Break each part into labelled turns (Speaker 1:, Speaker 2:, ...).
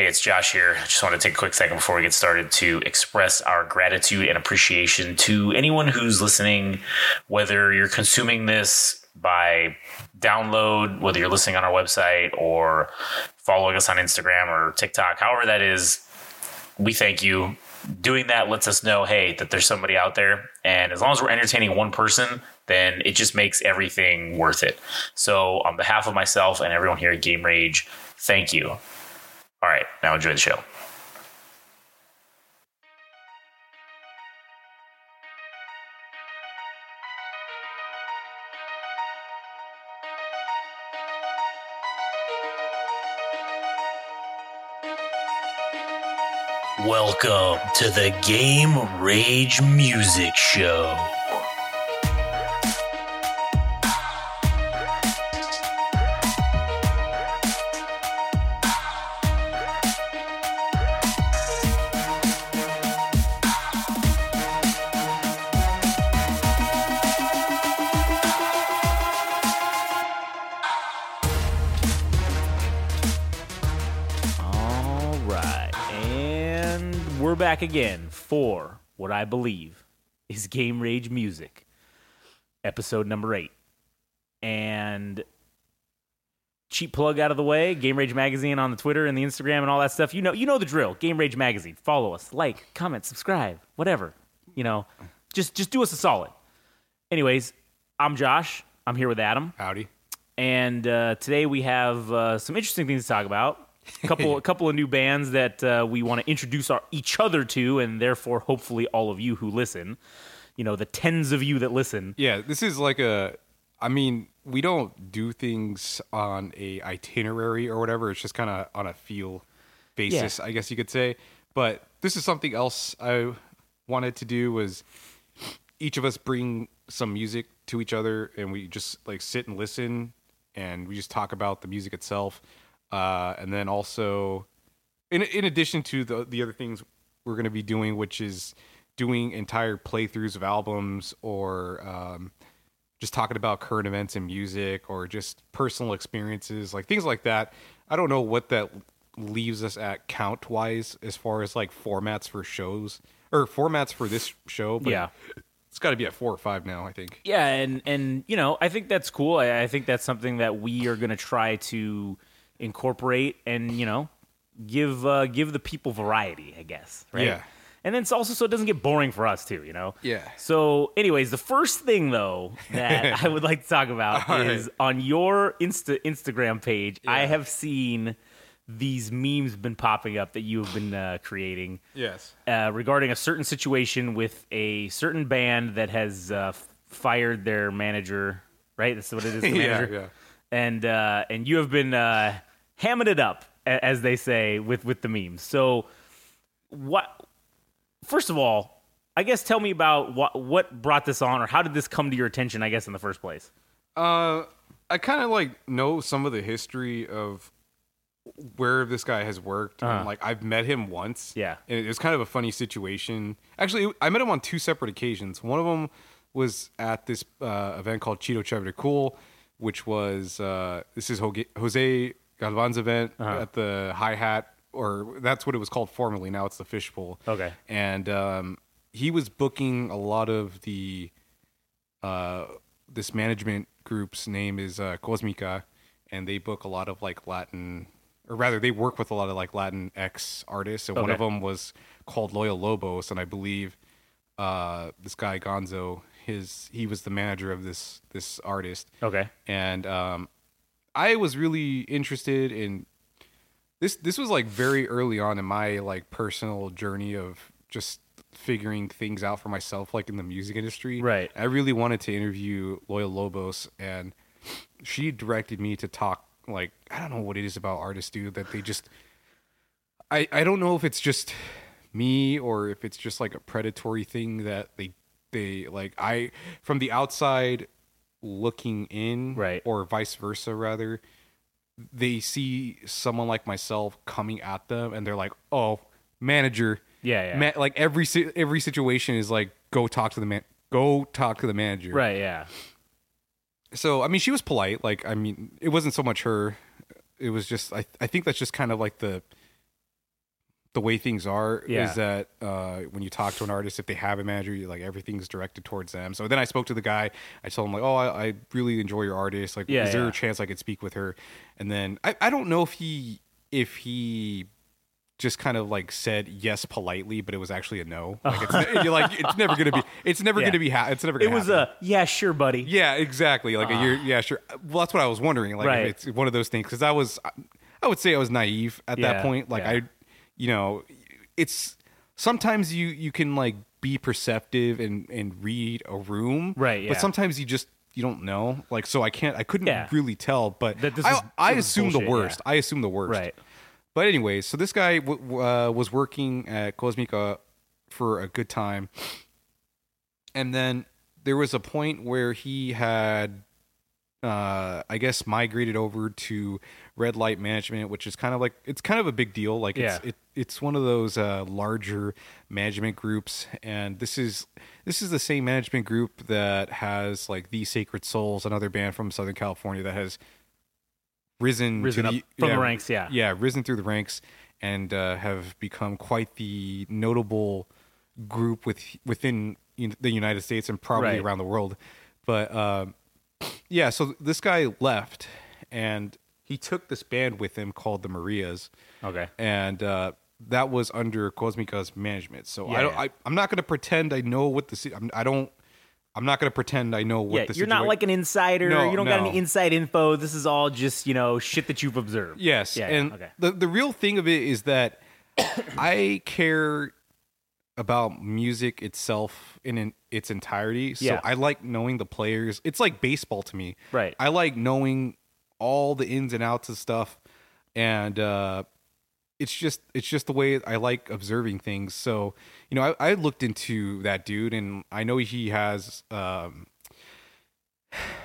Speaker 1: Hey, it's Josh here. I just want to take a quick second before we get started to express our gratitude and appreciation to anyone who's listening, whether you're consuming this by download, whether you're listening on our website or following us on Instagram or TikTok, however that is, we thank you. Doing that lets us know, hey, that there's somebody out there. And as long as we're entertaining one person, then it just makes everything worth it. So, on behalf of myself and everyone here at Game Rage, thank you. All right, now enjoy the show. Welcome to the Game Rage Music Show.
Speaker 2: Back again for what I believe is Game Rage Music, episode number eight. And cheap plug out of the way, Game Rage Magazine on the Twitter and the Instagram and all that stuff. You know, you know the drill. Game Rage Magazine. Follow us, like, comment, subscribe, whatever. You know, just just do us a solid. Anyways, I'm Josh. I'm here with Adam.
Speaker 3: Howdy.
Speaker 2: And uh, today we have uh, some interesting things to talk about. A couple, a couple of new bands that uh, we want to introduce our, each other to, and therefore, hopefully, all of you who listen. You know, the tens of you that listen.
Speaker 3: Yeah, this is like a. I mean, we don't do things on a itinerary or whatever. It's just kind of on a feel basis, I guess you could say. But this is something else I wanted to do was each of us bring some music to each other, and we just like sit and listen, and we just talk about the music itself, uh, and then also, in in addition to the the other things we're going to be doing, which is doing entire playthroughs of albums or um, just talking about current events in music or just personal experiences, like things like that. I don't know what that leaves us at count wise as far as like formats for shows or formats for this show. But
Speaker 2: Yeah.
Speaker 3: it's got to be at four or five now. I think.
Speaker 2: Yeah, and and you know, I think that's cool. I, I think that's something that we are going to try to incorporate, and you know, give uh, give the people variety. I guess. Right.
Speaker 3: Yeah.
Speaker 2: And then it's also so it doesn't get boring for us too, you know.
Speaker 3: Yeah.
Speaker 2: So, anyways, the first thing though that I would like to talk about
Speaker 3: All
Speaker 2: is
Speaker 3: right.
Speaker 2: on your Insta Instagram page. I have seen these memes been popping up that you have been uh, creating
Speaker 3: Yes.
Speaker 2: uh, regarding a certain situation with a certain band that has uh, fired their manager. Right, that's what it is. The
Speaker 3: Yeah, yeah.
Speaker 2: And uh, and you have been uh, hamming it up, as they say, with with the memes. So, what? First of all, I guess tell me about what what brought this on, or how did this come to your attention? I guess in the first place.
Speaker 3: Uh, I kind of like know some of the history of where this guy has worked.
Speaker 2: Uh-huh.
Speaker 3: And, like I've met him once.
Speaker 2: Yeah.
Speaker 3: and it was kind of a funny situation. Actually, I met him on two separate occasions. One of them was at this uh, event called Cheeto Chévere Cool, which was uh, this is Jose Galvan's event
Speaker 2: Uh-huh.
Speaker 3: at the Hi Hat, or that's what it was called formerly. Now it's the Fishbowl.
Speaker 2: Okay.
Speaker 3: and um, he was booking a lot of the uh, this management group's name is uh, Cosmica, and they book a lot of like Latin, or rather, they work with a lot of like Latin X artists. And one of them was called Loyal Lobos, and I believe uh, this guy Gonzo, his he was the manager of this this artist
Speaker 2: Okay.
Speaker 3: and um, I was really interested in this. This was like very early on in my like personal journey of just figuring things out for myself, like in the music industry.
Speaker 2: Right.
Speaker 3: I really wanted to interview Loyal Lobos, and she directed me to talk. Like I don't know what it is about artists, do that they just. I I don't know if it's just me or if it's just like a predatory thing that they they like I from the outside looking in
Speaker 2: Right.
Speaker 3: or vice versa rather they see someone like myself coming at them and they're like oh manager
Speaker 2: Yeah, yeah.
Speaker 3: Like every every situation is like go talk to the man go talk to the manager
Speaker 2: Right. Yeah.
Speaker 3: so I mean, she was polite. Like I mean, it wasn't so much her. It was just I. I think that's just kind of like the the way things are
Speaker 2: Yeah.
Speaker 3: is that uh, when you talk to an artist, if they have a manager, you, like everything's directed towards them. So then I spoke to the guy. I told him like, "Oh, I, I really enjoy your artist. Like,
Speaker 2: Yeah,
Speaker 3: is there
Speaker 2: yeah.
Speaker 3: a chance I could speak with her?" And then I, I don't know if he if he just kind of like said yes politely, but it was actually a no. Like it's, you're like it's never gonna be. It's never
Speaker 2: Yeah.
Speaker 3: gonna be. Ha- it's never. Gonna it
Speaker 2: was
Speaker 3: happen.
Speaker 2: a yeah, sure, buddy.
Speaker 3: Yeah, exactly. Like a year. Yeah, sure. Well, that's what I was wondering. Like,
Speaker 2: Right.
Speaker 3: if it's one of those things because I was, I would say I was naive at
Speaker 2: Yeah,
Speaker 3: that point. Like
Speaker 2: yeah.
Speaker 3: I, you know, it's sometimes you you can like be perceptive and and read a room,
Speaker 2: Right, yeah.
Speaker 3: But sometimes you just you don't know. Like, so I can't. I couldn't
Speaker 2: Yeah.
Speaker 3: really tell. But
Speaker 2: That this
Speaker 3: I
Speaker 2: is-
Speaker 3: I
Speaker 2: this
Speaker 3: assume the worst.
Speaker 2: yeah.
Speaker 3: I assume the worst.
Speaker 2: Right.
Speaker 3: But anyway, so this guy w- w- uh, was working at Cosmica for a good time, and then there was a point where he had, uh, I guess, migrated over to Red Light Management, which is kind of like it's kind of a big deal. Like it's it, it's one of those uh, larger management groups, and this is this is the same management group that has like the Sacred Souls, another band from Southern California that has risen
Speaker 2: Risen
Speaker 3: the,
Speaker 2: from the ranks, yeah.
Speaker 3: yeah, risen through the ranks and uh, have become quite the notable group with within the United States and probably
Speaker 2: Right.
Speaker 3: around the world. But um, yeah, so this guy left and he took this band with him called the Marias,
Speaker 2: Okay.
Speaker 3: and uh, that was under Cosmica's management. So
Speaker 2: Yeah,
Speaker 3: I don't,
Speaker 2: yeah.
Speaker 3: I, I'm not going to pretend I know what the I'm, I don't. I'm not going to pretend I know what
Speaker 2: Yeah,
Speaker 3: the
Speaker 2: you're not like an insider.
Speaker 3: No,
Speaker 2: you don't got any inside info. This is all just you know shit that you've observed.
Speaker 3: Yes,
Speaker 2: Yeah. yeah,
Speaker 3: and
Speaker 2: okay.
Speaker 3: the the real thing of it is that I care about music itself in, in its entirety. So
Speaker 2: Yeah.
Speaker 3: I like knowing the players. It's like baseball to me.
Speaker 2: Right.
Speaker 3: I like knowing all the ins and outs of stuff, and uh, it's just it's just the way I like observing things. So you know, I, I looked into that dude, and I know he has. Um,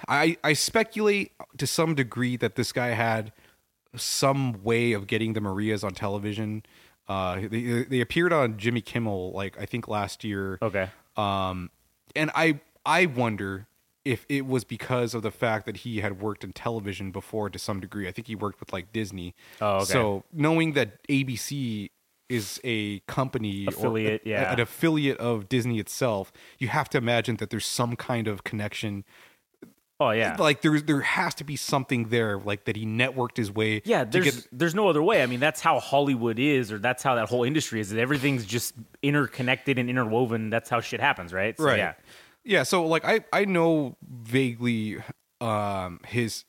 Speaker 3: I I speculate to some degree that this guy had some way of getting the Marias on television. Uh, they they appeared on Jimmy Kimmel like I think last year.
Speaker 2: Okay.
Speaker 3: Um, and I I wonder if it was because of the fact that he had worked in television before to some degree. I think he worked with like Disney.
Speaker 2: Oh, okay.
Speaker 3: So knowing that ABC is a company
Speaker 2: Affiliate,
Speaker 3: a-
Speaker 2: yeah.
Speaker 3: an affiliate of Disney itself, you have to imagine that there's some kind of connection.
Speaker 2: Oh yeah.
Speaker 3: Like there there has to be something there, like that he networked his way.
Speaker 2: yeah, there's
Speaker 3: get-
Speaker 2: there's no other way. I mean, that's how Hollywood is, or that's how that whole industry is. That everything's just interconnected and interwoven. That's how shit happens, right? So,
Speaker 3: right
Speaker 2: Yeah.
Speaker 3: yeah so like i i know vaguely um his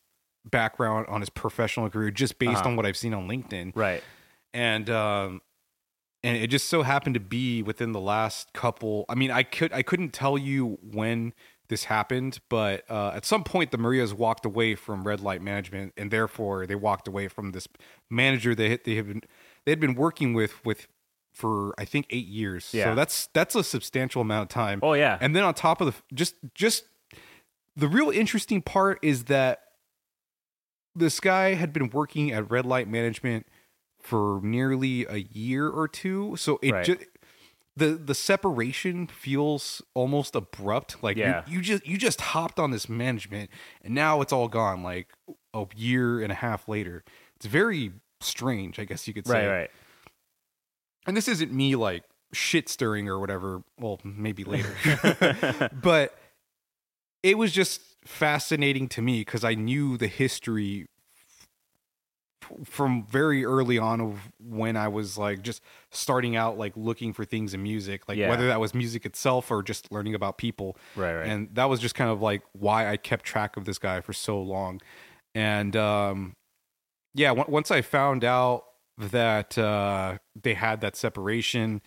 Speaker 3: background on his professional career just based
Speaker 2: Uh-huh.
Speaker 3: on what i've seen on linkedin
Speaker 2: Right.
Speaker 3: and um and it just so happened to be within the last couple i mean i could i couldn't tell you when this happened but uh at some point the marias walked away from red light management and therefore they walked away from this manager they they had been they had been working with with for i think eight years
Speaker 2: Yeah.
Speaker 3: so that's that's a substantial amount of time
Speaker 2: Oh, yeah.
Speaker 3: and then on top of the just just the real interesting part is that this guy had been working at red light management for nearly a year or two so it
Speaker 2: Right.
Speaker 3: just the the separation feels almost abrupt like you-
Speaker 2: Yeah.
Speaker 3: you, just you just hopped on this management and now it's all gone like a year and a half later it's very strange i guess you could say
Speaker 2: Right. Right.
Speaker 3: and this isn't me like shit stirring or whatever well maybe later but it was just fascinating to me because i knew the history from very early on of when i was like just starting out like looking for things in music like
Speaker 2: Yeah.
Speaker 3: whether that was music itself or just learning about people
Speaker 2: Right, right.
Speaker 3: and that was just kind of like why i kept track of this guy for so long and um yeah on- once i found out that uh they had that separation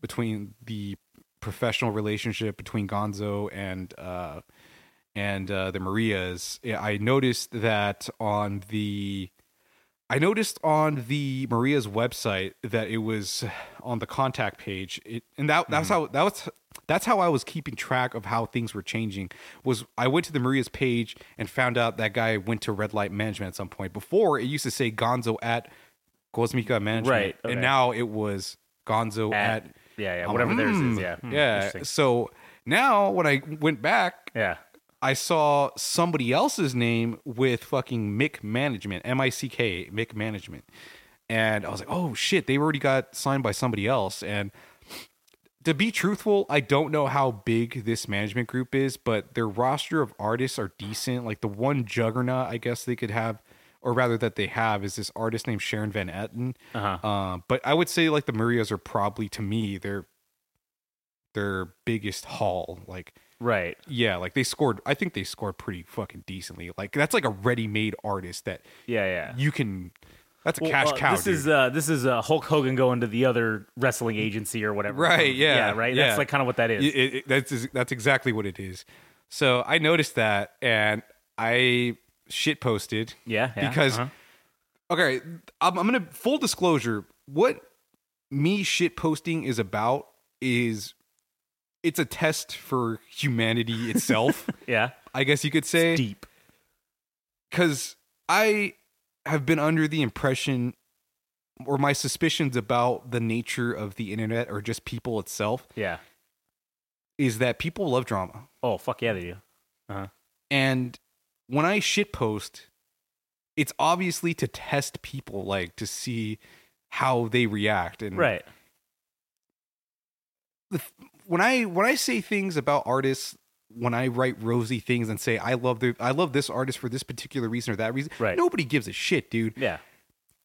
Speaker 3: between the professional relationship between gonzo and uh and uh the marias i noticed that on the I noticed on the Maria's website that it was on the contact page, it, and that that's how that was that's how I was keeping track of how things were changing. Was I went to the Maria's page and found out that guy went to Red Light Management at some point. Before it used to say Gonzo at Cosmica Management,
Speaker 2: Right, okay.
Speaker 3: and now it was Gonzo
Speaker 2: At,
Speaker 3: at,
Speaker 2: yeah. Yeah. Whatever
Speaker 3: like,
Speaker 2: theirs is.
Speaker 3: hmm,
Speaker 2: Yeah. Hmm,
Speaker 3: yeah. So now when I went back,
Speaker 2: Yeah.
Speaker 3: I saw somebody else's name with fucking Mick Management, M I C K, Mick Management. and I was like, oh shit, they already got signed by somebody else. And to be truthful, I don't know how big this management group is, but their roster of artists are decent. Like the one juggernaut, I guess they could have, or rather that they have, is this artist named Sharon Van Etten.
Speaker 2: Uh-huh.
Speaker 3: Uh, but I would say like the Marias are probably to me their their biggest haul. Like
Speaker 2: Right.
Speaker 3: yeah, like they scored. I think they scored pretty fucking decently. Like that's like a ready-made artist that
Speaker 2: Yeah, yeah.
Speaker 3: you can. That's a
Speaker 2: Well,
Speaker 3: cash
Speaker 2: uh,
Speaker 3: cow.
Speaker 2: This
Speaker 3: dude.
Speaker 2: is uh, this is uh, Hulk Hogan going to the other wrestling agency or whatever.
Speaker 3: Right, yeah,
Speaker 2: Yeah. Right.
Speaker 3: yeah.
Speaker 2: That's like kind of what that is.
Speaker 3: It- it- that's that's exactly what it is. So I noticed that, and I shit posted.
Speaker 2: Yeah, yeah,
Speaker 3: because
Speaker 2: uh-huh.
Speaker 3: okay, I'm, I'm gonna full disclosure. What me shit posting is about is it's a test for humanity itself.
Speaker 2: yeah.
Speaker 3: I guess you could say
Speaker 2: Deep.
Speaker 3: because I have been under the impression or my suspicions about the nature of the internet or just people itself
Speaker 2: Yeah.
Speaker 3: is that people love drama.
Speaker 2: Oh fuck yeah, they do. Uh-huh.
Speaker 3: And when I shit post, it's obviously to test people, like to see how they react. And
Speaker 2: Right.
Speaker 3: When I when I say things about artists, when I write rosy things and say I love the I love this artist for this particular reason or that reason,
Speaker 2: Right.
Speaker 3: nobody gives a shit, dude.
Speaker 2: Yeah.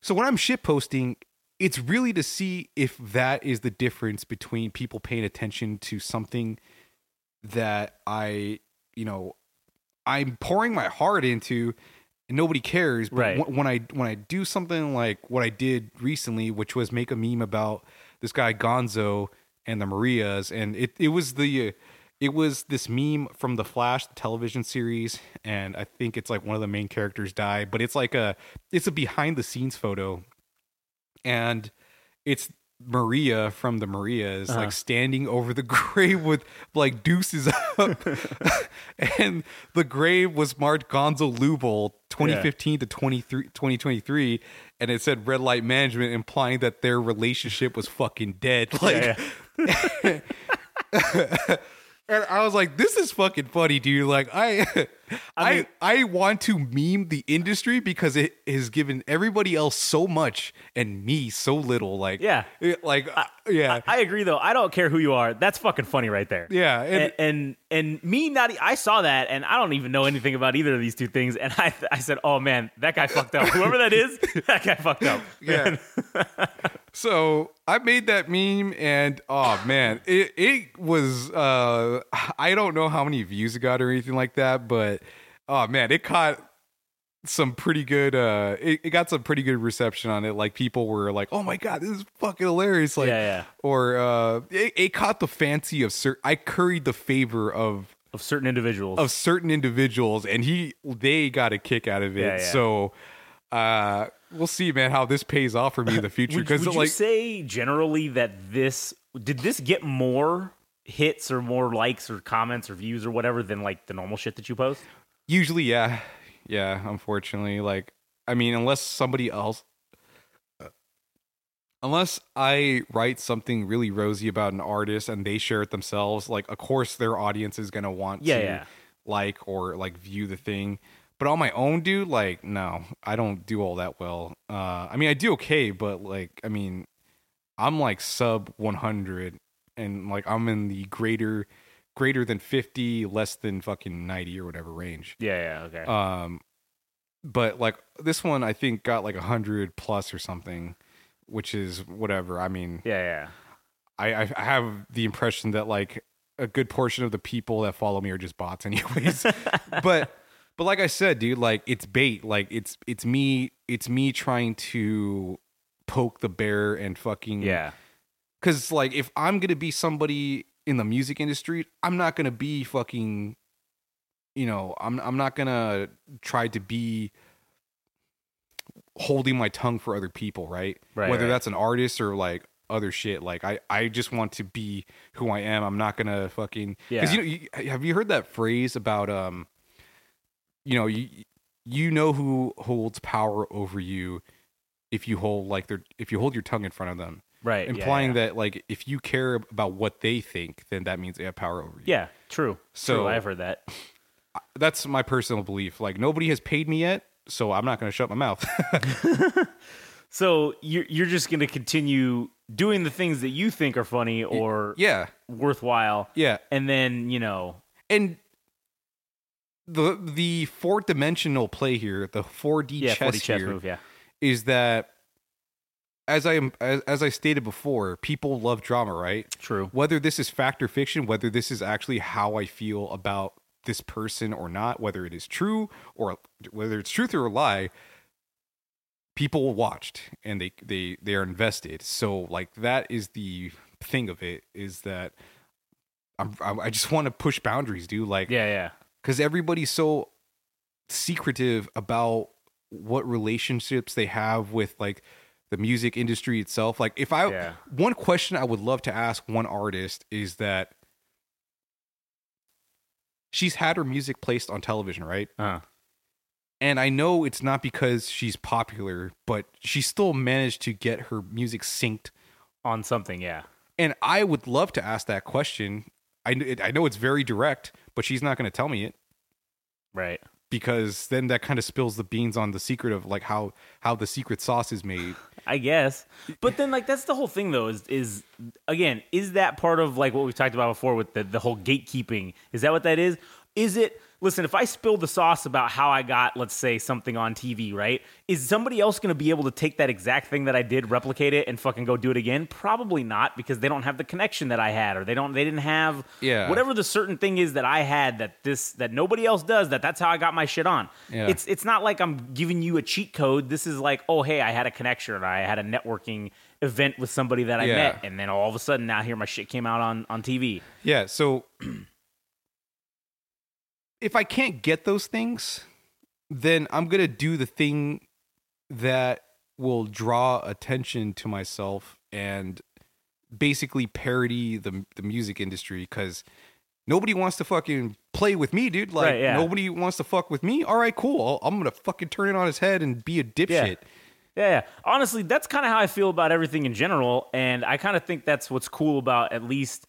Speaker 3: So when I'm shit posting, it's really to see if that is the difference between people paying attention to something that I, you know, I'm pouring my heart into and nobody cares. But
Speaker 2: Right.
Speaker 3: wh- when I when I do something like what I did recently, which was make a meme about this guy Gonzo and the Marias, and it it was the it was this meme from the Flash the television series, and I think it's like one of the main characters died, but it's like a it's a behind the scenes photo, and it's Maria from the Marias
Speaker 2: Uh-huh.
Speaker 3: like standing over the grave with like deuces up, and the grave was marked Gonzo Lubel 2015 to 23 2023, and it said red light management, implying that their relationship was fucking dead. Like.
Speaker 2: yeah.
Speaker 3: And I was like, "This is fucking funny, dude." Like, I, I,
Speaker 2: mean-
Speaker 3: I, want to meme the industry because it has given everybody else so much and me so little. Like,
Speaker 2: Yeah.
Speaker 3: it- like, uh, yeah,
Speaker 2: I agree though. I don't care who you are. That's fucking funny right there.
Speaker 3: yeah. And,
Speaker 2: And, and and me not I saw that and I don't even know anything about either of these two things and I I said oh man that guy fucked up whoever that is that guy fucked up
Speaker 3: Yeah. So I made that meme, and oh man, it it was. uh I don't know how many views it got or anything like that, but oh man, it caught some pretty good. uh It, it got some pretty good reception on it. Like people were like, "Oh my god, this is fucking hilarious!" Like,
Speaker 2: Yeah, yeah.
Speaker 3: Or uh it, it caught the fancy of certain. I curried the favor of
Speaker 2: of certain individuals
Speaker 3: of certain individuals and he they got a kick out of it
Speaker 2: Yeah,
Speaker 3: so uh we'll see man how this pays off for me in the future
Speaker 2: would,
Speaker 3: because
Speaker 2: would you
Speaker 3: like
Speaker 2: say generally that this did this get more hits or more likes or comments or views or whatever than like the normal shit that you post?
Speaker 3: Usually yeah. Yeah unfortunately like i mean unless somebody else uh, unless i write something really rosy about an artist and they share it themselves like of course their audience is gonna want
Speaker 2: Yeah,
Speaker 3: to
Speaker 2: yeah.
Speaker 3: like or like view the thing but on my own dude like no i don't do all that well. Uh i mean i do okay but like i mean i'm like sub 100 and like i'm in the greater greater than 50 less than fucking 90 or whatever range.
Speaker 2: Yeah yeah okay.
Speaker 3: Um but like this one i think got like 100 plus or something which is whatever. I mean
Speaker 2: yeah yeah.
Speaker 3: I, I I have the impression that like a good portion of the people that follow me are just bots anyways. but but like I said, dude, like it's bait. Like it's it's me it's me trying to poke the bear and fucking
Speaker 2: yeah
Speaker 3: Cause like if I'm gonna be somebody in the music industry, I'm not gonna be fucking you know, I'm I'm not gonna try to be holding my tongue for other people, right?
Speaker 2: Right,
Speaker 3: Whether
Speaker 2: right.
Speaker 3: that's an artist or like other shit. Like I, I just want to be who I am. I'm not gonna fucking
Speaker 2: Yeah.
Speaker 3: you know you, have you heard that phrase about um you know you you know who holds power over you if you hold like their if you hold your tongue in front of them.
Speaker 2: Right. Yeah,
Speaker 3: implying
Speaker 2: yeah.
Speaker 3: that like if you care about what they think then that means they have power over you.
Speaker 2: Yeah true.
Speaker 3: So-
Speaker 2: true I've heard that.
Speaker 3: That's my personal belief. Like nobody has paid me yet so i'm not going to shut my mouth.
Speaker 2: So you're you're just gonna continue doing the things that you think are funny or
Speaker 3: Yeah,
Speaker 2: worthwhile,
Speaker 3: yeah,
Speaker 2: and then you know,
Speaker 3: and the the four dimensional play here, the four D
Speaker 2: yeah,
Speaker 3: chess,
Speaker 2: chess
Speaker 3: here,
Speaker 2: move, yeah,
Speaker 3: is that as I am as, as I stated before, people love drama, right?
Speaker 2: true.
Speaker 3: Whether this is fact or fiction, whether this is actually how I feel about this person or not, whether it is true or whether it's truth or a lie, people watched and they they they are invested. So like that is the thing of it is that I'm, I I just want to push boundaries, dude. Like
Speaker 2: Yeah, yeah,
Speaker 3: because everybody's so secretive about what relationships they have with like the music industry itself. Like if i
Speaker 2: Yeah.
Speaker 3: one question i would love to ask one artist is that she's had her music placed on television right?
Speaker 2: Uh,
Speaker 3: and i know it's not because she's popular but she still managed to get her music synced
Speaker 2: on something, yeah,
Speaker 3: and i would love to ask that question. I, I know it's very direct but she's not going to tell me it
Speaker 2: right.
Speaker 3: because then that kind of spills the beans on the secret of like how how the secret sauce is made.
Speaker 2: I guess. But then like that's the whole thing though is is again, is that part of like what we talked about before with the the whole gatekeeping? Is that what that is? Is it listen, if I spill the sauce about how I got let's say something on TV, right? Is somebody else going to be able to take that exact thing that I did, replicate it and fucking go do it again? Probably not because they don't have the connection that I had or they don't they didn't have
Speaker 3: Yeah.
Speaker 2: whatever the certain thing is that I had that this that nobody else does that that's how I got my shit on.
Speaker 3: Yeah.
Speaker 2: It's it's not like I'm giving you a cheat code. This is like, oh hey, I had a connection or I had a networking event with somebody that I
Speaker 3: Yeah.
Speaker 2: met, and then all of a sudden now here my shit came out on on TV.
Speaker 3: Yeah, so if I can't get those things, then I'm going to do the thing that will draw attention to myself and basically parody the the music industry cuz nobody wants to fucking play with me, dude. Like
Speaker 2: Right, yeah.
Speaker 3: nobody wants to fuck with me. All right, cool. I'll, I'm going to fucking turn it on his head and be a dipshit.
Speaker 2: Yeah. Yeah, yeah. honestly, that's kind of how I feel about everything in general, and I kind of think that's what's cool about at least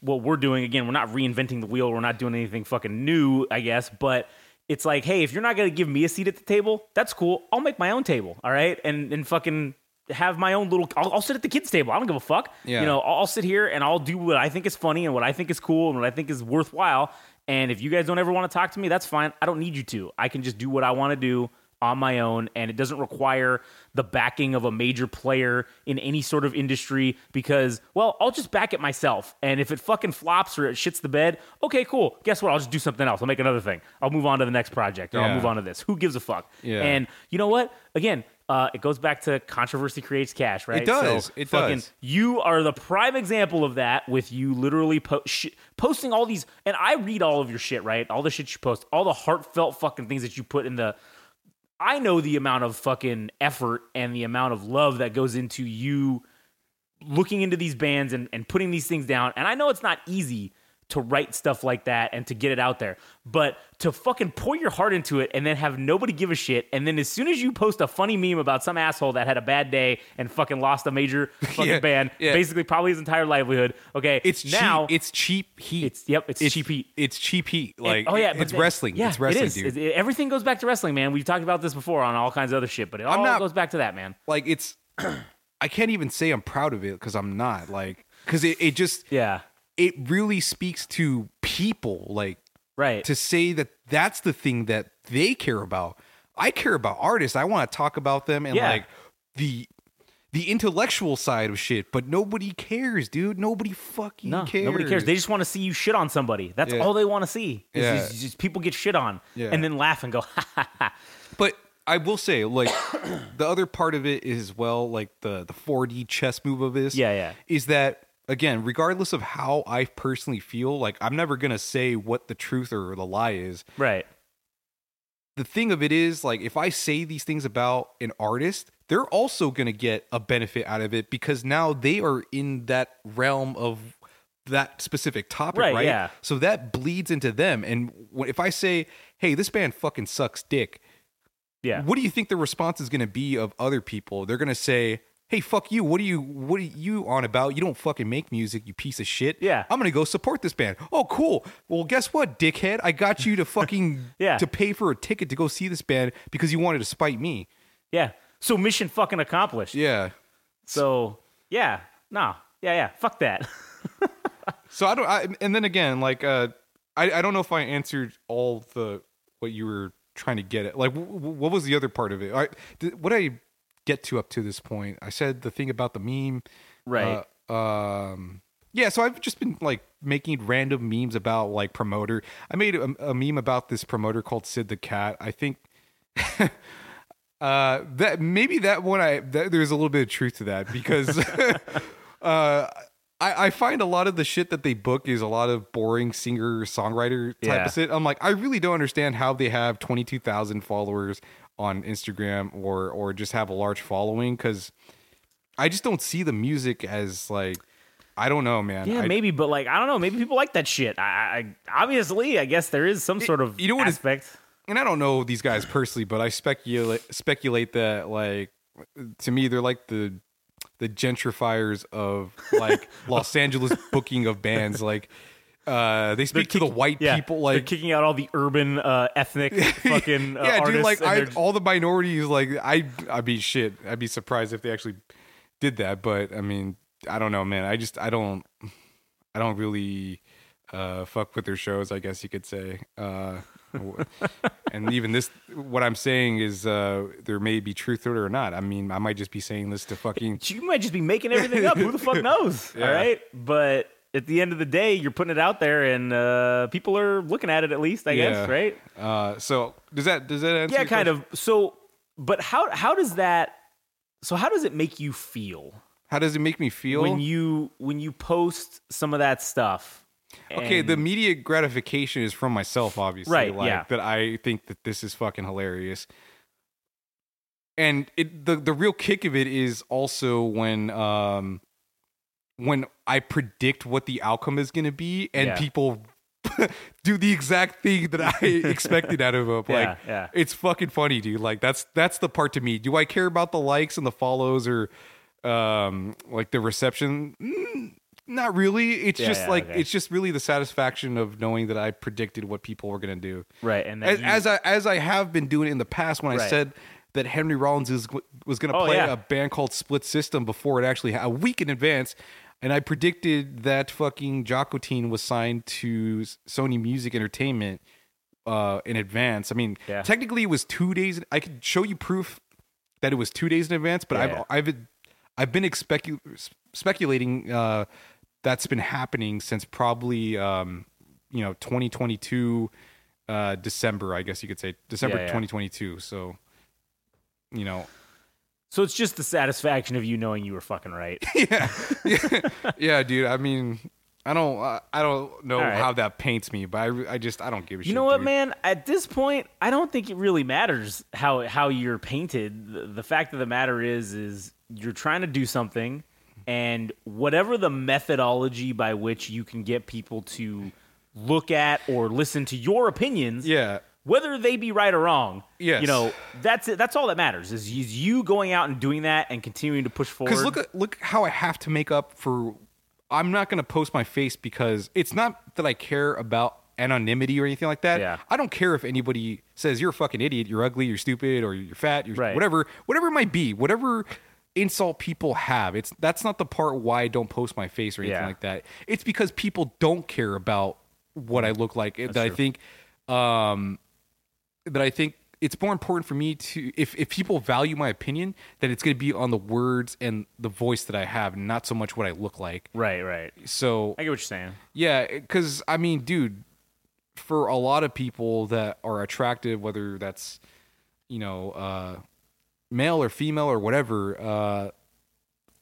Speaker 2: what we're doing. Again, we're not reinventing the wheel. We're not doing anything fucking new, I guess, but it's like, hey, if you're not gonna give me a seat at the table, that's cool. I'll make my own table, all right, and and fucking have my own little. I'll, I'll sit at the kids' table. I don't give a fuck.
Speaker 3: Yeah.
Speaker 2: You know, I'll, I'll sit here and I'll do what I think is funny and what I think is cool and what I think is worthwhile. And if you guys don't ever want to talk to me, that's fine. I don't need you to. I can just do what I want to do on my own and it doesn't require the backing of a major player in any sort of industry because well I'll just back it myself and if it fucking flops or it shits the bed okay cool guess what I'll just do something else I'll make another thing I'll move on to the next project or I'll move on to this who gives a fuck
Speaker 3: Yeah.
Speaker 2: and you know what again uh, it goes back to controversy creates cash, right?
Speaker 3: It does.
Speaker 2: So
Speaker 3: It
Speaker 2: fucking,
Speaker 3: does.
Speaker 2: You are the prime example of that with you literally po- sh- posting all these, and I read all of your shit, right? All the shit you post, all the heartfelt fucking things that you put in the. I know the amount of fucking effort and the amount of love that goes into you looking into these bands and, and putting these things down. And I know it's not easy to write stuff like that and to get it out there, but to fucking pour your heart into it and then have nobody give a shit. And then as soon as you post a funny meme about some asshole that had a bad day and fucking lost a major fucking
Speaker 3: Yeah,
Speaker 2: band,
Speaker 3: yeah.
Speaker 2: basically probably his entire livelihood. Okay.
Speaker 3: It's
Speaker 2: now
Speaker 3: cheap. It's cheap heat.
Speaker 2: It's- yep, it's cheap heat.
Speaker 3: It's cheap heat.
Speaker 2: and-
Speaker 3: Like
Speaker 2: oh yeah,
Speaker 3: it's
Speaker 2: then-
Speaker 3: wrestling.
Speaker 2: Yeah,
Speaker 3: it's wrestling,
Speaker 2: it is.
Speaker 3: dude.
Speaker 2: It- everything goes back to wrestling, man. We've talked about this before on all kinds of other shit, but it all
Speaker 3: not-
Speaker 2: goes back to that, man.
Speaker 3: like it's I can't even say I'm proud of it because I'm not like because it, it just
Speaker 2: Yeah.
Speaker 3: It really speaks to people like
Speaker 2: Right.
Speaker 3: to say that that's the thing that they care about. I care about artists. I want to talk about them and
Speaker 2: Yeah.
Speaker 3: like the the intellectual side of shit, but nobody cares, dude. Nobody fucking
Speaker 2: No,
Speaker 3: cares.
Speaker 2: nobody cares. They just want to see you shit on somebody. That's
Speaker 3: Yeah.
Speaker 2: all they want to see. Is,
Speaker 3: Yeah.
Speaker 2: is people get shit on
Speaker 3: Yeah.
Speaker 2: and then laugh and go, ha ha ha.
Speaker 3: But I will say, like, the other part of it is well, like the the 4D chess move of this.
Speaker 2: Yeah, yeah.
Speaker 3: Is that again, regardless of how I personally feel, like I'm never gonna say what the truth or the lie is.
Speaker 2: Right.
Speaker 3: The thing of it is, like, if I say these things about an artist, they're also gonna get a benefit out of it because now they are in that realm of that specific topic,
Speaker 2: Right,
Speaker 3: right?
Speaker 2: yeah.
Speaker 3: So that bleeds into them. And if I say, "Hey, this band fucking sucks dick,"
Speaker 2: Yeah.
Speaker 3: what do you think the response is going to be of other people? They're going to say, "Hey, fuck you. What are you what are you on about? You don't fucking make music, you piece of shit."
Speaker 2: Yeah.
Speaker 3: I'm going to go support this band. Oh, cool. Well, guess what, dickhead? I got you to fucking
Speaker 2: Yeah.
Speaker 3: to pay for a ticket to go see this band because you wanted to spite me.
Speaker 2: Yeah. So mission fucking accomplished.
Speaker 3: Yeah.
Speaker 2: So yeah, nah, yeah, yeah, fuck that.
Speaker 3: So I don't. I, and then again, like, uh, I I don't know if I answered all the what you were trying to get at. Like, w- w- what was the other part of it? I did, what I get to up to this point. I said the thing about the meme,
Speaker 2: Right.
Speaker 3: Uh, um. Yeah, so I've just been like making random memes about like promoter. I made a, a meme about this promoter called Sid the Cat. I think uh that maybe that one I that, there's a little bit of truth to that because uh I, I find a lot of the shit that they book is a lot of boring singer songwriter type
Speaker 2: Yeah.
Speaker 3: of shit. I'm like, I really don't understand how they have 22,000 followers on Instagram or or just have a large following because I just don't see the music as like I don't know, man.
Speaker 2: yeah,
Speaker 3: I,
Speaker 2: maybe, but like I don't know, maybe people like that shit. I, I obviously, I guess there is some sort of
Speaker 3: you know what is-
Speaker 2: aspect.
Speaker 3: and I don't know these guys personally, but I speculate speculate that like to me they're like the the gentrifiers of like Los Angeles booking of bands. Like uh they speak to the white
Speaker 2: yeah,
Speaker 3: people
Speaker 2: they're
Speaker 3: like
Speaker 2: kicking out all the urban, uh, ethnic fucking uh,
Speaker 3: yeah, dude. Like I,
Speaker 2: they're-
Speaker 3: all the minorities, like I, I'd be shit. I'd be surprised if they actually did that. But I mean, I don't know, man. I just, I don't, I don't really uh, fuck with their shows. I guess you could say. Uh, and even this, what I'm saying is, uh, there may be truth to it or not. I mean, I might just be saying this to fucking.
Speaker 2: you might just be making everything up. Who the fuck knows?
Speaker 3: Yeah.
Speaker 2: All right, but at the end of the day, you're putting it out there, and uh, people are looking at it at least. I
Speaker 3: Yeah.
Speaker 2: guess, right?
Speaker 3: Uh, so does that does that answer?
Speaker 2: Yeah, kind
Speaker 3: question?
Speaker 2: of. So, but how how does that? So how does it make you feel
Speaker 3: How does it make me feel?
Speaker 2: when you when you post some of that stuff?
Speaker 3: Okay, the immediate gratification is from myself, obviously.
Speaker 2: Right,
Speaker 3: Like,
Speaker 2: yeah.
Speaker 3: That I think that this is fucking hilarious. And it the the real kick of it is also when um when I predict what the outcome is going to be, and
Speaker 2: Yeah.
Speaker 3: people do the exact thing that I expected out of them. Like,
Speaker 2: Yeah, yeah.
Speaker 3: it's fucking funny, dude. Like that's that's the part to me. Do I care about the likes and the follows or um like the reception? Mm, not really. It's
Speaker 2: Yeah,
Speaker 3: just like
Speaker 2: okay.
Speaker 3: it's just really the satisfaction of knowing that I predicted what people were gonna do.
Speaker 2: right, and
Speaker 3: As,
Speaker 2: you-
Speaker 3: as I as I have been doing in the past when I said that Henry Rollins is, was going to
Speaker 2: Oh,
Speaker 3: play
Speaker 2: yeah.
Speaker 3: a band called Split System before it actually a week in advance, and I predicted that fucking Jocotine was signed to Sony Music Entertainment uh, in advance. I mean,
Speaker 2: Yeah.
Speaker 3: technically it was two days. I could show you proof that it was two days in advance, but
Speaker 2: Yeah,
Speaker 3: I've. I've I've been speculating uh, that's been happening since probably um, you know 2022 uh, December, I guess you could say December
Speaker 2: yeah.
Speaker 3: 2022. So you know,
Speaker 2: so it's just the satisfaction of you knowing you were fucking right.
Speaker 3: yeah, yeah, yeah, dude. I mean, I don't uh, I don't know
Speaker 2: right.
Speaker 3: how that paints me, but I, I just I don't give a shit.
Speaker 2: You know what,
Speaker 3: dude.
Speaker 2: man? At this point, I don't think it really matters how how you're painted. The, the fact of the matter is, is you're trying to do something, and whatever the methodology by which you can get people to look at or listen to your opinions,
Speaker 3: Yeah.
Speaker 2: Whether they be right or wrong,
Speaker 3: Yes.
Speaker 2: you know, that's it. That's all that matters. Is, is you going out and doing that and continuing to push forward.
Speaker 3: Because look at look how I have to make up for. I'm not going to post my face because it's not that I care about anonymity or anything like that.
Speaker 2: Yeah.
Speaker 3: I don't care if anybody says you're a fucking idiot, you're ugly, you're stupid, or you're fat, you're
Speaker 2: Right.
Speaker 3: whatever, whatever it might be, whatever insult people have. It's that's not the part why I don't post my face or anything
Speaker 2: Yeah.
Speaker 3: like that. It's because people don't care about what I look like. that I think, um, that I think it's more important for me to if if people value my opinion, that it's going to be on the words and the voice that I have, not so much what I look like.
Speaker 2: right, right.
Speaker 3: So
Speaker 2: I get what you're saying.
Speaker 3: yeah, because I mean, dude, for a lot of people that are attractive, whether that's you know uh, male or female or whatever, uh,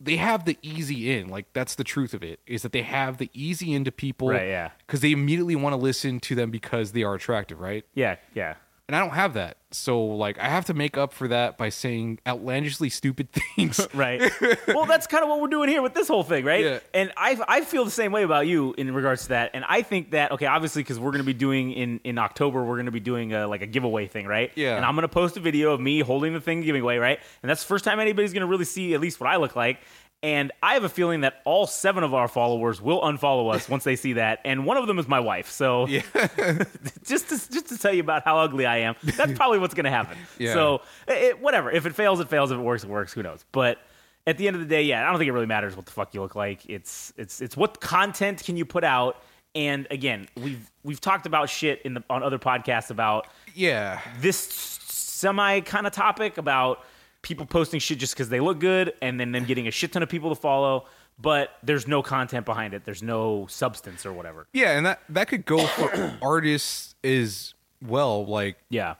Speaker 3: they have the easy in. Like that's the truth of it is that they have the easy into people,
Speaker 2: Right, yeah.
Speaker 3: Because they immediately want to listen to them because they are attractive, right?
Speaker 2: Yeah, yeah.
Speaker 3: And I don't have that. So like I have to make up for that by saying outlandishly stupid things.
Speaker 2: right. well, that's kind of what we're doing here with this whole thing, right?
Speaker 3: Yeah.
Speaker 2: And I I feel the same way about you in regards to that. And I think that okay, obviously because we're going to be doing in in October, we're going to be doing a, like a giveaway thing, right?
Speaker 3: Yeah.
Speaker 2: And I'm going to post a video of me holding the thing giving away, right? And that's the first time anybody's going to really see at least what I look like. And I have a feeling that all seven of our followers will unfollow us once they see that, and one of them is my wife. So, just to, just to tell you about how ugly I am, that's probably what's going to happen.
Speaker 3: Yeah.
Speaker 2: So, it, whatever. If it fails, it fails. If it works, it works. Who knows? But at the end of the day, yeah, I don't think it really matters what the fuck you look like. It's it's it's what content can you put out. And again, we've we've talked about shit in the on other podcasts about
Speaker 3: Yeah.
Speaker 2: this semi kind of topic about people posting shit just because they look good and then them getting a shit ton of people to follow but there's no content behind it there's no substance or whatever
Speaker 3: Yeah, and that that could go for artists as well. Like
Speaker 2: yeah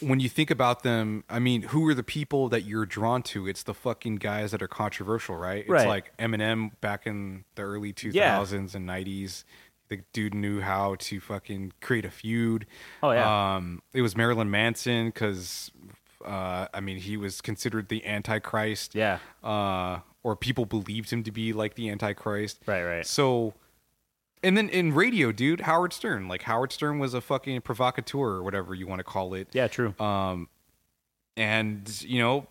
Speaker 3: when you think about them, I mean, who are the people that you're drawn to? It's the fucking guys that are controversial, right? It's
Speaker 2: Right.
Speaker 3: like Eminem back in the early 2000s
Speaker 2: Yeah.
Speaker 3: and 90s. The dude knew how to fucking create a feud.
Speaker 2: Oh, yeah.
Speaker 3: Um, it was Marilyn Manson because, uh, I mean, he was considered the Antichrist.
Speaker 2: Yeah.
Speaker 3: Uh, or people believed him to be like the Antichrist.
Speaker 2: Right, right.
Speaker 3: So, and then in radio, dude, Howard Stern. Like Howard Stern was a fucking provocateur or whatever you want to call it.
Speaker 2: yeah true
Speaker 3: Um, and you know,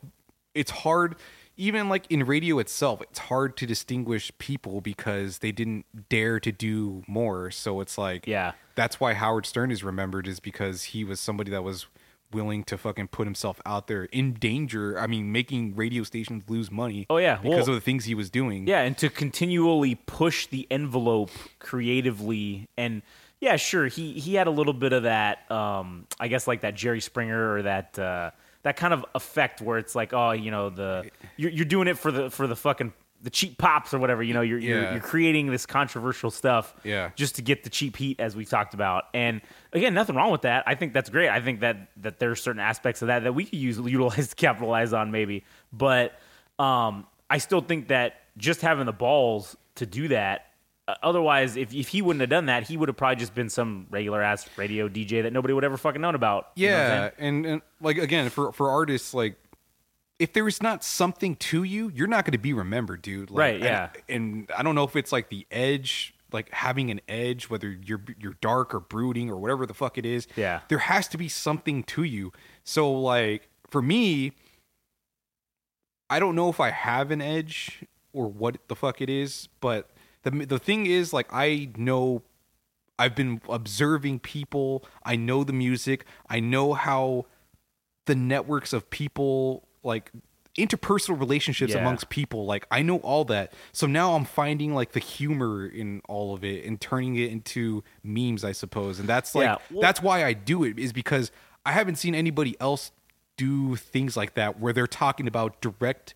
Speaker 3: it's hard. Even like in radio itself, it's hard to distinguish people because they didn't dare to do more. So it's like,
Speaker 2: Yeah.
Speaker 3: that's why Howard Stern is remembered is because he was somebody that was willing to fucking put himself out there in danger. I mean, making radio stations lose money.
Speaker 2: Oh, yeah.
Speaker 3: because
Speaker 2: Well-
Speaker 3: of the things he was doing.
Speaker 2: yeah and to continually push the envelope creatively and yeah sure he he had a little bit of that um i guess like that jerry springer or that uh that kind of effect where it's like oh you know the you're, you're doing it for the for the fucking the cheap pops or whatever you know you're, you're you're creating this controversial stuff
Speaker 3: Yeah.
Speaker 2: just to get the cheap heat as we've talked about. And again nothing wrong with that. I think that's great. I think that that there's certain aspects of that that we could use utilize to capitalize on maybe. But um i still think that just having the balls to do that uh, otherwise if, if he wouldn't have done that he would have probably just been some regular ass radio dj that nobody would ever fucking known about. You know
Speaker 3: Yeah, and, and like again for for artists like if there is not something to you, you're not going to be remembered, dude. Like,
Speaker 2: Right,
Speaker 3: and-
Speaker 2: yeah.
Speaker 3: And, I don't know if it's like the edge, like having an edge, whether you're you're dark or brooding or whatever the fuck it is.
Speaker 2: Yeah.
Speaker 3: There has to be something to you. So like for me, I don't know if I have an edge or what the fuck it is, but the the thing is like I know I've been observing people, I know the music, I know how the networks of people like interpersonal relationships
Speaker 2: Yeah.
Speaker 3: amongst people like i know all that so now i'm finding like the humor in all of it and turning it into memes i suppose and that's like
Speaker 2: Yeah, well-
Speaker 3: that's why i do it is because i haven't seen anybody else do things like that where they're talking about direct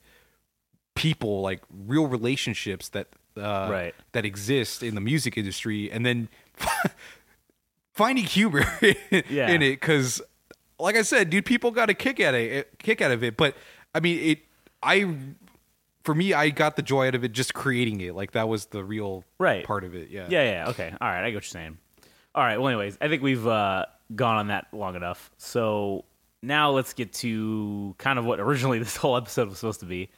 Speaker 3: people like real relationships that uh
Speaker 2: Right.
Speaker 3: that exist in the music industry and then finding humor
Speaker 2: Yeah.
Speaker 3: in it because like i said dude people got a kick out of it kick out of it but i mean it i for me i got the joy out of it just creating it like that was the real
Speaker 2: Right.
Speaker 3: part of it yeah
Speaker 2: Yeah, yeah, okay. All right, I get what you're saying. All right, well, anyways, I think we've uh, gone on that long enough. So now let's get to kind of what originally this whole episode was supposed to be,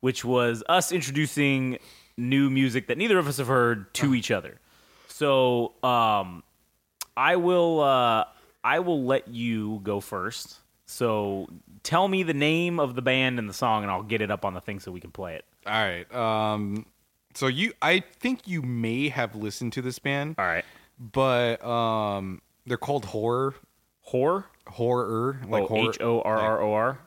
Speaker 2: which was us introducing new music that neither of us have heard to each other. So um, I will uh, I will let you go first. So tell me the name of the band and the song, and I'll get it up on the thing so we can play it.
Speaker 3: all right um so you i think you may have listened to this band
Speaker 2: All right.
Speaker 3: but um they're called horror
Speaker 2: Horror?
Speaker 3: horror like
Speaker 2: oh,
Speaker 3: horror
Speaker 2: H O R R O R.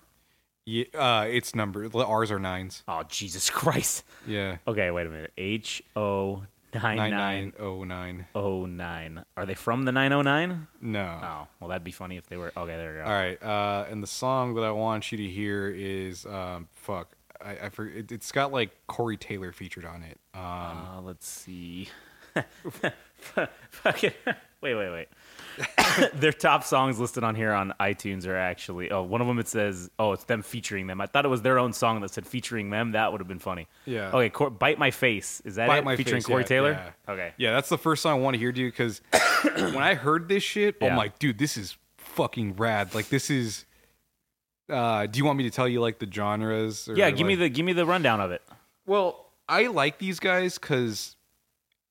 Speaker 3: yeah, uh it's number the r's are nines
Speaker 2: Oh Jesus Christ!
Speaker 3: yeah
Speaker 2: Okay, wait a minute. H O
Speaker 3: 9909
Speaker 2: O nine. Are they from the nine O nine?
Speaker 3: no
Speaker 2: Oh, well, that'd be funny if they were. Okay, there we go.
Speaker 3: All right, uh, and the song that I want you to hear is um, fuck. I, I for, it, it's got like Corey Taylor featured on it. Um,
Speaker 2: Uh, let's see. Fucking wait, wait, wait. Their top songs listed on here on iTunes are actually oh one of them it says oh it's them featuring them. I thought it was their own song that said featuring them. That would have been funny.
Speaker 3: Yeah.
Speaker 2: Okay, Cor- bite my face. Is that
Speaker 3: Bite
Speaker 2: it?
Speaker 3: My
Speaker 2: featuring
Speaker 3: Face,
Speaker 2: Corey
Speaker 3: yeah,
Speaker 2: Taylor?
Speaker 3: yeah.
Speaker 2: Okay.
Speaker 3: yeah, that's the first song I want to hear, dude. Because when I heard this shit,
Speaker 2: Yeah.
Speaker 3: I'm like, dude, this is fucking rad. Like, this is. Uh, do you want me to tell you like the genres? Or,
Speaker 2: Yeah, give me
Speaker 3: like-
Speaker 2: the give me the rundown of it.
Speaker 3: Well, I like these guys because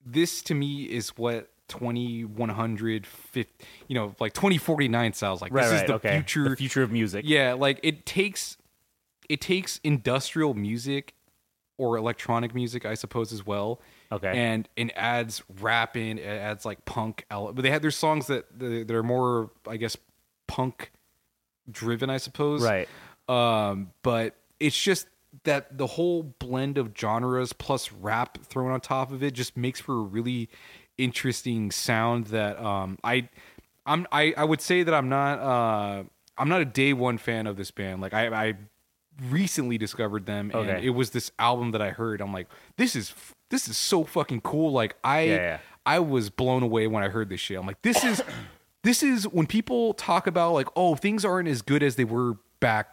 Speaker 3: this to me is what 2100, you know, like 2049 sounds like.
Speaker 2: Right,
Speaker 3: this
Speaker 2: right.
Speaker 3: is the
Speaker 2: okay.
Speaker 3: future.
Speaker 2: The future of music.
Speaker 3: Yeah, like it takes it takes industrial music or electronic music, I suppose, as well.
Speaker 2: Okay.
Speaker 3: And it adds rap in, it adds like punk. ele- But they had their songs that that are more, I guess, punk driven, I suppose.
Speaker 2: Right.
Speaker 3: Um, but it's just that the whole blend of genres plus rap thrown on top of it just makes for a really interesting sound that um I I'm I, I would say that I'm not uh I'm not a day one fan of this band. Like I I recently discovered them and
Speaker 2: Okay.
Speaker 3: it was this album that I heard. I'm like, this is this is so fucking cool. Like I
Speaker 2: Yeah, yeah.
Speaker 3: I was blown away when I heard this shit. I'm like, this is this is when people talk about like, oh, things aren't as good as they were back.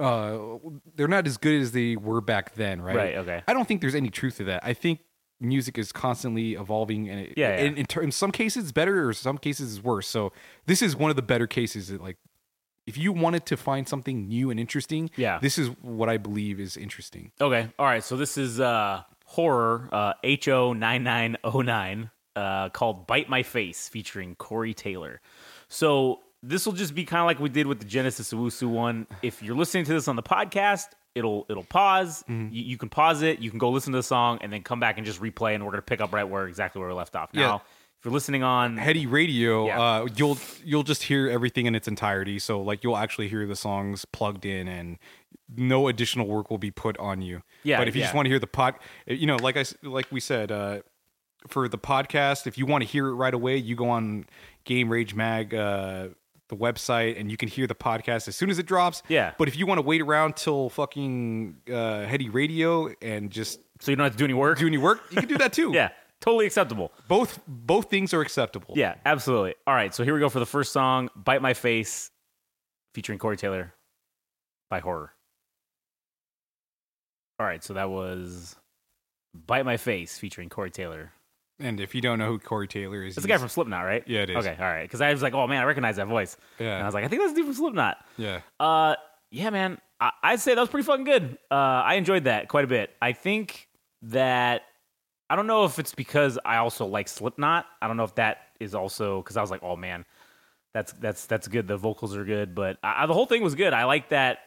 Speaker 3: Uh, they're not as good as they were back then, right?
Speaker 2: Right, okay.
Speaker 3: I don't think there's any truth to that. I think music is constantly evolving, and it,
Speaker 2: Yeah, yeah.
Speaker 3: In, in, ter- in some cases it's better, or some cases it's worse. So this is one of the better cases. That, like, if you wanted to find something new and interesting,
Speaker 2: Yeah.
Speaker 3: this is what I believe is interesting.
Speaker 2: Okay. All right. So this is uh horror uh HO nine nine oh nine uh called Bite My Face featuring Corey Taylor. So this will just be kind of like we did with the Genesis Owusu one. If you're listening to this on the podcast, it'll it'll pause.
Speaker 3: Mm-hmm.
Speaker 2: You, you can pause it. You can go listen to the song and then come back and just replay. And we're gonna pick up right where exactly where we left off.
Speaker 3: Yeah.
Speaker 2: Now, if you're listening on
Speaker 3: Heady Radio,
Speaker 2: Yeah.
Speaker 3: uh, you'll you'll just hear everything in its entirety. So like you'll actually hear the songs plugged in, and no additional work will be put on you.
Speaker 2: Yeah,
Speaker 3: But if you just want to hear the pod, you know, like I like we said, uh, for the podcast, if you want to hear it right away, you go on Game Rage Mag. Uh, the website and you can hear the podcast as soon as it drops.
Speaker 2: Yeah.
Speaker 3: But if you want to wait around till fucking uh, Heady Radio and just
Speaker 2: so you don't have to do any work.
Speaker 3: do any work, you can do that too.
Speaker 2: yeah, totally acceptable.
Speaker 3: Both both things are acceptable.
Speaker 2: Yeah, absolutely. All right, so here we go for the first song, "Bite My Face," featuring Corey Taylor by Horror. All right, so that was "Bite My Face" featuring Corey Taylor.
Speaker 3: And if you don't know who Corey Taylor is,
Speaker 2: it's the guy from Slipknot, right?
Speaker 3: Yeah, it is.
Speaker 2: Okay, all right. Because I was like, "Oh man, I recognize that voice,"
Speaker 3: Yeah.
Speaker 2: and I was like, "I think that's the dude from Slipknot."
Speaker 3: Yeah.
Speaker 2: Uh, yeah, man. I- I'd say that was pretty fucking good. Uh, I enjoyed that quite a bit. I think that I don't know if it's because I also like Slipknot. I don't know if that is also because I was like, oh man, that's that's that's good. The vocals are good, but I, the whole thing was good. I like that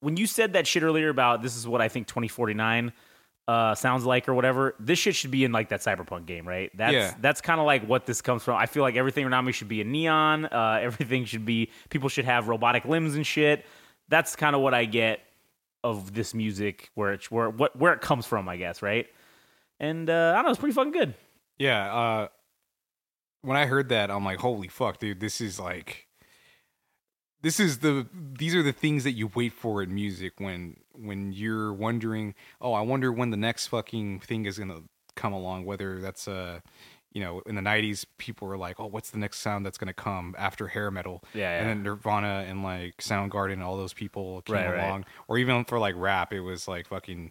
Speaker 2: when you said that shit earlier about this is what I think 2049 uh, sounds like or whatever. This shit should be in like that cyberpunk game, right? That's
Speaker 3: Yeah.
Speaker 2: that's kind of like what this comes from. I feel like everything around me should be a neon. Uh, everything should be people should have robotic limbs and shit. That's kind of what I get of this music, where it's where what where it comes from, I guess, right? And uh, I don't know, it's pretty fucking good.
Speaker 3: Yeah. Uh, when I heard that, I'm like, holy fuck, dude, this is like, this is the, these are the things that you wait for in music when, when you're wondering, oh, I wonder when the next fucking thing is going to come along, whether that's, uh, you know, in the 90s, people were like, oh, what's the next sound that's going to come after hair metal?
Speaker 2: Yeah, yeah.
Speaker 3: And then Nirvana and like Soundgarden and all those people came
Speaker 2: Right, right.
Speaker 3: along. Or even for like rap, it was like fucking,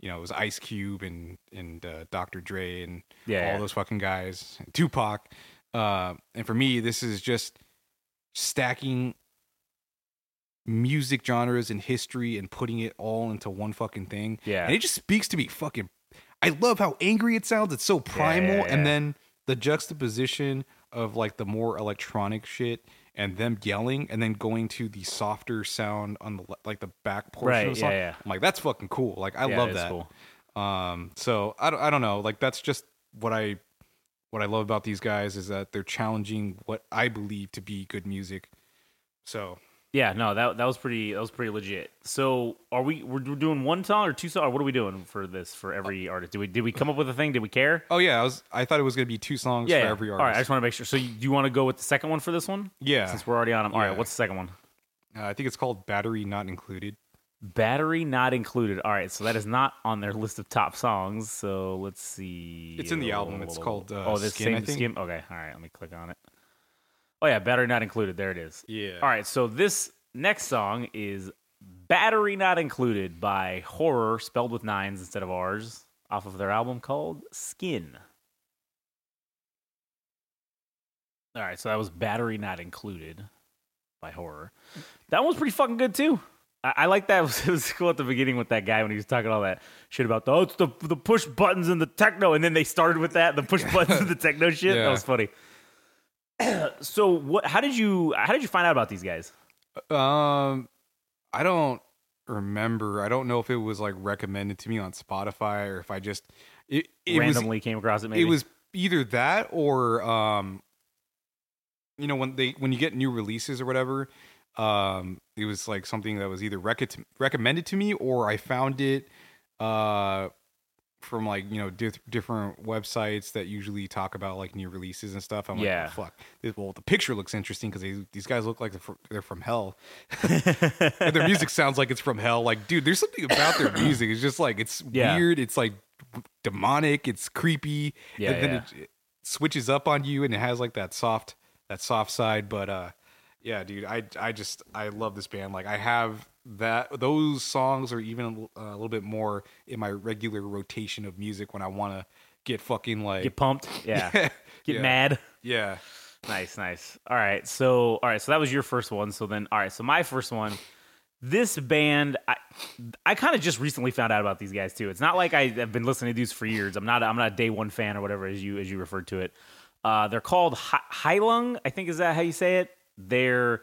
Speaker 3: you know, it was Ice Cube and, and uh, Dr. Dre and
Speaker 2: Yeah,
Speaker 3: all
Speaker 2: yeah.
Speaker 3: those fucking guys, Tupac. Uh, and for me, this is just stacking music genres and history and putting it all into one fucking thing.
Speaker 2: Yeah.
Speaker 3: And it just speaks to me fucking. I love how angry it sounds. It's so primal.
Speaker 2: yeah,
Speaker 3: And
Speaker 2: yeah.
Speaker 3: then the juxtaposition of like the more electronic shit and them yelling and then going to the softer sound on the like the back portion
Speaker 2: Right,
Speaker 3: of the song.
Speaker 2: yeah, yeah.
Speaker 3: I'm like, that's fucking cool. Like I
Speaker 2: Yeah,
Speaker 3: love that.
Speaker 2: cool.
Speaker 3: Um, so I don't, I don't know. Like that's just what I what I love about these guys is that they're challenging what I believe to be good music. So
Speaker 2: Yeah, no, that that was pretty that was pretty legit. So, are we we're we're doing one song or two songs? Or what are we doing for this for every artist? Did we did we come up with a thing? Did we care?
Speaker 3: oh yeah, I was I thought it was gonna be two songs
Speaker 2: Yeah,
Speaker 3: for
Speaker 2: yeah.
Speaker 3: every artist.
Speaker 2: right, I just want to make sure. So, you, do you want to go with the second one for this one?
Speaker 3: yeah,
Speaker 2: Since we're already on them. All right,
Speaker 3: Yeah.
Speaker 2: what's the second one?
Speaker 3: uh, I think it's called Battery Not Included.
Speaker 2: Battery not included. All right, so that is not on their list of top songs. So let's see.
Speaker 3: It's in the album. It's called, uh,
Speaker 2: oh, this
Speaker 3: Skin,
Speaker 2: same
Speaker 3: I think.
Speaker 2: skin. Okay, all right. Let me click on it. Oh yeah, battery not included. There it is.
Speaker 3: Yeah.
Speaker 2: All right, so this next song is "Battery Not Included" by Horror, spelled with nines instead of R's, off of their album called Skin. All right, so that was "Battery Not Included" by Horror. That one was pretty fucking good too. I, I like that. It was, it was cool at the beginning with that guy when he was talking all that shit about the oh, it's the the push buttons and the techno, and then they started with that the push buttons and the techno shit. That was funny. so what? How did you how did you find out about these guys?
Speaker 3: Um, I don't. remember. I don't know if it was like recommended to me on Spotify or if I just it, it was
Speaker 2: Randomly came across it. Maybe
Speaker 3: it was either that or um you know when they when you get new releases or whatever um it was like something that was either rec- recommended to me or i found it uh from like you know dif- different websites that usually talk about like new releases and stuff i'm
Speaker 2: Yeah.
Speaker 3: like oh, fuck This- well the picture looks interesting because these guys look like they're fr- they're from hell. And their music sounds like it's from hell. Like dude there's something about their music. It's just like it's
Speaker 2: Yeah.
Speaker 3: weird. It's like demonic. It's creepy.
Speaker 2: Yeah,
Speaker 3: and then
Speaker 2: yeah.
Speaker 3: it, it switches up on you and it has like that soft that soft side. But uh yeah dude i i just i love this band like i have that those songs are even uh, a little bit more in my regular rotation of music when i want to get fucking like
Speaker 2: get pumped. Yeah. Get
Speaker 3: Yeah.
Speaker 2: mad.
Speaker 3: yeah
Speaker 2: Nice, nice. All right. So, all right. So that was your first one. So then, all right. So my first one, this band, I, I kind of just recently found out about these guys too. It's not like I have been listening to these for years. I'm not, I'm not a day one fan or whatever as you as you referred to it. Uh, they're called Hi- Heilung. I think is that how you say it. They're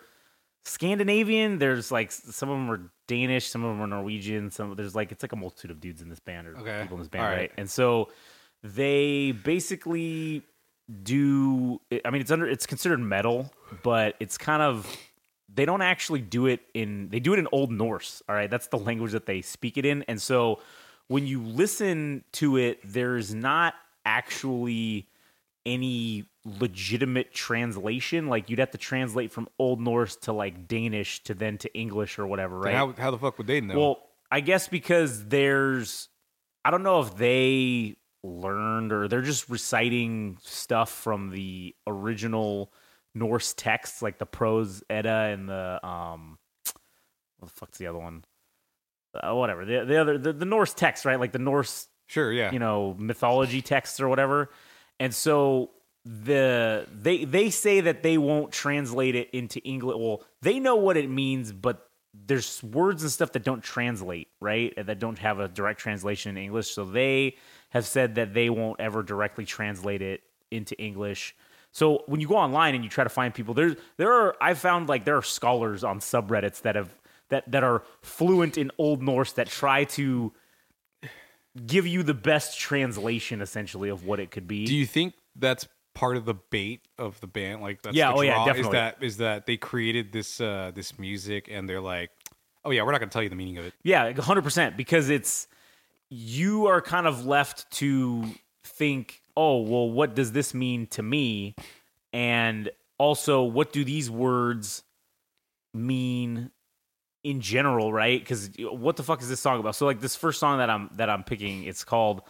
Speaker 2: Scandinavian. There's like some of them are Danish, some of them are Norwegian. Some there's like it's like a multitude of dudes in this band or
Speaker 3: Okay.
Speaker 2: people in this band, right?
Speaker 3: right.
Speaker 2: And so they basically do i mean it's under it's considered metal but it's kind of they don't actually do it in they do it in old norse all right that's the language that they speak it in and so when you listen to it there's not actually any legitimate translation like you'd have to translate from old norse to like danish to then to english or whatever right?
Speaker 3: how, how the fuck would they know?
Speaker 2: Well, I guess because there's, I don't know if they learned or they're just reciting stuff from the original Norse texts, like the Prose Edda and the um, what the fuck's the other one? Uh, whatever. The the other the, the Norse text, right? Like the Norse
Speaker 3: sure yeah.
Speaker 2: you know mythology texts or whatever and so the they they say that they won't translate it into english well they know what it means but there's words and stuff that don't translate right? That don't have a direct translation in english. So they have said that they won't ever directly translate it into english. So when you go online and you try to find people there's there are i found like there are scholars on subreddits that have that that are fluent in old norse that try to give you the best translation essentially of what it could be.
Speaker 3: do you think that's part of the bait of the band like that's
Speaker 2: Yeah,
Speaker 3: the
Speaker 2: oh yeah, definitely.
Speaker 3: is that is that they created this uh this music and they're like oh yeah we're not gonna tell you the meaning of it
Speaker 2: yeah, 100% because it's you are kind of left to think, "Oh, well what does this mean to me?" And also, what do these words mean in general, right? Cuz what the fuck is this song about? So like this first song that I'm that I'm picking, it's called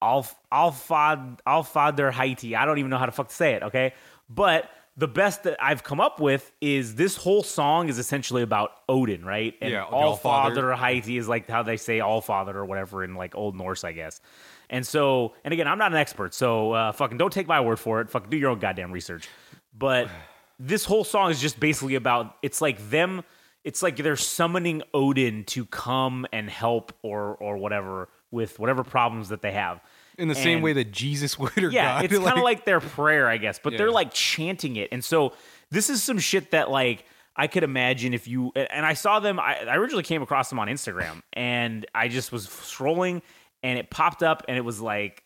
Speaker 2: Alf Alfad Alfader Haiti. I don't even know how to fuck to say it, okay? But the best that I've come up with is this whole song is essentially about Odin, right? And
Speaker 3: Yeah,
Speaker 2: All. Father Haiti is like how they say All Father or whatever in like Old Norse, I guess. And so, and again, I'm not an expert, so uh, fucking don't take my word for it. Fucking do your own goddamn research. But this whole song is just basically about it's like them it's like they're summoning Odin to come and help or or whatever with whatever problems that they have.
Speaker 3: in the same way that jesus would or
Speaker 2: yeah,
Speaker 3: God.
Speaker 2: it's kind of like their prayer, I guess, but they're like chanting it. And so this is some shit that like I could imagine if you and I saw them. I, I originally came across them on Instagram, and I just was scrolling, and it popped up, and it was like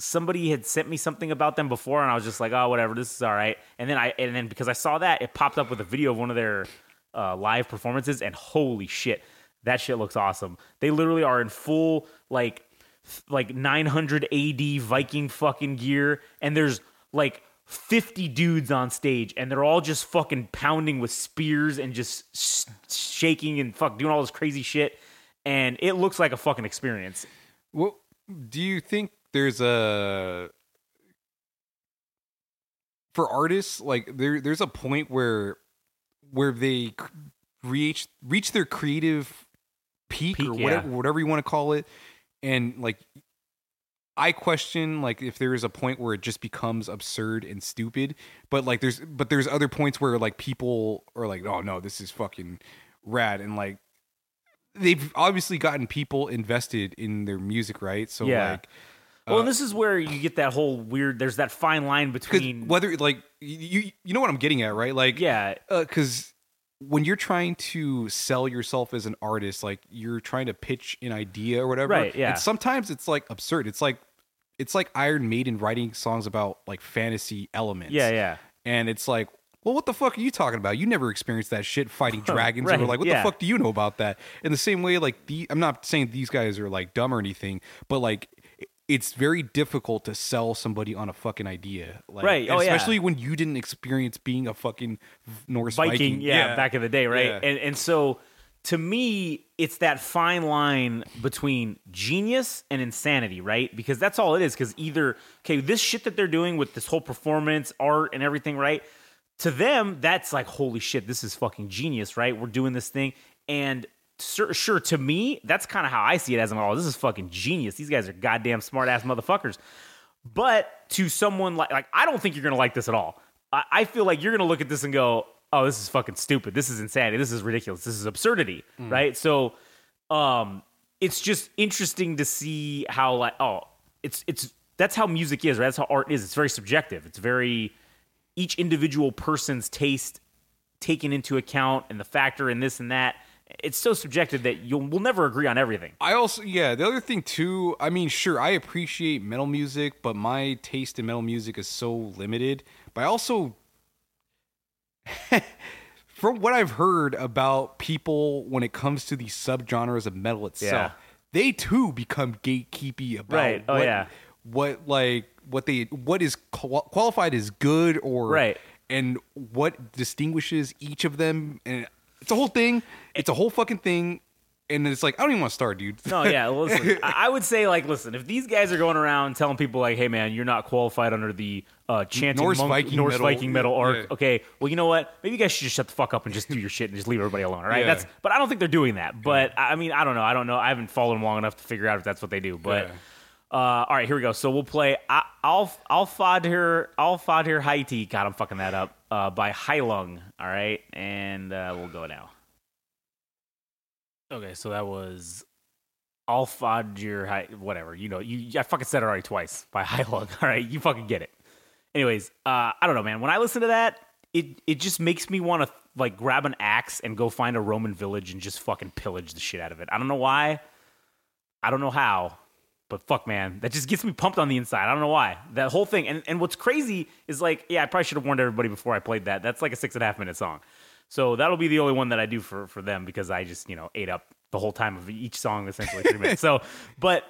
Speaker 2: somebody had sent me something about them before, and I was just like, oh, whatever, this is all right. And then I and then because I saw that, it popped up with a video of one of their uh, live performances, and holy shit, that shit looks awesome. They literally are in full like like 900 AD Viking fucking gear, and there's like 50 dudes on stage, and they're all just fucking pounding with spears and just shaking and fuck doing all this crazy shit. And it looks like a fucking experience.
Speaker 3: What do you think there's a for artists like there there's a point where where they reach reach their creative peak,
Speaker 2: Peak,
Speaker 3: or
Speaker 2: yeah.
Speaker 3: whatever whatever you want to call it and like I question like if there is a point where it just becomes absurd and stupid but like there's but there's other points where like people are like oh no this is fucking rad and like they've obviously gotten people invested in their music right so
Speaker 2: Yeah.
Speaker 3: like
Speaker 2: Well, uh, and this is where you get that whole weird. There's that fine line between
Speaker 3: whether like you you know what I'm getting at right like
Speaker 2: yeah, uh,
Speaker 3: because when you're trying to sell yourself as an artist, like you're trying to pitch an idea or whatever.
Speaker 2: Right, yeah.
Speaker 3: And sometimes it's like absurd. It's like it's like Iron Maiden writing songs about like fantasy elements.
Speaker 2: Yeah, yeah.
Speaker 3: And it's like, well, what the fuck are you talking about? You never experienced that shit fighting dragons.
Speaker 2: Right,
Speaker 3: or like, what
Speaker 2: yeah.
Speaker 3: the fuck do you know about that? In the same way, like the I'm not saying these guys are like dumb or anything, but like it's very difficult to sell somebody on a fucking idea. Like,
Speaker 2: Right, oh, yeah.
Speaker 3: especially when you didn't experience being a fucking Norse Viking.
Speaker 2: Viking, yeah, back in the day, right?
Speaker 3: Yeah.
Speaker 2: And and so to me, it's that fine line between genius and insanity, right? Because that's all it is. Because either okay, this shit that they're doing with this whole performance, art, and everything, right? To them, that's like holy shit, this is fucking genius, right? We're doing this thing, and sure, sure to me, that's kind of how I see it as I'm like, oh, this is fucking genius. These guys are goddamn smart ass motherfuckers. But to someone like like I don't think you're gonna like this at all. I, I feel like you're gonna look at this and go, "Oh, this is fucking stupid. This is insanity. This is ridiculous. This is absurdity." Right? So, um, it's just interesting to see how like oh, it's it's that's how music is. Right? That's how art is. It's very subjective. It's very each individual person's taste taken into account and the factor and this and that. It's so subjective that you'll we'll never agree on everything.
Speaker 3: I also yeah, the other thing too, I mean, sure, I appreciate metal music, but my taste in metal music is so limited. But I also from what I've heard about people when it comes to these subgenres of metal itself,
Speaker 2: Yeah.
Speaker 3: they too become gatekeepy about
Speaker 2: Right. Oh,
Speaker 3: what,
Speaker 2: yeah.
Speaker 3: what like what they what is qual- qualified as good or
Speaker 2: Right.
Speaker 3: and what distinguishes each of them and it's a whole thing. It's a whole fucking thing. And it's like I don't even want to start, dude.
Speaker 2: No, yeah. Listen, I I would say like, listen, if these guys are going around telling people like, "Hey, man, you're not qualified under the uh, chanting
Speaker 3: Norse
Speaker 2: monk-
Speaker 3: Viking
Speaker 2: Norse
Speaker 3: metal.
Speaker 2: Viking arc,"
Speaker 3: Yeah.
Speaker 2: okay, well, you know what? Maybe you guys should just shut the fuck up and just do your shit and just leave everybody alone. All right,
Speaker 3: Yeah.
Speaker 2: that's. But I don't think they're doing that. But I I mean, I don't know. I don't know. I haven't followed them long enough to figure out if that's what they do. But. Uh, all right, here we go. So we'll play I- I'll I'll Fadhir Haiti. God, I'm fucking that up. Uh, by Heilung. All right, and uh, we'll go now. Okay, so that was I'll whatever. You know, you I fucking said it already twice by Heilung. All right, you fucking get it. Anyways, uh, I don't know, man. When I listen to that, it it just makes me want to like grab an axe and go find a Roman village and just fucking pillage the shit out of it. I don't know why. I don't know how, but fuck, man, that just gets me pumped on the inside. I don't know why. That whole thing. And and what's crazy is like, yeah, I probably should have warned everybody before I played that. That's like a six and a half minute song. So that'll be the only one that I do for for them because I just you know ate up the whole time of each song essentially three minutes. So, but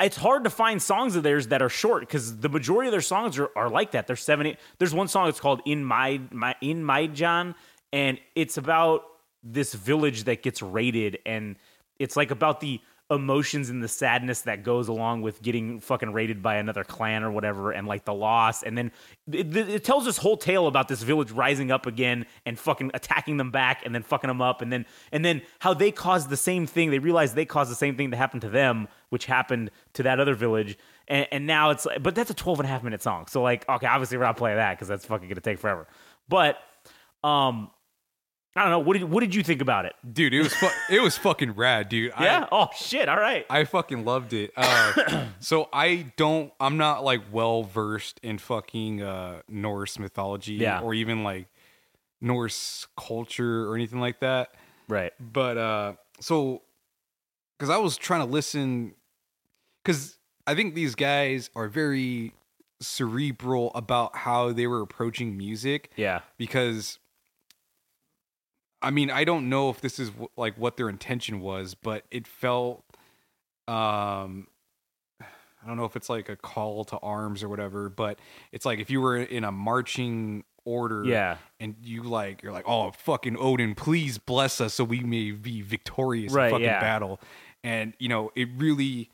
Speaker 2: it's hard to find songs of theirs that are short because the majority of their songs are, are like that. They're seven. Eight, there's one song that's called "In My My In My John," and it's about this village that gets raided, and it's like about the emotions and the sadness that goes along with getting fucking raided by another clan or whatever and like the loss. And then it, it tells this whole tale about this village rising up again and fucking attacking them back and then fucking them up. And then and then how they caused the same thing. They realized they caused the same thing to happen to them which happened to that other village. And, and now it's but that's a 12 and a half minute song. So like okay obviously we're not playing that because that's fucking gonna take forever. But um I don't know. What did what did you think about it?
Speaker 3: dude it was fu- it was fucking rad dude
Speaker 2: Yeah. oh shit. All right.
Speaker 3: I, I fucking loved it uh, so i don't i'm not like well versed in fucking uh norse mythology
Speaker 2: Yeah.
Speaker 3: or even like norse culture or anything like that
Speaker 2: right.
Speaker 3: but uh so because i was trying to listen because i think these guys are very cerebral about how they were approaching music
Speaker 2: Yeah.
Speaker 3: because I mean, I don't know if this is wh- like what their intention was, but it felt um I don't know if it's like a call to arms or whatever, but it's like if you were in a marching order
Speaker 2: Yeah.
Speaker 3: and you like you're like, "Oh, fucking Odin, please bless us so we may be victorious
Speaker 2: Right,
Speaker 3: in fucking
Speaker 2: yeah.
Speaker 3: battle." And you know, it really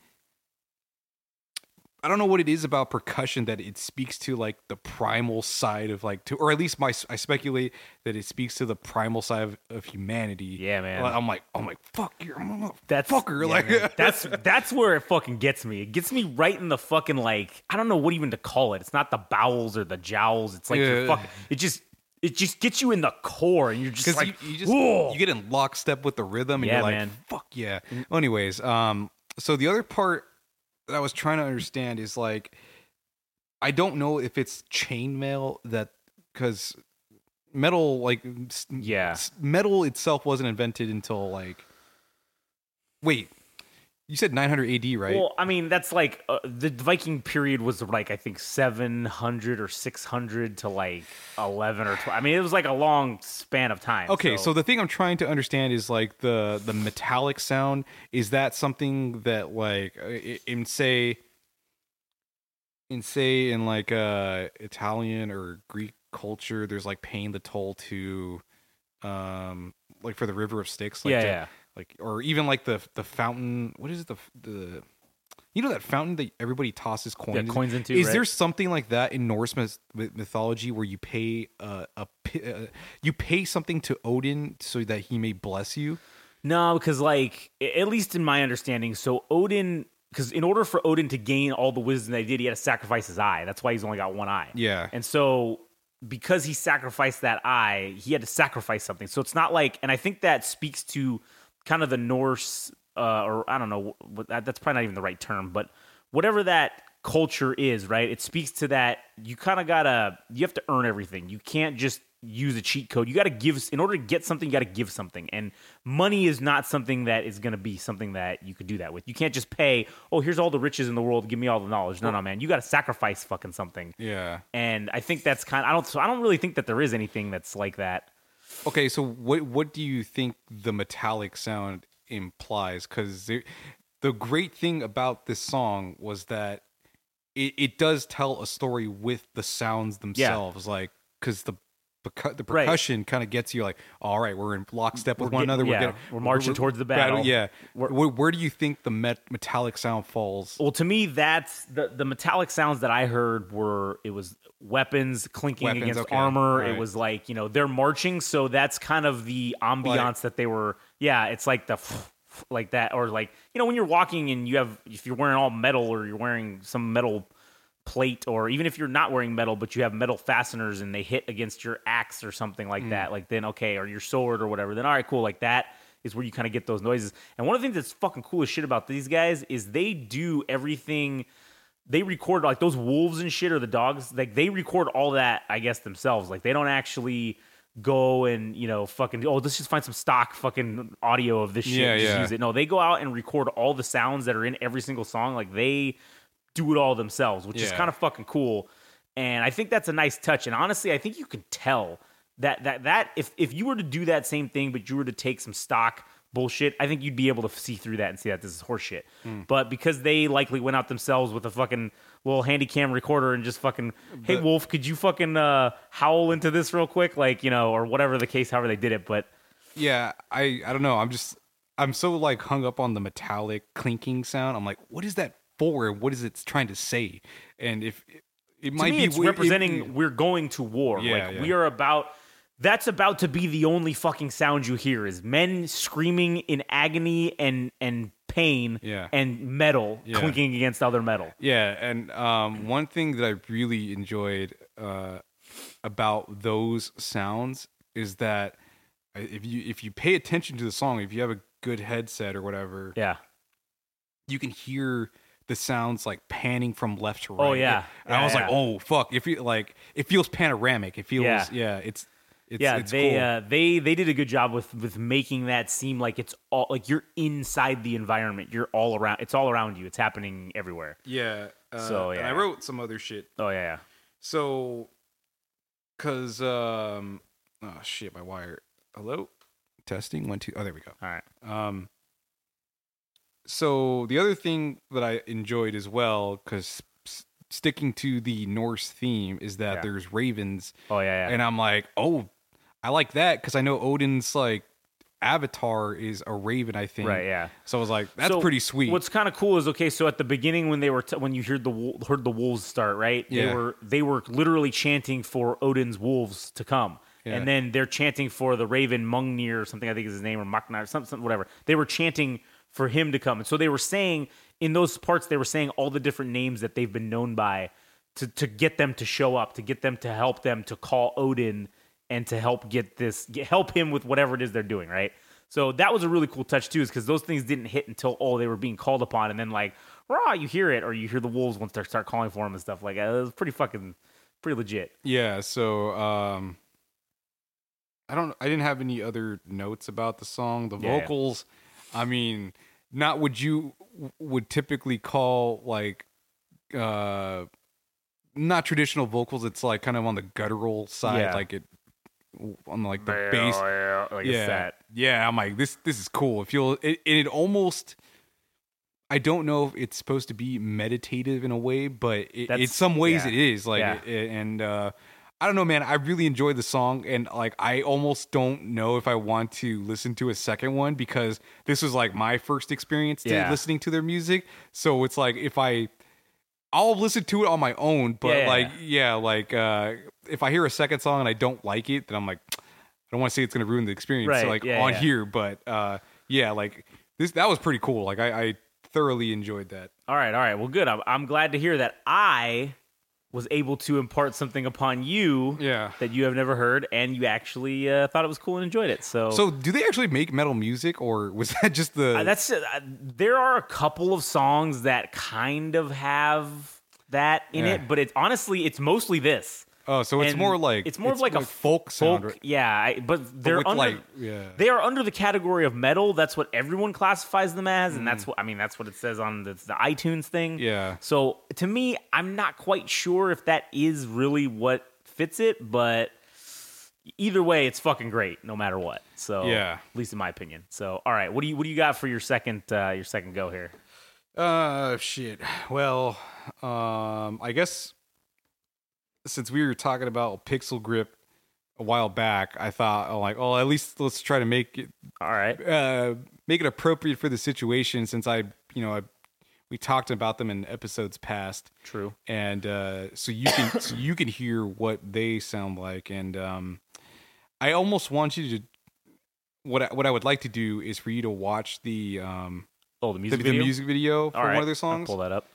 Speaker 3: I don't know what it is about percussion that it speaks to like the primal side of like to or at least my I speculate that it speaks to the primal side of, of humanity.
Speaker 2: Yeah, man.
Speaker 3: Like, I'm like, I'm like, fuck you, I'm a
Speaker 2: That's
Speaker 3: fucker.
Speaker 2: yeah,
Speaker 3: like
Speaker 2: man. that's that's where it fucking gets me. It gets me right in the fucking like I don't know what even to call it. It's not the bowels or the jowls. It's like you're
Speaker 3: Yeah.
Speaker 2: fucking. It just it just gets you in the core, and you're just like
Speaker 3: you, you just you get in lockstep with the rhythm and
Speaker 2: Yeah,
Speaker 3: you're like,
Speaker 2: man.
Speaker 3: fuck yeah. Well, anyways, um, so the other part that I was trying to understand is like, I don't know if it's chainmail that because metal like
Speaker 2: Yeah.
Speaker 3: metal itself wasn't invented until like wait you said 900 AD right
Speaker 2: Well, I mean, that's like uh, the Viking period was like I think 700 or 600 to like 11 or 12. I mean, it was like a long span of time.
Speaker 3: Okay, so. the thing I'm trying to understand is like the the metallic sound. Is that something that like uh, in say in say in like uh Italian or Greek culture, there's like paying the toll to um like for the River of Styx, like
Speaker 2: yeah,
Speaker 3: to-
Speaker 2: yeah.
Speaker 3: Like or even like the the fountain. What is it? The the you know that fountain that everybody tosses coins.
Speaker 2: Yeah, coins into,
Speaker 3: Is
Speaker 2: right?
Speaker 3: there something like that in Norse myth- mythology where you pay uh, a uh, you pay something to Odin so that he may bless you?
Speaker 2: No, because like at least in my understanding, so Odin, because in order for Odin to gain all the wisdom that he did, he had to sacrifice his eye. That's why he's only got one eye.
Speaker 3: Yeah.
Speaker 2: and so because he sacrificed that eye, he had to sacrifice something. So it's not like, and I think that speaks to kind of the Norse, uh, or I don't know, what, that, that's probably not even the right term, but whatever that culture is, right? It speaks to that you kind of gotta, you have to earn everything. You can't just use a cheat code. You got to give, in order to get something, you got to give something. And money is not something that is to be something that you could do that with. You can't just pay, oh, here's all the riches in the world, give me all the knowledge. No, no, man. You got to sacrifice fucking something.
Speaker 3: Yeah.
Speaker 2: And I think that's kind. I don't. So I don't really think that there is anything that's like that.
Speaker 3: Okay, so what what do you think the metallic sound implies? Because the great thing about this song was that it, it does tell a story with the sounds themselves, like because the percu- the
Speaker 2: Right.
Speaker 3: percussion kind of gets you like, all right, we're in lockstep with
Speaker 2: We're
Speaker 3: one another.
Speaker 2: yeah,
Speaker 3: we're, getting,
Speaker 2: we're marching towards the battle.
Speaker 3: Yeah, where, where do you think the met- metallic sound falls?
Speaker 2: Well, to me, that's the the metallic sounds that I heard were it was weapons clinking
Speaker 3: Weapons,
Speaker 2: against
Speaker 3: okay,
Speaker 2: armor. It was like you know they're marching, so that's kind of the ambiance that they were. Yeah, it's like the like that, or like you know when you're walking and you have if you're wearing all metal or you're wearing some metal plate or even if you're not wearing metal but you have metal fasteners and they hit against your axe or something like that mm. like then okay or your sword or whatever then all right cool like that is where you kind of get those noises and one of the things that's fucking cool as shit about these guys is they do everything they record like those wolves and shit or the dogs like they record all that i guess themselves. Like they don't actually go and you know fucking oh let's just find some stock fucking audio of this shit
Speaker 3: Yeah,
Speaker 2: and just
Speaker 3: yeah.
Speaker 2: use it. No they go out and record all the sounds that are in every single song. Like they do it all themselves which is kind of fucking cool. And i think that's a nice touch. And honestly i think you can tell that that that if if you were to do that same thing but you were to take some stock bullshit i think you'd be able to see through that and see that this is horseshit
Speaker 3: Hmm.
Speaker 2: but because they likely went out themselves with a fucking little handy cam recorder and just fucking hey
Speaker 3: But-
Speaker 2: wolf could you fucking uh howl into this real quick like you know or whatever the case however they did it but
Speaker 3: Yeah, I I don't know. I'm just I'm so like hung up on the metallic clinking sound. I'm like, what is that for? What is it trying to say? And if it, it might
Speaker 2: me,
Speaker 3: be
Speaker 2: it's
Speaker 3: it-
Speaker 2: representing
Speaker 3: it-
Speaker 2: we're going to war.
Speaker 3: Yeah,
Speaker 2: like
Speaker 3: yeah.
Speaker 2: we are about. That's about to be the only fucking sound you hear is men screaming in agony and and pain.
Speaker 3: Yeah.
Speaker 2: And metal
Speaker 3: Yeah.
Speaker 2: clinking against other metal.
Speaker 3: Yeah, and um, one thing that I really enjoyed uh, about those sounds is that if you if you pay attention to the song, if you have a good headset or whatever,
Speaker 2: Yeah.
Speaker 3: you can hear the sounds like panning from left to right.
Speaker 2: Oh, yeah.
Speaker 3: and I was
Speaker 2: Yeah,
Speaker 3: like, oh fuck! If you like, it feels panoramic. It feels
Speaker 2: Yeah.
Speaker 3: yeah. it's it's
Speaker 2: yeah,
Speaker 3: it's
Speaker 2: they
Speaker 3: cool.
Speaker 2: uh, they they did a good job with with making that seem like it's all like you're inside the environment. You're all around. It's all around you. It's happening everywhere.
Speaker 3: yeah. Uh,
Speaker 2: So,
Speaker 3: and I wrote some other shit
Speaker 2: Oh yeah, yeah.
Speaker 3: So, cause um, oh shit, my wire. Hello, testing one two. Oh, there we go.
Speaker 2: All right.
Speaker 3: Um, so the other thing that I enjoyed as well, cause sticking to the Norse theme, is that
Speaker 2: Yeah.
Speaker 3: there's ravens,
Speaker 2: Oh yeah, yeah.
Speaker 3: and I'm like, oh, I like that because I know Odin's like avatar is a raven. I think.
Speaker 2: right. Yeah.
Speaker 3: So I was like, that's
Speaker 2: So
Speaker 3: pretty sweet.
Speaker 2: What's kind of cool is okay. So at the beginning, when they were t- when you heard the heard the wolves start, right? They were they were literally chanting for Odin's wolves to come,
Speaker 3: Yeah.
Speaker 2: and then they're chanting for the Raven Mungnir or something. I think is his name or Maknar, something, something, whatever. They were chanting for him to come, and so they were saying in those parts they were saying all the different names that they've been known by to to get them to show up, to get them to help them to call Odin and to help get this get, help him with whatever it is they're doing, right? So that was a really cool touch too, is because those things didn't hit until oh they were being called upon, and then like rah, you hear it or you hear the wolves once they start calling for him and stuff like that. It was pretty fucking pretty legit.
Speaker 3: Yeah, so um I don't. I didn't have any other notes about the song. The
Speaker 2: Yeah, yeah.
Speaker 3: vocals. I mean, not what you would typically call like, uh, not traditional vocals. It's like kind of on the guttural side,
Speaker 2: Yeah.
Speaker 3: like it on like the bass.
Speaker 2: like
Speaker 3: yeah,
Speaker 2: that.
Speaker 3: yeah. I'm like this. This is cool. It feels. It, and it almost. I don't know if it's supposed to be meditative in a way, but it, in some ways
Speaker 2: yeah.
Speaker 3: it is. Like,
Speaker 2: Yeah.
Speaker 3: it- and uh, I don't know, man. I really enjoyed the song, and like, I almost don't know if I want to listen to a second one because this was like my first experience to
Speaker 2: Yeah.
Speaker 3: listening to their music. So it's like if I, I'll listen to it on my own, but
Speaker 2: Yeah, yeah,
Speaker 3: like, yeah, like uh, if I hear a second song and I don't like it, then I'm like, I don't want to say it's going to ruin the experience.
Speaker 2: Right,
Speaker 3: So like
Speaker 2: yeah,
Speaker 3: on
Speaker 2: yeah.
Speaker 3: here, but uh, yeah, like this that was pretty cool. Like I, I thoroughly enjoyed that.
Speaker 2: All right, all right. Well, good. I'm, I'm glad to hear that I was able to impart something upon you
Speaker 3: Yeah.
Speaker 2: that you have never heard, and you actually uh, thought it was cool and enjoyed it. So,
Speaker 3: So do they actually make metal music, or was that just the?
Speaker 2: Uh, that's uh, there are a couple of songs that kind of have that in
Speaker 3: Yeah.
Speaker 2: it, but it's honestly it's mostly this.
Speaker 3: Oh, so it's
Speaker 2: and
Speaker 3: more like
Speaker 2: it's more of like a
Speaker 3: folk sound,
Speaker 2: folk,
Speaker 3: right?
Speaker 2: yeah. I, but they're
Speaker 3: with,
Speaker 2: under
Speaker 3: like, yeah.
Speaker 2: they are under the category of metal. That's what everyone classifies them as, and
Speaker 3: Mm.
Speaker 2: that's what I mean. That's what it says on the, the iTunes thing.
Speaker 3: Yeah.
Speaker 2: So to me, I'm not quite sure if that is really what fits it, but either way, it's fucking great, no matter what. So
Speaker 3: Yeah.
Speaker 2: at least in my opinion. So all right, what do you what do you got for your second uh, your second go here?
Speaker 3: Uh, shit. Well, um, I guess since we were talking about Pixel Grip a while back, I thought, oh, like, oh, at least let's try to make it
Speaker 2: All right.
Speaker 3: uh, make it appropriate for the situation. Since I, you know, I, we talked about them in episodes past.
Speaker 2: True.
Speaker 3: and uh, so you can so you can hear what they sound like and um, i almost want you to what I, what i would like to do is for you to watch the um,
Speaker 2: Oh, the
Speaker 3: the,
Speaker 2: music
Speaker 3: the
Speaker 2: video.
Speaker 3: music video for
Speaker 2: right.
Speaker 3: one of their
Speaker 2: I'll
Speaker 3: songs
Speaker 2: pull that up.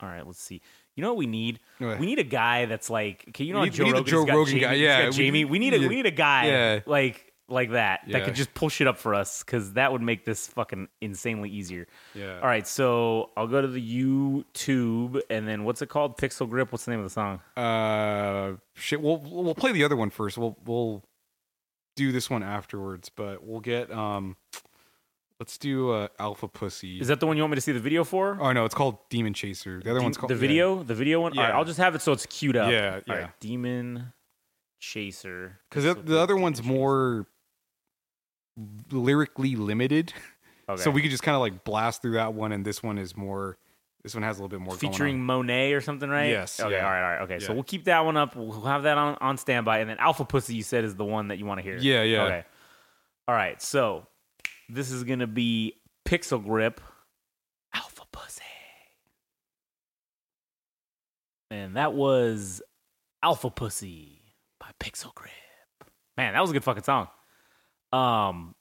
Speaker 2: All right, let's see. You know what we need? We need a guy that's like, okay, you know,
Speaker 3: We
Speaker 2: Joe
Speaker 3: we need
Speaker 2: Rogan's
Speaker 3: Joe
Speaker 2: got
Speaker 3: Rogan
Speaker 2: Jamie,
Speaker 3: guy, yeah, we-
Speaker 2: Jamie. We need a we need a guy,
Speaker 3: Yeah.
Speaker 2: like like that that could just push it up for us because that would make this fucking insanely easier.
Speaker 3: yeah
Speaker 2: All right, so I'll go to the YouTube and then what's it called? Pixel Grip. What's the name of the song?
Speaker 3: uh shit we'll we'll play the other one first we'll we'll do this one afterwards but we'll get um let's do uh alpha pussy
Speaker 2: Is that the one you want me to see the video for?
Speaker 3: oh no it's called demon chaser the other
Speaker 2: Dem-
Speaker 3: one's called
Speaker 2: the
Speaker 3: yeah.
Speaker 2: video. The video one. All right, I'll just have it so it's queued up.
Speaker 3: Yeah,
Speaker 2: All
Speaker 3: yeah.
Speaker 2: right, Demon Chaser.
Speaker 3: because the, other
Speaker 2: Demon
Speaker 3: one's
Speaker 2: Chaser.
Speaker 3: more lyrically limited
Speaker 2: Okay.
Speaker 3: so we could just kind of like blast through that one and this one is more this one has a little bit more going
Speaker 2: featuring
Speaker 3: on.
Speaker 2: Monet or something, right?
Speaker 3: Yes,
Speaker 2: Okay.
Speaker 3: yeah.
Speaker 2: All right. All right. Okay. So we'll keep that one up. We'll have that on, on standby, and then Alpha Pussy, you said, is the one that you want to hear.
Speaker 3: Yeah, yeah.
Speaker 2: Okay. All right. So this is gonna be Pixel Grip, Alpha Pussy, and that was Alpha Pussy by Pixel Grip. Man, that was a good fucking song. Um,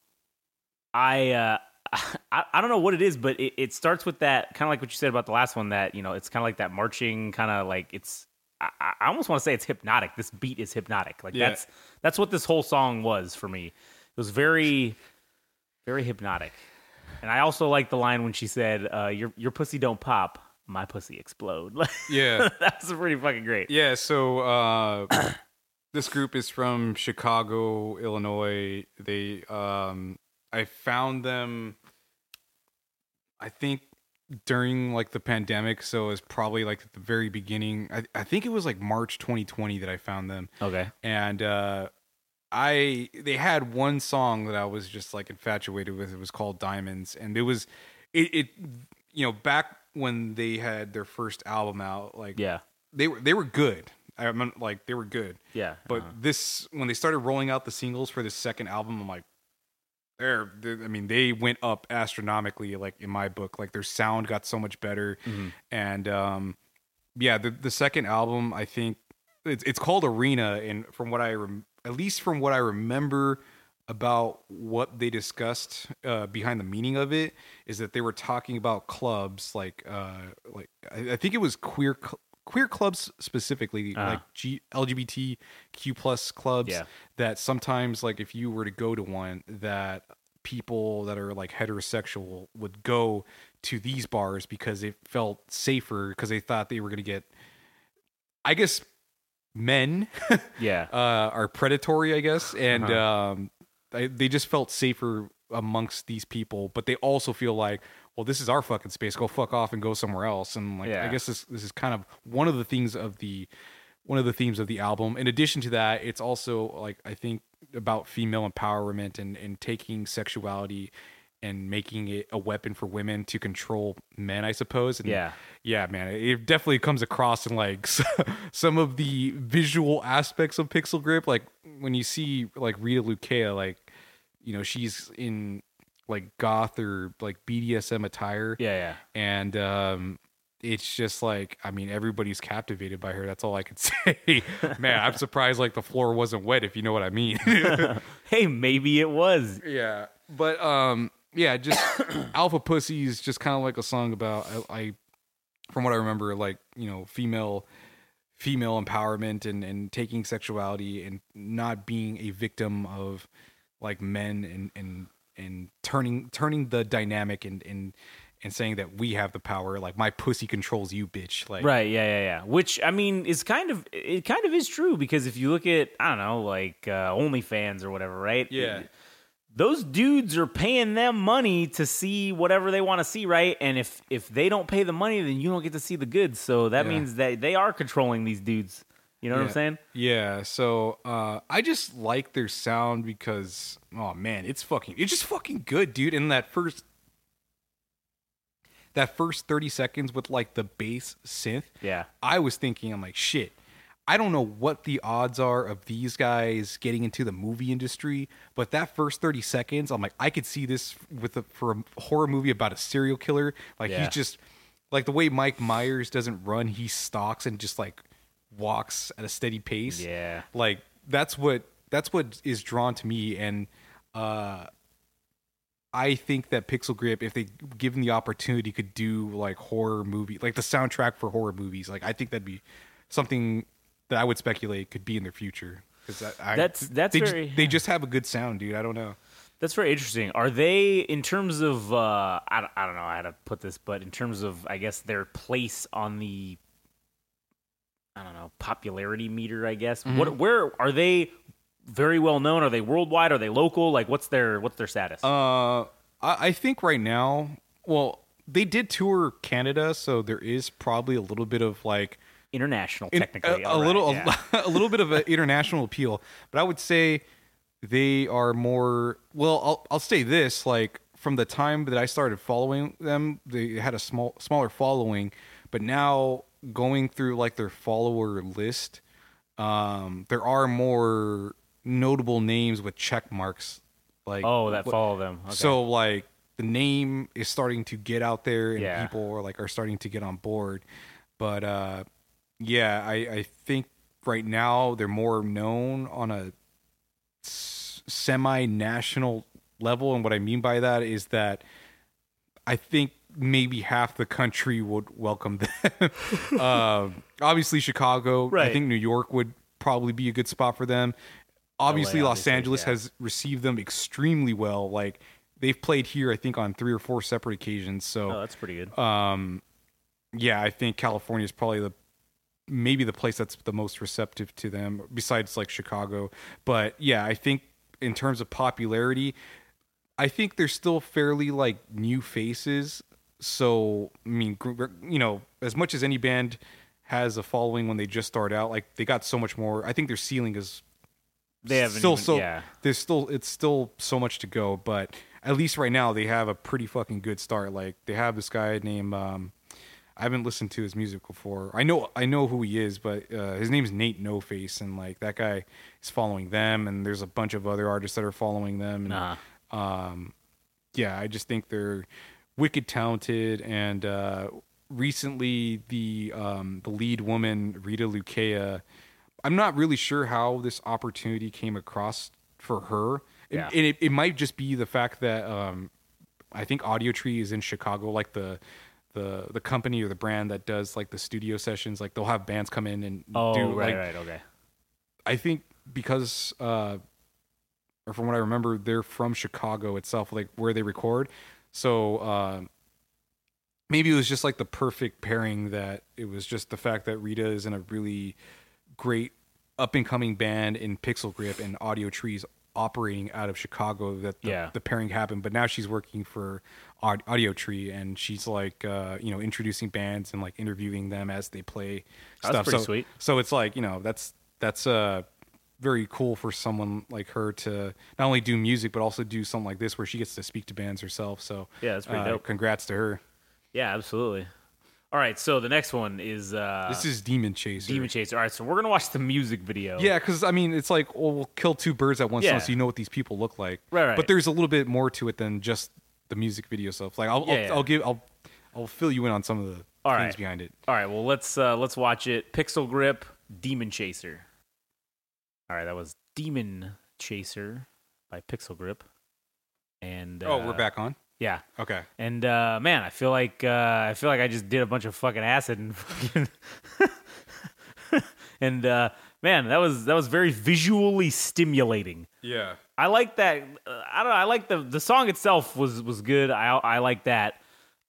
Speaker 2: I uh, I, I don't know what it is, but it, it starts with that kind of like what you said about the last one. That you know, it's kind of like that marching, kind of like it's. I, I almost want to say it's hypnotic. This beat is hypnotic. Like
Speaker 3: Yeah.
Speaker 2: that's that's what this whole song was for me. It was very, very hypnotic. And I also like the line when she said, uh, "Your your pussy don't pop, my pussy explode."
Speaker 3: yeah
Speaker 2: that's pretty fucking great.
Speaker 3: yeah so uh this group is from chicago illinois they um i found them i think during like the pandemic so it was probably like at the very beginning i, I think it was like march 2020 that i found them
Speaker 2: Okay.
Speaker 3: and uh I they had one song that I was just like infatuated with. It was called Diamonds, and it was it, it you know back when they had their first album out, like
Speaker 2: Yeah.
Speaker 3: they were they were good. I mean, like they were good,
Speaker 2: Yeah.
Speaker 3: but
Speaker 2: Uh-huh.
Speaker 3: this when they started rolling out the singles for the second album, I'm like, they're, they're- I mean, they went up astronomically. Like in my book, like their sound got so much better,
Speaker 2: Mm-hmm.
Speaker 3: and um, yeah, the the second album, I think it's it's called Arena, and from what I rem- at least from what I remember about what they discussed uh, behind the meaning of it is that they were talking about clubs like uh, like I, I think it was queer cl- queer clubs specifically
Speaker 2: Uh-huh.
Speaker 3: like G- LGBTQ plus clubs
Speaker 2: Yeah.
Speaker 3: that sometimes like if you were to go to one that people that are like heterosexual would go to these bars because it felt safer because they thought they were going to get I guess men
Speaker 2: Yeah.
Speaker 3: uh, are predatory, I guess, and
Speaker 2: Uh-huh.
Speaker 3: um, I, they just felt safer amongst these people. But they also feel like, well, this is our fucking space. Go fuck off and go somewhere else. And like, I guess this this is kind of one of the things of the one of the themes of the album. In addition to that, it's also like I think about female empowerment and and taking sexuality and making it a weapon for women to control men, I suppose. And
Speaker 2: Yeah.
Speaker 3: yeah, man, it definitely comes across in like some of the visual aspects of Pixel Grip. Like when you see like Rita Lukea, like you know she's in like goth or like BDSM attire,
Speaker 2: yeah, yeah.
Speaker 3: and um, it's just like I mean everybody's captivated by her. That's all I could say. man, I'm surprised like the floor wasn't wet, if you know what I mean.
Speaker 2: Hey, maybe it was.
Speaker 3: Yeah, but um, yeah, just Alpha Pussy is just kind of like a song about I, I, from what I remember, like you know, female, female empowerment and and taking sexuality and not being a victim of like men and and and turning turning the dynamic and and and saying that we have the power, like my pussy controls you, bitch. Like
Speaker 2: Right, yeah, yeah, yeah. Which I mean is kind of it kind of is true because if you look at I don't know like uh, OnlyFans or whatever, right?
Speaker 3: Yeah.
Speaker 2: Those dudes are paying them money to see whatever they want to see, right? And if if they don't pay the money, then you don't get to see the goods. So that
Speaker 3: Yeah.
Speaker 2: means that they are controlling these dudes. You know what I'm saying?
Speaker 3: Yeah, so uh I just like their sound because oh man, it's fucking it's just fucking good, dude. In that first that first 30 seconds with like the bass synth,
Speaker 2: Yeah.
Speaker 3: I was thinking I'm like shit. I don't know what the odds are of these guys getting into the movie industry, but that first 30 seconds, I'm like I could see this with a, for a horror movie about a serial killer. Like
Speaker 2: Yeah.
Speaker 3: he's just like the way Mike Myers doesn't run, he stalks and just like walks at a steady pace
Speaker 2: Yeah.
Speaker 3: like that's what that's what is drawn to me and uh i think that pixel grip if they given the opportunity could do like horror movie like the soundtrack for horror movies like i think that'd be something that i would speculate could be in their future because
Speaker 2: That's- that's
Speaker 3: they, just-
Speaker 2: very-
Speaker 3: they just have a good sound dude i don't know
Speaker 2: That's very interesting. Are they in terms of uh I don't, I don't know how to put this, but in terms of I guess their place on the I don't know, popularity meter, I guess.
Speaker 3: Mm-hmm.
Speaker 2: What where are they very well known? Are they worldwide? Are they local? Like what's their what's their status?
Speaker 3: Uh, I, I think right now, well, they did tour Canada, so there is probably a little bit of like
Speaker 2: International
Speaker 3: in-
Speaker 2: technically.
Speaker 3: a, a
Speaker 2: all right,
Speaker 3: little,
Speaker 2: yeah.
Speaker 3: a, little bit of an international appeal. But I would say they are more. Well, I'll I'll say this: like from the time that I started following them, they had a small smaller following, but now going through like their follower list, um, there are more notable names with check marks. Like
Speaker 2: Oh, that follow them. Okay.
Speaker 3: so like the name is starting to get out there and
Speaker 2: Yeah.
Speaker 3: people are like are starting to get on board. But uh yeah, I I think right now they're more known on a semi national level and what I mean by that is that I think maybe half the country would welcome them. um, obviously Chicago, I think New York would probably be a good spot for them. Obviously, Los
Speaker 2: obviously,
Speaker 3: Angeles
Speaker 2: yeah.
Speaker 3: has received them extremely well. Like they've played here, I think, on three or four separate occasions. So
Speaker 2: oh, that's pretty good.
Speaker 3: um yeah i think california is probably the maybe the place that's the most receptive to them besides like chicago. But yeah i think in terms of popularity i think they're still fairly like new faces. So i mean you know as much as any band has a following when they just start out like they got so much more. I think their ceiling is
Speaker 2: They haven't
Speaker 3: still
Speaker 2: even-
Speaker 3: so
Speaker 2: yeah.
Speaker 3: there's still it's still so much to go. But at least right now they have a pretty fucking good start. Like they have this guy named um I haven't listened to his music before. I know I know who he is, but uh, his name's Nate No Face, and like that guy is following them, and there's a bunch of other artists that are following them. And,
Speaker 2: Uh-huh.
Speaker 3: um, yeah, I just think they're wicked talented. And uh, recently, the um, the lead woman Rita Lukea, I'm not really sure how this opportunity came across for her. It-
Speaker 2: Yeah.
Speaker 3: And it, it might just be the fact that um, I think Audiotree is in Chicago, like the the the company or the brand that does like the studio sessions. Like they'll have bands come in and
Speaker 2: Oh,
Speaker 3: do
Speaker 2: right,
Speaker 3: like
Speaker 2: right, okay.
Speaker 3: I think because uh or from what I remember, they're from Chicago itself, like where they record. So uh, maybe it was just like the perfect pairing that it was just the fact that Rita is in a really great up and coming band in Pixel Grip and Audiotree's operating out of Chicago that the,
Speaker 2: Yeah.
Speaker 3: the pairing happened. But now she's working for Audiotree and she's like uh, you know introducing bands and like interviewing them as they play
Speaker 2: That's
Speaker 3: stuff.
Speaker 2: pretty
Speaker 3: so,
Speaker 2: sweet.
Speaker 3: So it's like you know that's that's uh very cool for someone like her to not only do music but also do something like this where she gets to speak to bands herself. So
Speaker 2: Yeah, that's pretty
Speaker 3: uh,
Speaker 2: dope.
Speaker 3: Congrats to her.
Speaker 2: Yeah, absolutely. All right, so the next one is uh,
Speaker 3: This is Demon Chaser.
Speaker 2: Demon Chaser. All right, so we're gonna watch the music video.
Speaker 3: Yeah, because I mean, it's like, well, we'll kill two birds at once,
Speaker 2: Yeah.
Speaker 3: so you know what these people look like.
Speaker 2: Right, right.
Speaker 3: But there's a little bit more to it than just the music video stuff. Like, I'll,
Speaker 2: Yeah,
Speaker 3: I'll,
Speaker 2: yeah.
Speaker 3: I'll give, I'll, I'll fill you in on some of the
Speaker 2: All
Speaker 3: things
Speaker 2: right.
Speaker 3: behind it.
Speaker 2: All right, well let's uh, let's watch it. Pixel Grip, Demon Chaser. All right, that was Demon Chaser by Pixel Grip. And
Speaker 3: oh,
Speaker 2: uh,
Speaker 3: we're back on.
Speaker 2: Yeah,
Speaker 3: Okay.
Speaker 2: and uh, man, I feel like uh, I feel like I just did a bunch of fucking acid and fucking and uh, man, that was that was very visually stimulating.
Speaker 3: Yeah.
Speaker 2: I like that. Uh, I don't know. I like the the song itself was was good. I I like that.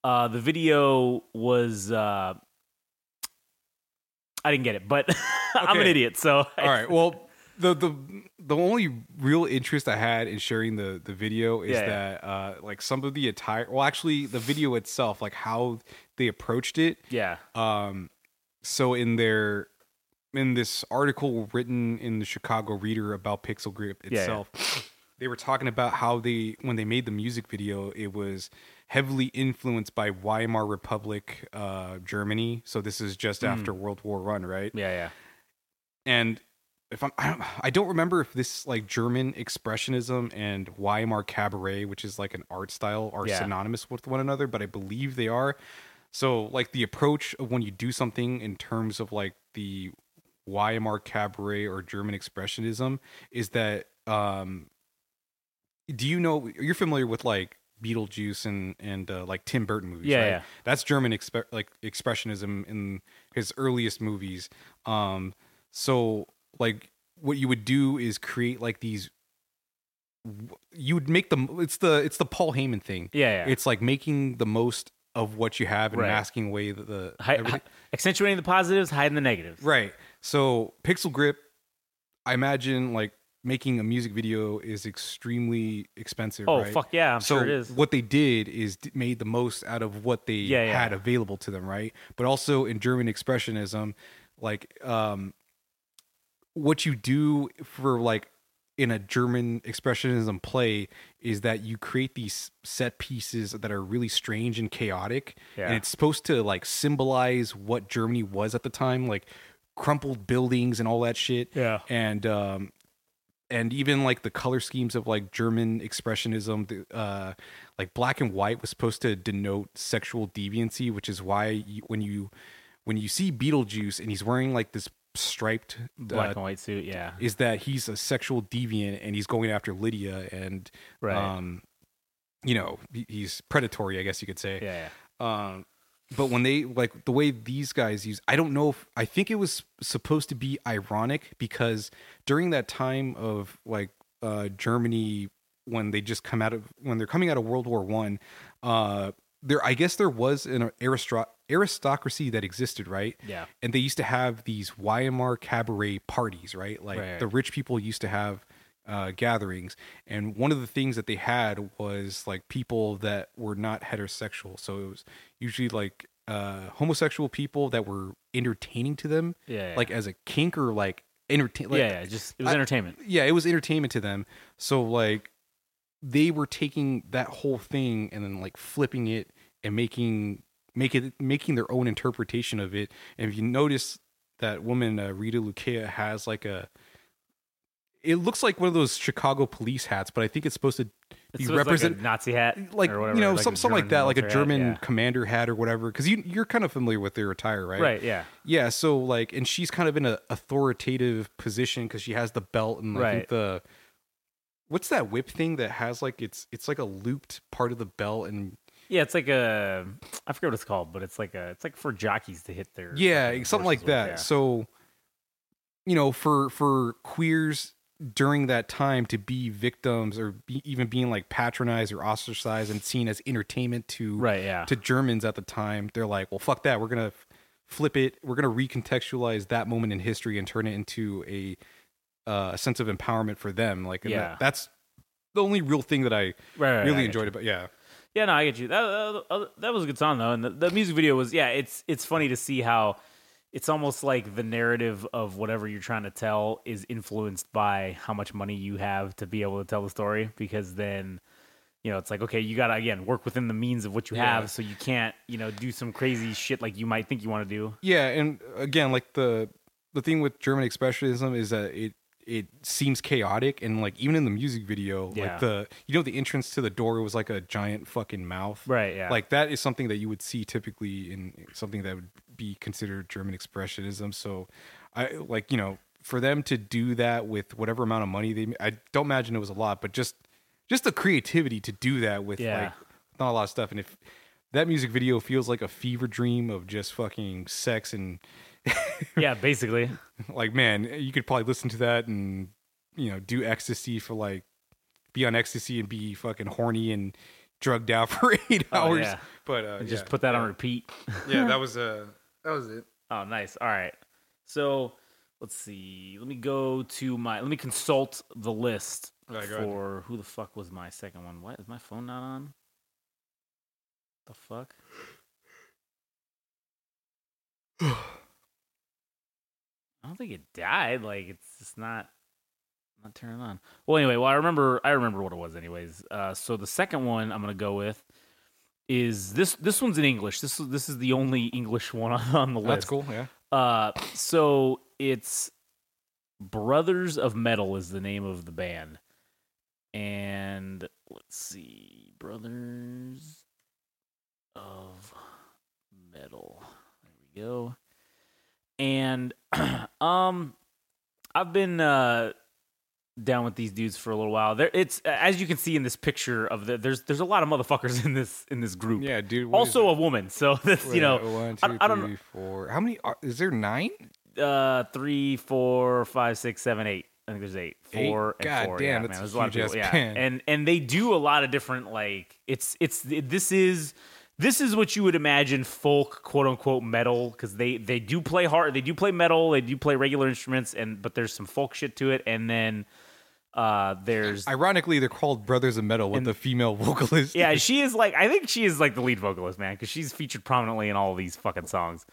Speaker 2: Uh, the video was. Uh, I didn't get it, but I'm an idiot. So
Speaker 3: All right. Well, the the the only real interest I had in sharing the the video is
Speaker 2: Yeah, yeah.
Speaker 3: that uh like some of the attire. Well, actually, the video itself, like how they approached it.
Speaker 2: yeah,
Speaker 3: Um, so in their in this article written in the Chicago Reader about Pixel Grip
Speaker 2: yeah.
Speaker 3: itself, they were talking about how they when they made the music video, it was heavily influenced by Weimar Republic, uh, Germany. So this is just after World War One, right?
Speaker 2: yeah, yeah.
Speaker 3: And if I'm, I don't, I don't remember if this like German expressionism and Weimar cabaret, which is like an art style, are
Speaker 2: Yeah.
Speaker 3: synonymous with one another, but I believe they are. So like the approach of when you do something in terms of like the Weimar cabaret or German expressionism is that um do you know you're familiar with like Beetlejuice and and uh, like Tim Burton movies
Speaker 2: Yeah,
Speaker 3: right?
Speaker 2: yeah.
Speaker 3: That's German expe- like expressionism in his earliest movies um so like what you would do is create like these you would make them it's the it's the Paul Heyman thing
Speaker 2: Yeah, yeah.
Speaker 3: it's like making the most of what you have and
Speaker 2: Right.
Speaker 3: masking away the, the
Speaker 2: Hi-
Speaker 3: everything.
Speaker 2: hi- accentuating the positives, hiding the negatives.
Speaker 3: right so pixel grip i imagine like making a music video is extremely expensive
Speaker 2: Oh
Speaker 3: right?
Speaker 2: fuck yeah, I'm
Speaker 3: so
Speaker 2: sure it is.
Speaker 3: what they did is d- made the most out of what they
Speaker 2: Yeah, yeah.
Speaker 3: had available to them right but also in german expressionism like um what you do for like in a German expressionism play is that you create these set pieces that are really strange and chaotic
Speaker 2: Yeah.
Speaker 3: and it's supposed to like symbolize what Germany was at the time like crumpled buildings and all that shit
Speaker 2: Yeah.
Speaker 3: and um and even like the color schemes of like German expressionism, the, uh, like black and white was supposed to denote sexual deviancy, which is why you, when you when you see Beetlejuice and he's wearing like this striped
Speaker 2: Black
Speaker 3: uh,
Speaker 2: and white suit. Yeah,
Speaker 3: is that he's a sexual deviant and he's going after Lydia and
Speaker 2: Right.
Speaker 3: um you know he's predatory I guess you could say
Speaker 2: yeah, yeah.
Speaker 3: um, but when they like the way these guys use, I don't know if I think it was supposed to be ironic because during that time of like uh, Germany when they just come out of when they're coming out of World War One, uh, there I guess there was an aristro- aristocracy that existed, right?
Speaker 2: Yeah.
Speaker 3: and they used to have these Weimar cabaret parties, right? Like
Speaker 2: Right.
Speaker 3: the rich people used to have uh, gatherings, and one of the things that they had was like people that were not heterosexual. So it was usually like uh, homosexual people that were entertaining to them,
Speaker 2: Yeah, yeah.
Speaker 3: like as a kink or like entertain. Like,
Speaker 2: yeah, yeah, just it was
Speaker 3: I-
Speaker 2: entertainment.
Speaker 3: yeah, it was entertainment to them. So like they were taking that whole thing and then like flipping it and making make it making their own interpretation of it. And if you notice that woman uh, Rita Lucia has like a it looks like one of those Chicago police hats, but I think it's supposed to be represent
Speaker 2: like a Nazi hat,
Speaker 3: like
Speaker 2: or whatever,
Speaker 3: you know
Speaker 2: like
Speaker 3: some, something like that, like a
Speaker 2: military hat,
Speaker 3: German
Speaker 2: yeah.
Speaker 3: commander hat or whatever. Because you you're kind of familiar with their attire, right?
Speaker 2: Right. Yeah.
Speaker 3: Yeah, so like, and she's kind of in an authoritative position because she has the belt and I
Speaker 2: Right.
Speaker 3: the what's that whip thing that has like it's it's like a looped part of the belt and
Speaker 2: Yeah, it's like a I forget what it's called, but it's like a it's like for jockeys to hit their
Speaker 3: yeah, something like
Speaker 2: with,
Speaker 3: that.
Speaker 2: yeah.
Speaker 3: So, you know, for for queers during that time to be victims or be, even being like patronized or ostracized and seen as entertainment to
Speaker 2: Right, yeah.
Speaker 3: to Germans at the time, they're like, well, fuck that, we're gonna flip it. We're gonna recontextualize that moment in history and turn it into a uh, sense of empowerment for them. Like,
Speaker 2: Yeah.
Speaker 3: that, that's the only real thing that I
Speaker 2: Right, right,
Speaker 3: really
Speaker 2: get
Speaker 3: enjoyed about. Yeah,
Speaker 2: Yeah, no, I get you. That uh, uh, that was a good song though, and the, the music video was yeah. It's it's funny to see how it's almost like the narrative of whatever you're trying to tell is influenced by how much money you have to be able to tell the story. Because then, you know, it's like okay, you gotta again work within the means of what you
Speaker 3: Yeah.
Speaker 2: have, so you can't you know do some crazy shit like you might think you want to do.
Speaker 3: yeah, and again, like the the thing with German expressionism is that it it seems chaotic and like even in the music video,
Speaker 2: Yeah.
Speaker 3: like the you know the entrance to the door was like a giant fucking mouth.
Speaker 2: Right? Yeah.
Speaker 3: Like that is something that you would see typically in something that would be considered German expressionism. So, I like you know for them to do that with whatever amount of money they, I don't imagine it was a lot, but just just the creativity to do that with
Speaker 2: Yeah.
Speaker 3: like not a lot of stuff. And if that music video feels like a fever dream of just fucking sex and
Speaker 2: yeah, basically.
Speaker 3: like man, you could probably listen to that and you know do ecstasy for like be on ecstasy and be fucking horny and drugged out for eight
Speaker 2: Oh,
Speaker 3: hours.
Speaker 2: yeah.
Speaker 3: But uh,
Speaker 2: just
Speaker 3: yeah.
Speaker 2: put that on repeat.
Speaker 3: yeah, that was uh that was it.
Speaker 2: Oh, nice. All right. So let's see. Let me go to my. Let me consult the list
Speaker 3: All right, go ahead.
Speaker 2: for who the fuck was my second one. What is my phone not on? The fuck? I don't think it died. Like it's just not not turning on. Well, anyway, well I remember I remember what it was anyways. Uh, so the second one I'm gonna go with is this. This one's in English. This is this is the only English one on, on the list.
Speaker 3: That's cool. Yeah.
Speaker 2: Uh, so it's Brothers of Metal is the name of the band, and let's see, Brothers of Metal. There we go. And um, I've been uh down with these dudes for a little while. There, it's as you can see in this picture of the there's there's a lot of motherfuckers in this in this group.
Speaker 3: Yeah, dude.
Speaker 2: Also a woman, so that's you know
Speaker 3: one,
Speaker 2: I-
Speaker 3: two,
Speaker 2: I don't know.
Speaker 3: three, four. How many? Are, is there nine?
Speaker 2: uh three, four, five, six, seven, eight. I think there's eight.
Speaker 3: Eight?
Speaker 2: Four and
Speaker 3: God
Speaker 2: four.
Speaker 3: damn,
Speaker 2: yeah, man.
Speaker 3: a
Speaker 2: There's a lot of people. Yeah. And and they do a lot of different like it's it's this is this is what you would imagine folk quote unquote metal because they they do play hard they do play metal they do play regular instruments and but there's some folk shit to it and then uh there's
Speaker 3: Ironically, they're called Brothers of Metal with the female vocalist.
Speaker 2: yeah, she is like I think she is like the lead vocalist, man, because she's featured prominently in all of these fucking songs.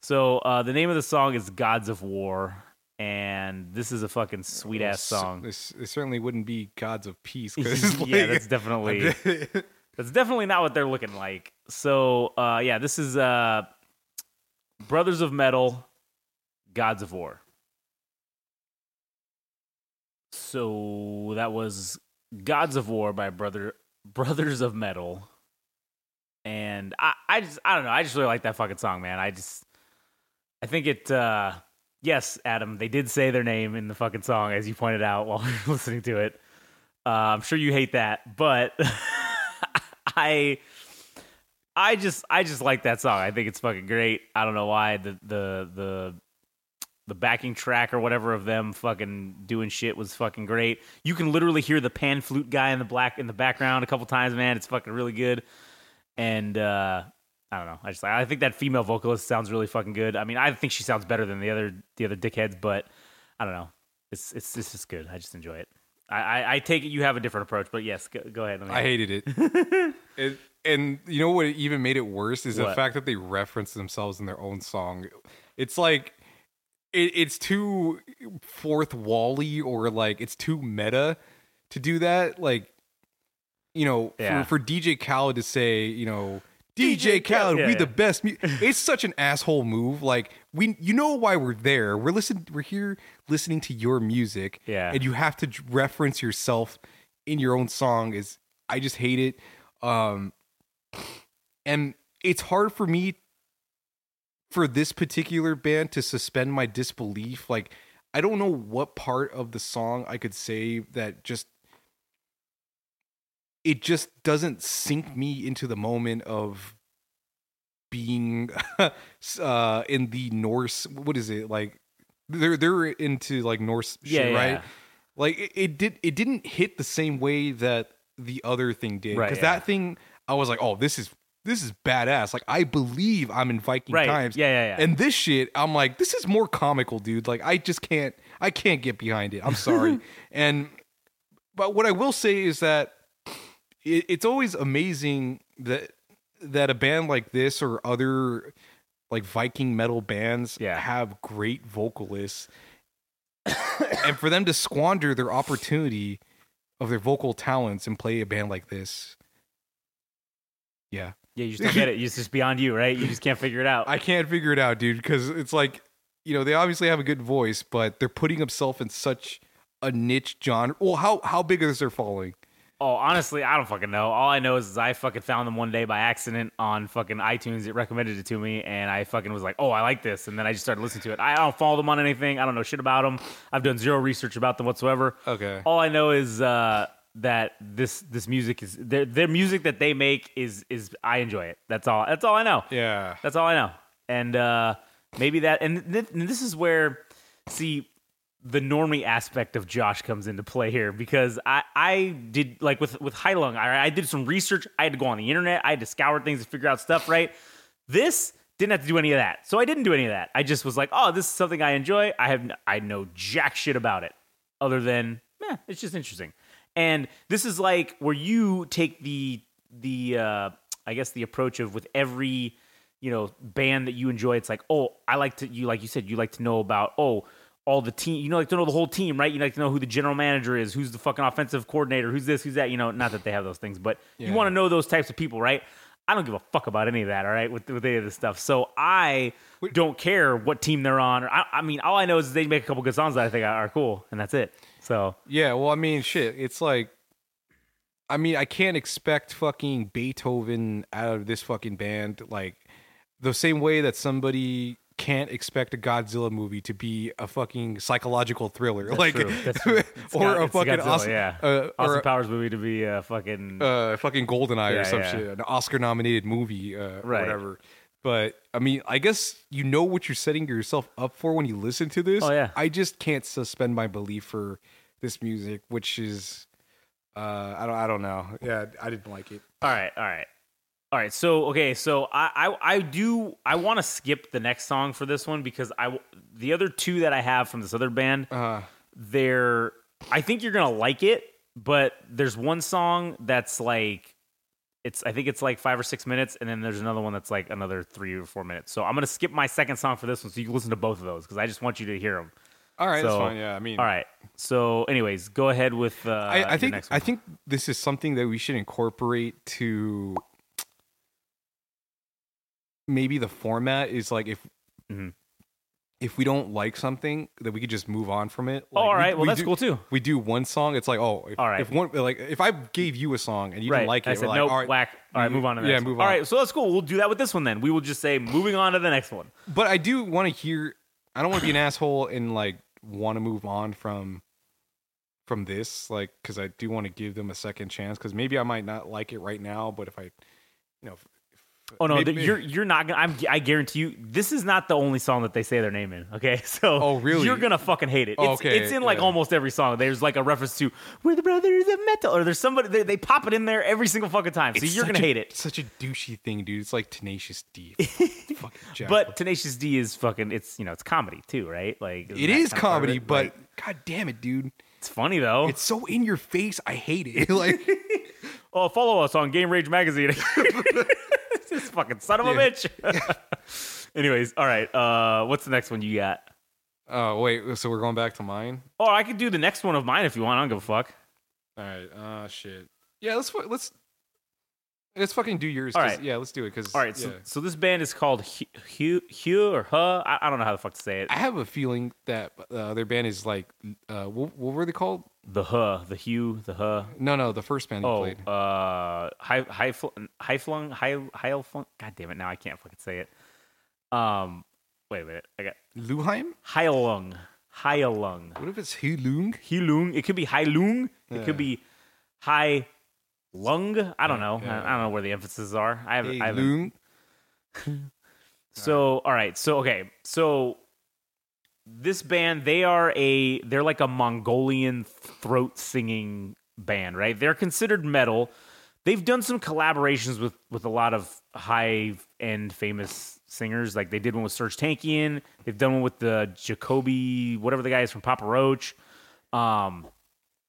Speaker 2: So uh, the name of the song is "Gods of War," and this is a fucking sweet ass song.
Speaker 3: This, this certainly wouldn't be Gods of peace
Speaker 2: yeah,
Speaker 3: like-
Speaker 2: that's definitely that's definitely not what they're looking like. So uh, yeah, this is uh, Brothers of Metal, Gods of War. So that was Gods of War by Brother Brothers of Metal. And I, I just I don't know, I just really like that fucking song, man. I just I think it uh yes, Adam, they did say their name in the fucking song, as you pointed out while we were listening to it. Uh, I'm sure you hate that, but I I just I just like that song. I think it's fucking great. I don't know why the the the the backing track or whatever of them fucking doing shit was fucking great. You can literally hear the pan flute guy in the black in the background a couple times, man. It's fucking really good. And uh I don't know. I just I think that female vocalist sounds really fucking good. I mean, I think she sounds better than the other the other dickheads, but I don't know. It's it's it's just good. I just enjoy it. I, I, take it you have a different approach, but yes, go, go ahead.
Speaker 3: I hated it. it. And you know what even made it worse is the fact that they reference themselves in their own song. It's like it, it's too fourth wally or like it's too meta to do that. Like you know,
Speaker 2: Yeah.
Speaker 3: for, for DJ Khaled to say, you know, DJ,
Speaker 2: DJ
Speaker 3: Khaled,
Speaker 2: yeah,
Speaker 3: we
Speaker 2: yeah.
Speaker 3: the best. Mu-. It's such an asshole move. Like we, you know why we're there. We're listen. We're here listening to your music.
Speaker 2: Yeah.
Speaker 3: and you have to reference yourself in your own song. Is I just hate it. Um, and it's hard for me for this particular band to suspend my disbelief. Like I don't know what part of the song I could say that just it just doesn't sink me into the moment of being uh in the Norse what is it like they're they're into like Norse
Speaker 2: Yeah,
Speaker 3: shit,
Speaker 2: yeah.
Speaker 3: right? Like it, it did it didn't hit the same way that the other thing did
Speaker 2: Right,
Speaker 3: because
Speaker 2: yeah.
Speaker 3: that thing I was like, "Oh, this is this is badass. Like I believe I'm in Viking
Speaker 2: Right.
Speaker 3: times.
Speaker 2: Yeah, yeah, yeah.
Speaker 3: And this shit, I'm like, this is more comical, dude. Like I just can't, I can't get behind it. I'm sorry. and but what I will say is that it, it's always amazing that that a band like this or other like Viking metal bands
Speaker 2: Yeah.
Speaker 3: have great vocalists, and for them to squander their opportunity of their vocal talents and play a band like this. Yeah.
Speaker 2: Yeah, you just don't get it. It's just beyond you, right? You just can't figure it out.
Speaker 3: I can't figure it out, dude, because it's like, you know, they obviously have a good voice, but they're putting themselves in such a niche genre. Well, how how big is their following?
Speaker 2: Oh, honestly, I don't fucking know. All I know is, is I fucking found them one day by accident on fucking iTunes. It recommended it to me, and I fucking was like, "Oh, I like this," and then I just started listening to it. I don't follow them on anything. I don't know shit about them. I've done zero research about them whatsoever.
Speaker 3: Okay.
Speaker 2: All I know is uh, that this this music is their their music that they make is is I enjoy it. That's all. That's all I know.
Speaker 3: Yeah.
Speaker 2: That's all I know. And uh, maybe that, and, th- and this is where, see, the normie aspect of Josh comes into play here because I, I did like with with Heilung, I, I did some research. I had to go on the internet. I had to scour things to figure out stuff. Right. This didn't have to do any of that, so I didn't do any of that. I just was like, oh, this is something I enjoy. I have I know jack shit about it, other than yeah, it's just interesting. And this is like where you take the the uh, I guess the approach of with every you know band that you enjoy. It's like oh, I like to you like you said you like to know about oh all the team. You know, like to know the whole team, right? You like to know who the general manager is, who's the fucking offensive coordinator, who's this, who's that. You know, not that they have those things, but you want to know those types of people, right? I don't give a fuck about any of that, all right, with, with any of this stuff. So I don't care what team they're on. I, I mean, all I know is they make a couple good songs that I think are cool, and that's it. So
Speaker 3: Yeah, well, I mean, shit. It's like, I mean, I can't expect fucking Beethoven out of this fucking band. Like, the same way that somebody can't expect a Godzilla movie to be a fucking psychological thriller, like,
Speaker 2: true. That's true.
Speaker 3: Or
Speaker 2: got-
Speaker 3: a fucking
Speaker 2: Godzilla,
Speaker 3: Austin,
Speaker 2: yeah.
Speaker 3: uh,
Speaker 2: Austin Powers movie to be a fucking
Speaker 3: uh, fucking Goldeneye
Speaker 2: Yeah,
Speaker 3: or some
Speaker 2: yeah.
Speaker 3: shit, an Oscar-nominated movie, uh,
Speaker 2: Right.
Speaker 3: whatever. But I mean, I guess you know what you're setting yourself up for when you listen to this.
Speaker 2: Oh, yeah.
Speaker 3: I just can't suspend my belief for this music, which is, uh, I don't, I don't know. Yeah, I didn't like it.
Speaker 2: All right, all right, all right. So okay, so I I, I do I want to skip the next song for this one because I the other two that I have from this other band,
Speaker 3: Uh,
Speaker 2: they're I think you're gonna like it, but there's one song that's like it's I think it's like five or six minutes, and then there's another one that's like another three or four minutes. So I'm gonna skip my second song for this one, so you can listen to both of those because I just want you to hear them.
Speaker 3: all right, that's
Speaker 2: So,
Speaker 3: fine. Yeah, I mean,
Speaker 2: All right. So, anyways, go ahead with. Uh,
Speaker 3: I, I think I think this is something that we should incorporate to maybe the format is like if
Speaker 2: Mhm.
Speaker 3: if we don't like something that we could just move on from it.
Speaker 2: Oh,
Speaker 3: Like,
Speaker 2: all
Speaker 3: we-
Speaker 2: Well,
Speaker 3: we
Speaker 2: that's
Speaker 3: do-
Speaker 2: cool too.
Speaker 3: We do one song. It's like oh, if,
Speaker 2: All right.
Speaker 3: If one like if I gave you a song and you
Speaker 2: right.
Speaker 3: didn't like it,
Speaker 2: I
Speaker 3: we're
Speaker 2: said
Speaker 3: like, all right.
Speaker 2: whack. All right, move on to the
Speaker 3: yeah,
Speaker 2: next
Speaker 3: move on.
Speaker 2: right, so that's cool. We'll do that with this one then. We will just say moving on to the next one.
Speaker 3: But I do want to hear. I don't want to be an asshole and like want to move on from from this, like because I do want to give them a second chance. Because maybe I might not like it right now, but if I, you know,
Speaker 2: Oh no,
Speaker 3: maybe-
Speaker 2: you're you're not gonna. I'm, I guarantee you, this is not the only song that they say their name in. Okay, so
Speaker 3: Oh, really?
Speaker 2: You're gonna fucking hate it.
Speaker 3: Oh,
Speaker 2: It's,
Speaker 3: okay,
Speaker 2: it's in like
Speaker 3: yeah.
Speaker 2: almost every song. There's like a reference to "We're the Brothers of Metal," or there's somebody they, they pop it in there every single fucking time. So
Speaker 3: It's
Speaker 2: you're gonna
Speaker 3: a-
Speaker 2: hate it.
Speaker 3: Such a douchey thing, dude. It's like Tenacious D. Fucking
Speaker 2: But Tenacious D is fucking. It's you know it's comedy too, right? Like
Speaker 3: it is
Speaker 2: kind of part of
Speaker 3: comedy,
Speaker 2: it?
Speaker 3: but
Speaker 2: Like,
Speaker 3: god damn it, dude.
Speaker 2: it's funny though.
Speaker 3: It's so in your face. I hate it. like
Speaker 2: Oh, follow us on Game Rage Magazine. this fucking son of a bitch. Anyways, all right. Uh, what's the next one you got?
Speaker 3: Oh wait, so we're going back to mine.
Speaker 2: Oh, I could do the next one of mine if you want. I don't give a fuck.
Speaker 3: All right. Uh shit. Yeah, let's let's let's fucking do yours.
Speaker 2: All
Speaker 3: 'cause-
Speaker 2: right.
Speaker 3: Yeah, let's do it. Because
Speaker 2: All right. So,
Speaker 3: yeah.
Speaker 2: so this band is called Hugh, Hugh or Huh. I, I don't know how the fuck to say it.
Speaker 3: I have a feeling that uh, their band is like, uh, what, what were they called?
Speaker 2: The Huh, the Hugh, the Huh.
Speaker 3: No, no, the first band they
Speaker 2: Oh,
Speaker 3: played.
Speaker 2: uh, high, high, fl- high flung, high, high flung. God damn it! Now I can't fucking say it. Um, wait a minute. I got
Speaker 3: Luheim?
Speaker 2: Heilung, Heilung.
Speaker 3: What if it's Hulung?
Speaker 2: Heilung. It could be Heilung. It
Speaker 3: Yeah.
Speaker 2: could be Hai Lung. I don't know.
Speaker 3: yeah.
Speaker 2: I, I don't know where the emphasis are. I haven't.
Speaker 3: Hey,
Speaker 2: I haven't? So, all right. So, okay. So, this band, they are a, they're like a Mongolian throat singing band, right? They're considered metal. They've done some collaborations with with a lot of high end famous singers. Like they did one with Serj Tankian. They've done one with the Jacoby, whatever the guy is from Papa Roach. Um,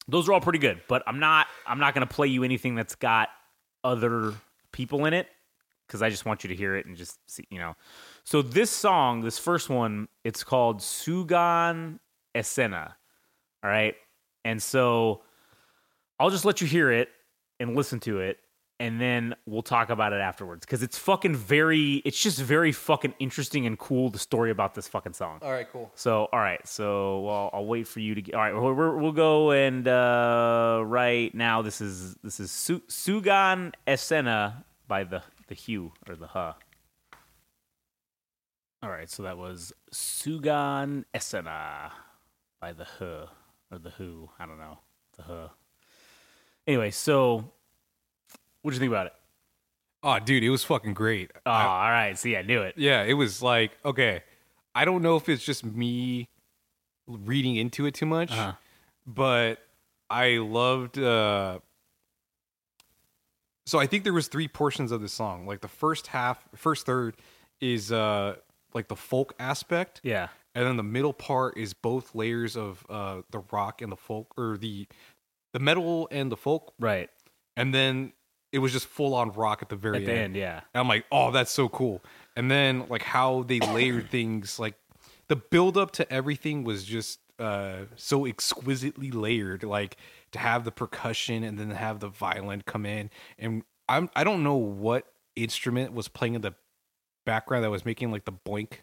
Speaker 2: those are all pretty good. But I'm not I'm not gonna play you anything that's got other people in it because I just want you to hear it and just see, you know. So this song, this first one, it's called Sugaan Essena. All right. And so I'll just let you hear it and listen to it and then we'll talk about it afterwards. Because it's fucking very it's just very fucking interesting and cool the story about this fucking song.
Speaker 3: All right, cool.
Speaker 2: so all right so well i'll wait for you to get all right we'll, we'll go and uh right now this is this is Su- sugaan essena by the the hue or the huh all right so that was sugaan essena by the huh or the who i don't know the huh anyway so what'd you think about it
Speaker 3: Oh, dude, it was fucking great.
Speaker 2: Oh,
Speaker 3: I-
Speaker 2: all right. See, I knew it.
Speaker 3: yeah, it was like okay. I don't know if it's just me reading into it too much,
Speaker 2: Uh-huh.
Speaker 3: but I loved. uh So I think there was three portions of the song. Like the first half, first third is uh like the folk aspect,
Speaker 2: Yeah.
Speaker 3: and then the middle part is both layers of uh the rock and the folk, or the the metal and the folk,
Speaker 2: Right.
Speaker 3: and then it was just full on rock at the very
Speaker 2: At the end, yeah.
Speaker 3: and I'm like, oh, that's so cool. And then like how they layered things, like the build up to everything was just uh so exquisitely layered. Like to have the percussion and then have the violin come in. And I'm I don't know what instrument was playing in the background that was making like the boink.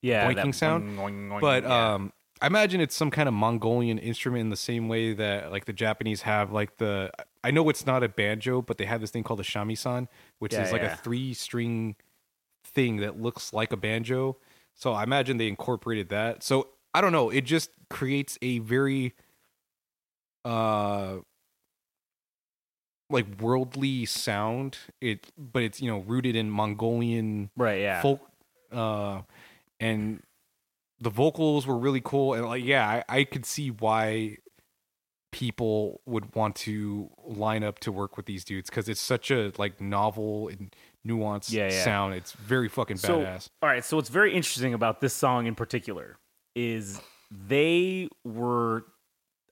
Speaker 2: Yeah.
Speaker 3: Boinking sound,
Speaker 2: boing, boing,
Speaker 3: But
Speaker 2: yeah.
Speaker 3: um I imagine it's some kind of Mongolian instrument in the same way that like the Japanese have like the I know it's not a banjo, but they have this thing called a shamisen, which
Speaker 2: Yeah,
Speaker 3: is like
Speaker 2: yeah.
Speaker 3: a three string thing that looks like a banjo. So I imagine they incorporated that. So I don't know, it just creates a very uh like worldly sound. It but it's you know rooted in Mongolian
Speaker 2: right, yeah.
Speaker 3: folk uh and the vocals were really cool and like yeah I, I could see why people would want to line up to work with these dudes because it's such a like novel and nuanced
Speaker 2: Yeah, yeah.
Speaker 3: sound it's very fucking
Speaker 2: so,
Speaker 3: badass
Speaker 2: all right. So what's very interesting about this song in particular is they were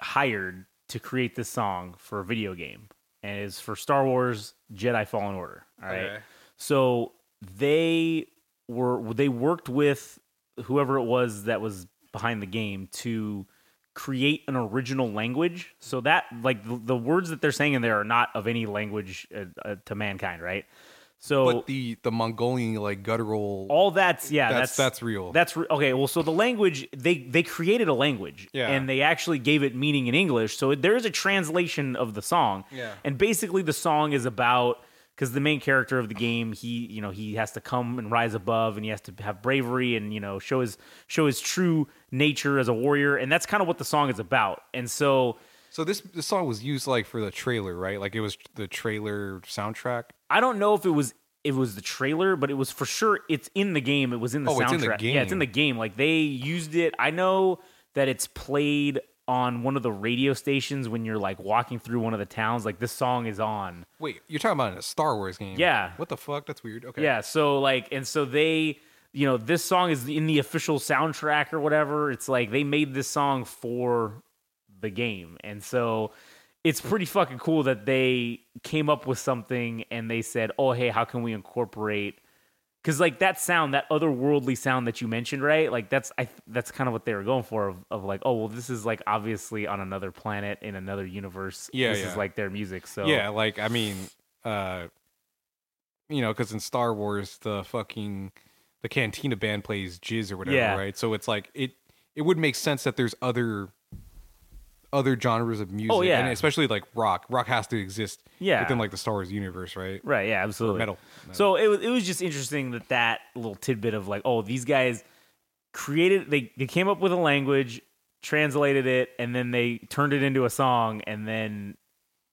Speaker 2: hired to create this song for a video game, and it's for Star Wars Jedi Fallen Order. All right.
Speaker 3: Okay.
Speaker 2: So they were they worked with whoever it was that was behind the game to create an original language. So that like the, the words that they're saying in there are not of any language uh, uh, to mankind, right? So
Speaker 3: but the the mongolian like guttural
Speaker 2: all that's yeah,
Speaker 3: that's
Speaker 2: that's
Speaker 3: that's real
Speaker 2: that's re- okay. Well, so the language they they created a language,
Speaker 3: Yeah.
Speaker 2: and they actually gave it meaning in English. So there is a translation of the song,
Speaker 3: Yeah.
Speaker 2: And basically, the song is about because the main character of the game, he you know he has to come and rise above, and he has to have bravery and you know show his show his true nature as a warrior, and that's kind of what the song is about. And so
Speaker 3: so this this song was used like for the trailer right like it was the trailer soundtrack
Speaker 2: I don't know if it was it was the trailer, but it was for sure it's in the game. It was in the
Speaker 3: Oh,
Speaker 2: soundtrack.
Speaker 3: it's in the game.
Speaker 2: Yeah, it's in the game. Like they used it. I know that it's played on one of the radio stations when you're like walking through one of the towns. Like this song is on.
Speaker 3: wait you're talking about in a star wars game
Speaker 2: Yeah.
Speaker 3: what the fuck that's weird okay
Speaker 2: Yeah, so like and so they you know, this song is in the official soundtrack or whatever. It's like they made this song for the game. And so it's pretty fucking cool that they came up with something and they said, "Oh, hey, how can we incorporate because like that sound, that otherworldly sound that you mentioned, right? Like that's I that's kind of what they were going for of, of like, oh well, this is like obviously on another planet in another universe.
Speaker 3: Yeah,
Speaker 2: this
Speaker 3: yeah.
Speaker 2: is like their music. So
Speaker 3: Yeah, like I mean, uh, you know, because in Star Wars, the fucking the Cantina band plays jizz or whatever,
Speaker 2: Yeah.
Speaker 3: right? So it's like it it would make sense that there's other other genres of music,
Speaker 2: Oh, yeah.
Speaker 3: and especially like rock. Rock has to exist,
Speaker 2: Yeah.
Speaker 3: within like the Star Wars universe, right?
Speaker 2: Right. Yeah. Absolutely.
Speaker 3: metal.
Speaker 2: So it was it was just interesting that that little tidbit of like, oh, these guys created they they came up with a language, translated it, and then they turned it into a song, and then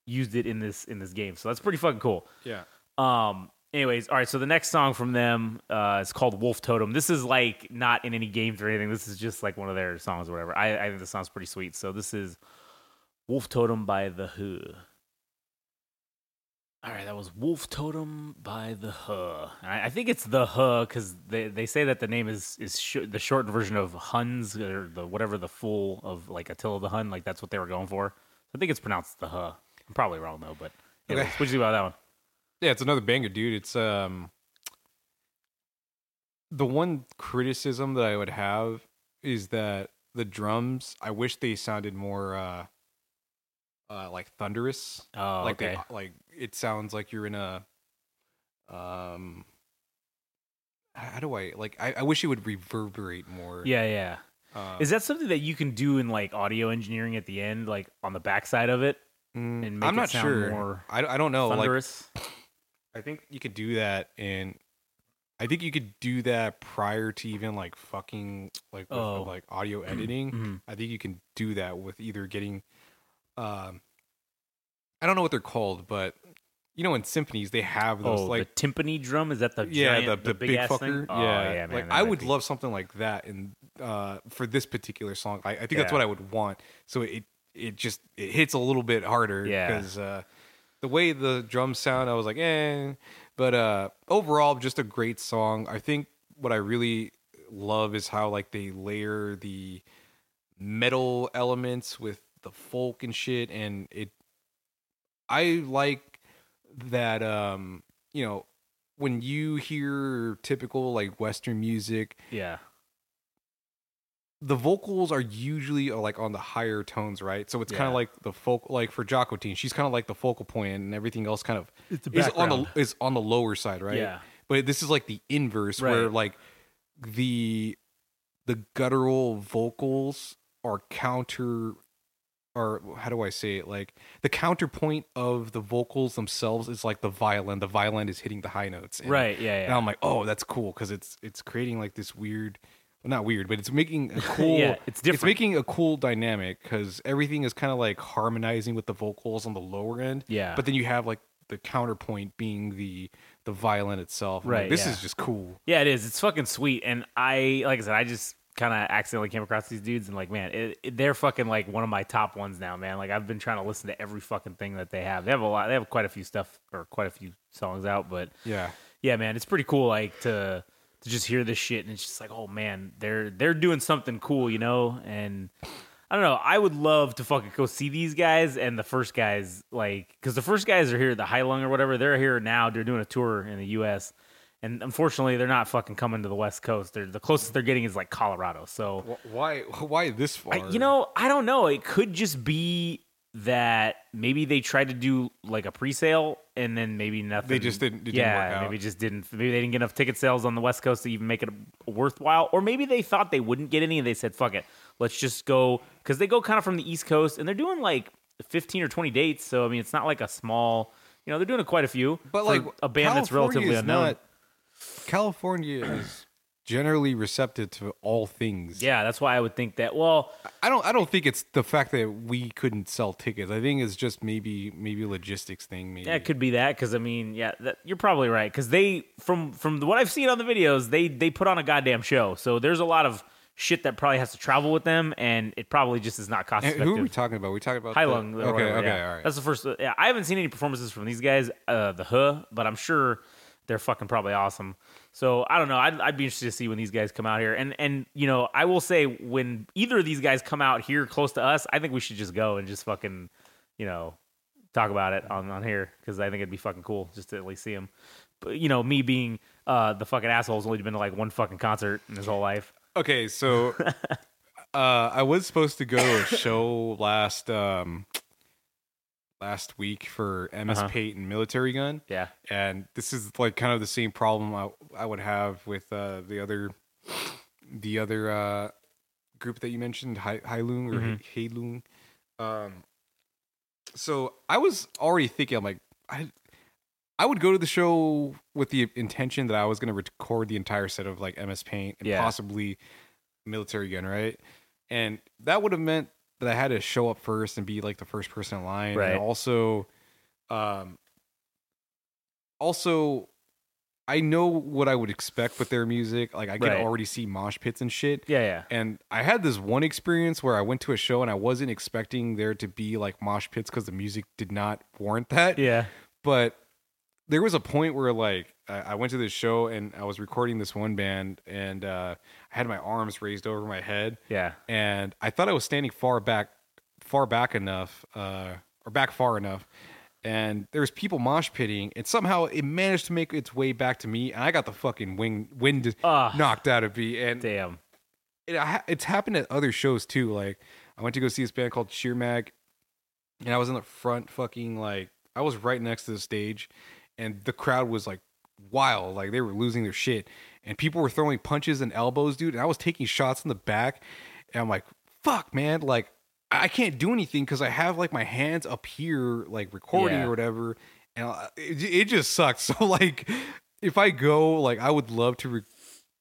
Speaker 2: used it in this in this game. So that's pretty fucking cool.
Speaker 3: Yeah.
Speaker 2: Um. Anyways, all right. So the next song from them uh, is called Wolf Totem. This is like not in any games or anything. This is just like one of their songs or whatever. I, I think the song's pretty sweet. So this is Wolf Totem by The Who. All right, that was Wolf Totem by the Huh. I, I think it's the Huh because they, they say that the name is is sh- the short version of Huns or the whatever the full of like Attila the Hun. Like that's what they were going for. I think it's pronounced the Huh. I'm probably wrong though, but anyways,
Speaker 3: Okay.
Speaker 2: what you think about that one?
Speaker 3: Yeah, it's another banger, dude. It's um the one criticism that I would have is that the drums, I wish they sounded more uh uh like thunderous.
Speaker 2: Oh,
Speaker 3: like they-
Speaker 2: okay.
Speaker 3: like it sounds like you're in a um how do I like I, I wish it would reverberate more.
Speaker 2: Yeah, yeah.
Speaker 3: Uh,
Speaker 2: Is that something that you can do in like audio engineering at the end, like on the backside of it,
Speaker 3: mm,
Speaker 2: and make
Speaker 3: I'm not sure.
Speaker 2: more
Speaker 3: I, I don't know. Like
Speaker 2: thunderous?
Speaker 3: I think you could do that and I think you could do that prior to even like fucking like with
Speaker 2: Oh.
Speaker 3: like audio editing.
Speaker 2: Mhm.
Speaker 3: I think you can do that with either getting um I don't know what they're called, but you know in symphonies they have those
Speaker 2: Oh,
Speaker 3: like
Speaker 2: the timpani drum is that the
Speaker 3: yeah,
Speaker 2: giant,
Speaker 3: the, the, big,
Speaker 2: ass
Speaker 3: fucker.
Speaker 2: Oh,
Speaker 3: yeah,
Speaker 2: yeah, man.
Speaker 3: like I would
Speaker 2: be-
Speaker 3: love something like that, and uh, for this particular song, I, I think that's what I would want. So it it just it hits a little bit harder
Speaker 2: Yeah.
Speaker 3: because uh, the way the drums sound, I was like, eh. But uh, overall, just a great song. I think what I really love is how like they layer the metal elements with the folk and shit, and it. I like that um you know when you hear typical like western music
Speaker 2: Yeah,
Speaker 3: the vocals are usually uh, like on the higher tones right so it's kind of like the folk like for Jacqueline she's kind of like the focal point and everything else kind of
Speaker 2: It's
Speaker 3: is on the is on the lower side right
Speaker 2: Yeah.
Speaker 3: but this is like the inverse where like the the guttural vocals are counter or how do I say it? Like the counterpoint of the vocals themselves is like the violin. The violin is hitting the high notes. And,
Speaker 2: right. Yeah,
Speaker 3: And
Speaker 2: yeah.
Speaker 3: I'm like, oh, that's cool because it's it's creating like this weird, well, not weird, but it's making a cool.
Speaker 2: Yeah, it's different.
Speaker 3: It's making a cool dynamic because everything is kind of like harmonizing with the vocals on the lower end.
Speaker 2: Yeah.
Speaker 3: But then you have like the counterpoint being the the violin itself. I'm like,
Speaker 2: Right,
Speaker 3: this
Speaker 2: yeah.
Speaker 3: is just cool.
Speaker 2: Yeah, it is. It's fucking sweet. And I, like I said, I just kind of accidentally came across these dudes and like, man, it, it- they're fucking like one of my top ones now, man. Like I've been trying to listen to every fucking thing that they have. They have a lot. They have quite a few stuff or quite a few songs out, but
Speaker 3: Yeah.
Speaker 2: yeah, man, it's pretty cool. Like to to just hear this shit and it's just like, oh man, they're they're doing something cool, you know. And I don't know. I would love to fucking go see these guys and the first guys, like, because the first guys are here, the High Lung or whatever. They're here now. They're doing a tour in the U.S. And unfortunately, they're not fucking coming to the West Coast. They're the closest they're getting is like Colorado. So
Speaker 3: Why why this far?
Speaker 2: I, you know, I don't know. It could just be that maybe they tried to do like a pre-sale and then maybe nothing.
Speaker 3: They just didn't- didn't
Speaker 2: yeah,
Speaker 3: work out.
Speaker 2: maybe just didn't. Maybe they didn't get enough ticket sales on the West Coast to even make it worthwhile, or maybe they thought they wouldn't get any and they said, "Fuck it, let's just go." Because they go kind of from the East Coast and they're doing like fifteen or twenty dates. So I mean, it's not like a small. You know, they're doing quite a few.
Speaker 3: but like
Speaker 2: a band that's relatively unknown.
Speaker 3: not- California is generally receptive to all things.
Speaker 2: yeah, that's why I would think that. Well,
Speaker 3: I don't I don't think it's the fact that we couldn't sell tickets. I think it's just maybe maybe a logistics thing. Maybe
Speaker 2: Yeah, it could be that because I mean, yeah, that, you're probably right because they from from what I've seen on the videos, they they put on a goddamn show. So there's a lot of shit that probably has to travel with them, and it probably just is not cost effective.
Speaker 3: who are we talking about? we talking about
Speaker 2: High Lung.
Speaker 3: Okay,
Speaker 2: whatever,
Speaker 3: okay,
Speaker 2: yeah.
Speaker 3: all right.
Speaker 2: That's the first. Yeah, I haven't seen any performances from these guys, uh, the Huh, but I'm sure they're fucking probably awesome. So I don't know. I'd, I'd be interested to see when these guys come out here, and and you know, I will say when either of these guys come out here close to us, I think we should just go and just fucking, you know, talk about it on, on here because I think it'd be fucking cool just to at least see them. But you know, me being uh, the fucking asshole's only been to like one fucking concert in his whole life.
Speaker 3: Okay, so uh, I was supposed to go to a show last um, last week for MS
Speaker 2: Uh-huh.
Speaker 3: Payton Military Gun,
Speaker 2: Yeah,
Speaker 3: and this is like kind of the same problem I, I would have with uh, the other the other uh, group that you mentioned, Hai Hailung or
Speaker 2: Mhm.
Speaker 3: Hailung. Um, so I was already thinking, I'm like, I I would go to the show with the intention that I was going to record the entire set of like MS Paint and
Speaker 2: Yeah.
Speaker 3: possibly Military Gun, right? And that would have meant that I had to show up first and be like the first person in line,
Speaker 2: Right.
Speaker 3: and also, um, also. I know what I would expect with their music. Like I can
Speaker 2: Right.
Speaker 3: already see mosh pits and shit.
Speaker 2: yeah, yeah.
Speaker 3: And I had this one experience where I went to a show and I wasn't expecting there to be like mosh pits because the music did not warrant that.
Speaker 2: Yeah.
Speaker 3: But there was a point where like I, I went to this show and I was recording this one band and uh, I had my arms raised over my head.
Speaker 2: Yeah.
Speaker 3: And I thought I was standing far back, far back enough, uh, or back far enough. And there was people mosh pitting, and somehow it managed to make its way back to me, and I got the fucking wing, wind
Speaker 2: Ah.
Speaker 3: knocked out of me. And
Speaker 2: Damn.
Speaker 3: it, it's happened at other shows too. Like I went to go see this band called Sheer Mag, and I was in the front, fucking like I was right next to the stage, and the crowd was like wild, like they were losing their shit, and people were throwing punches and elbows, dude. And I was taking shots in the back, and I'm like, fuck, man, like I can't do anything because I have like my hands up here, like recording
Speaker 2: Yeah.
Speaker 3: or whatever, and uh, it, it just sucks. So like, if I go, like I would love to. Re-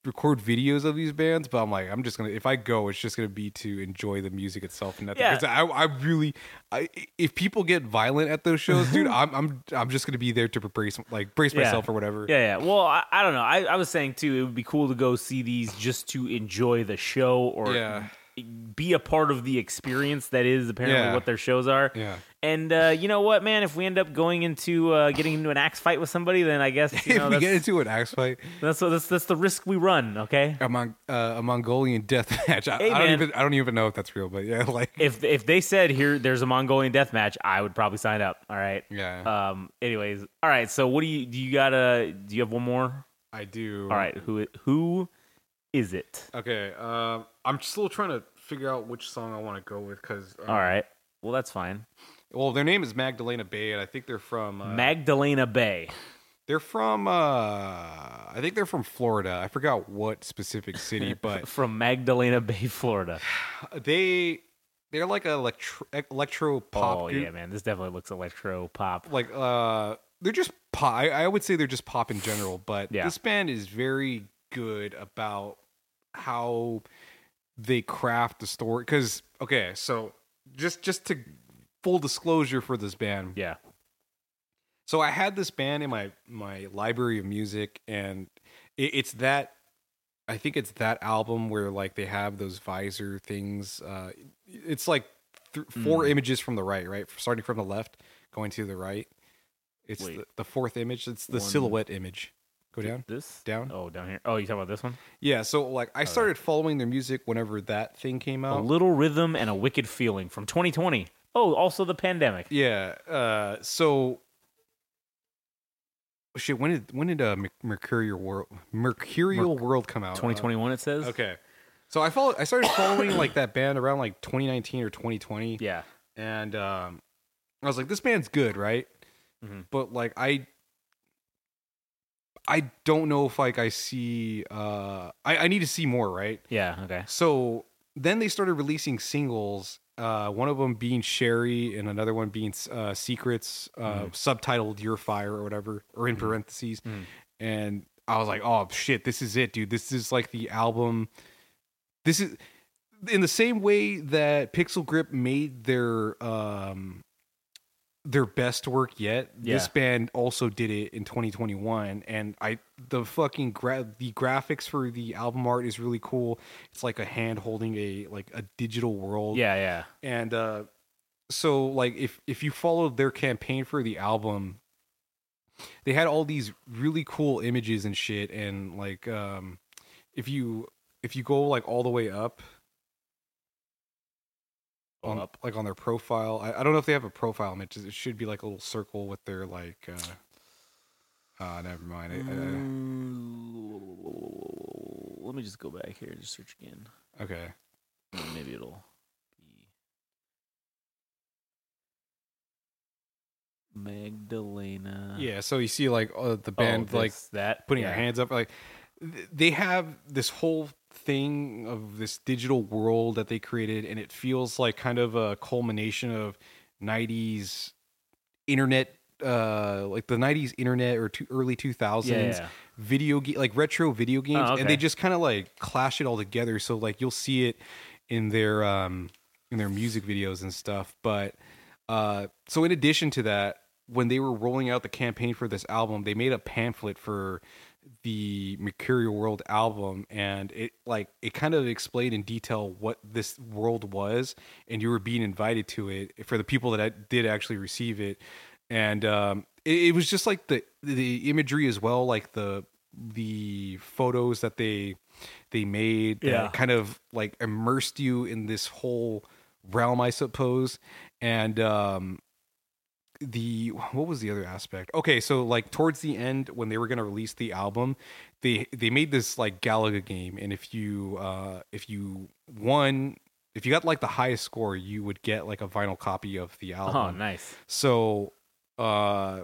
Speaker 3: record videos of these bands, but I'm like, I'm just gonna if I go, it's just gonna be to enjoy the music itself and nothing.
Speaker 2: Yeah.
Speaker 3: I, I really, I if people get violent at those shows, dude, mm-hmm. I'm I'm I'm just gonna be there to brace like brace
Speaker 2: Yeah.
Speaker 3: myself or whatever.
Speaker 2: Yeah, yeah. Well, I, I don't know. I, I was saying too, it would be cool to go see these just to enjoy the show or
Speaker 3: Yeah.
Speaker 2: Be a part of the experience that is apparently
Speaker 3: Yeah.
Speaker 2: what their shows are.
Speaker 3: Yeah.
Speaker 2: And uh, you know what, man? If we end up going into uh, getting into an axe fight with somebody, then I guess you know
Speaker 3: if we get into an axe fight,
Speaker 2: that's, that's that's the risk we run. Okay.
Speaker 3: a, Mon- uh, a Mongolian death match. I,
Speaker 2: Hey,
Speaker 3: I don't even I don't even know if that's real, but yeah, like
Speaker 2: If if they said here there's a Mongolian death match, I would probably sign up. All right.
Speaker 3: yeah,
Speaker 2: Um. Anyways, all right. So what do you do? You gotta. Do you have one more?
Speaker 3: I do.
Speaker 2: All right. Who who is it?
Speaker 3: Okay. Um, I'm still trying to figure out which song I want to go with because
Speaker 2: All right. Well, that's fine.
Speaker 3: well, their name is Magdalena Bay, and I think they're from uh,
Speaker 2: Magdalena Bay.
Speaker 3: They're from uh I think they're from Florida. I forgot what specific city, but
Speaker 2: from Magdalena Bay, Florida.
Speaker 3: they they're like a electro electro pop
Speaker 2: oh
Speaker 3: group.
Speaker 2: yeah, man, this definitely looks electro pop.
Speaker 3: Like uh they're just pop I, I would say they're just pop in general, but
Speaker 2: Yeah.
Speaker 3: this band is very good about how they craft the story cuz okay, so just just to full disclosure for this band.
Speaker 2: Yeah,
Speaker 3: So I had this band in my my library of music, and it, it's that. I think it's that album where like they have those visor things. Uh, it's like th- four
Speaker 2: Mm.
Speaker 3: images from the right, right, starting from the left, going to the right. It's the, the fourth image. It's the
Speaker 2: One-
Speaker 3: silhouette image. Go down.
Speaker 2: This
Speaker 3: Down?
Speaker 2: Oh, down here. Oh, you talking about this one?
Speaker 3: Yeah. So like I started following their music whenever that thing came out.
Speaker 2: A
Speaker 3: out.
Speaker 2: little rhythm and a wicked feeling from 2020. Oh, also the pandemic.
Speaker 3: Yeah. Uh, so shit. When did when did uh, Merc- Mercurial World Mercurial World come out? Uh,
Speaker 2: 2021, it says.
Speaker 3: okay. So I follow. I started following like that band around like 2019 or 2020,
Speaker 2: Yeah.
Speaker 3: and um, I was like, this band's good, right?
Speaker 2: Mhm.
Speaker 3: But like I. I don't know if like I see uh I, I need to see more, right?
Speaker 2: Yeah. Okay.
Speaker 3: So then they started releasing singles. Uh, one of them being Chaeri, and another one being uh, Secrets, uh, subtitled "Your Fire" or whatever, or in parentheses.
Speaker 2: Mhm.
Speaker 3: And I was like, "Oh shit, this is it, dude! This is like the album. This is in the same way that Pixel Grip made their um, their best work yet. This band also did it in 2021, and I the fucking gra- the graphics for the album art is really cool. It's like a hand holding a like a digital world.
Speaker 2: Yeah. Yeah.
Speaker 3: and uh, so like if if you followed their campaign for the album, they had all these really cool images and shit, and like um, if you if you go like all the way up on
Speaker 2: Up.
Speaker 3: like on their profile. I, I don't know if they have a profile image. It should be like a little circle with their like. uh uh never mind. I,
Speaker 2: Mm, Let me just go back here and just search again.
Speaker 3: Okay.
Speaker 2: Maybe it'll be Magdalena.
Speaker 3: Yeah. So you see like uh, the
Speaker 2: Oh,
Speaker 3: band like
Speaker 2: that
Speaker 3: putting
Speaker 2: yeah.
Speaker 3: their hands up like they have this whole thing of this digital world that they created and it feels like kind of a culmination of 90s internet uh like the 90s internet or two, early 2000s
Speaker 2: Yeah,
Speaker 3: video ga- like retro video games
Speaker 2: Oh,
Speaker 3: and they just kind of like clash it all together. So like you'll see it in their um in their music videos and stuff but uh so in addition to that when they were rolling out the campaign for this album they made a pamphlet for the Mercurial World album and it like it kind of explained in detail what this world was and you were being invited to it for the people that I did actually receive it and um, it, it was just like the the imagery as well, like the the photos that they they made that
Speaker 2: Yeah.
Speaker 3: kind of like immersed you in this whole realm, I suppose. And um, the what was the other aspect? Okay, so like towards the end when they were going to release the album, they they made this like Galaga game, and if you uh if you won. If you got like the highest score, you would get like a vinyl copy of the album.
Speaker 2: Oh, nice.
Speaker 3: So, uh,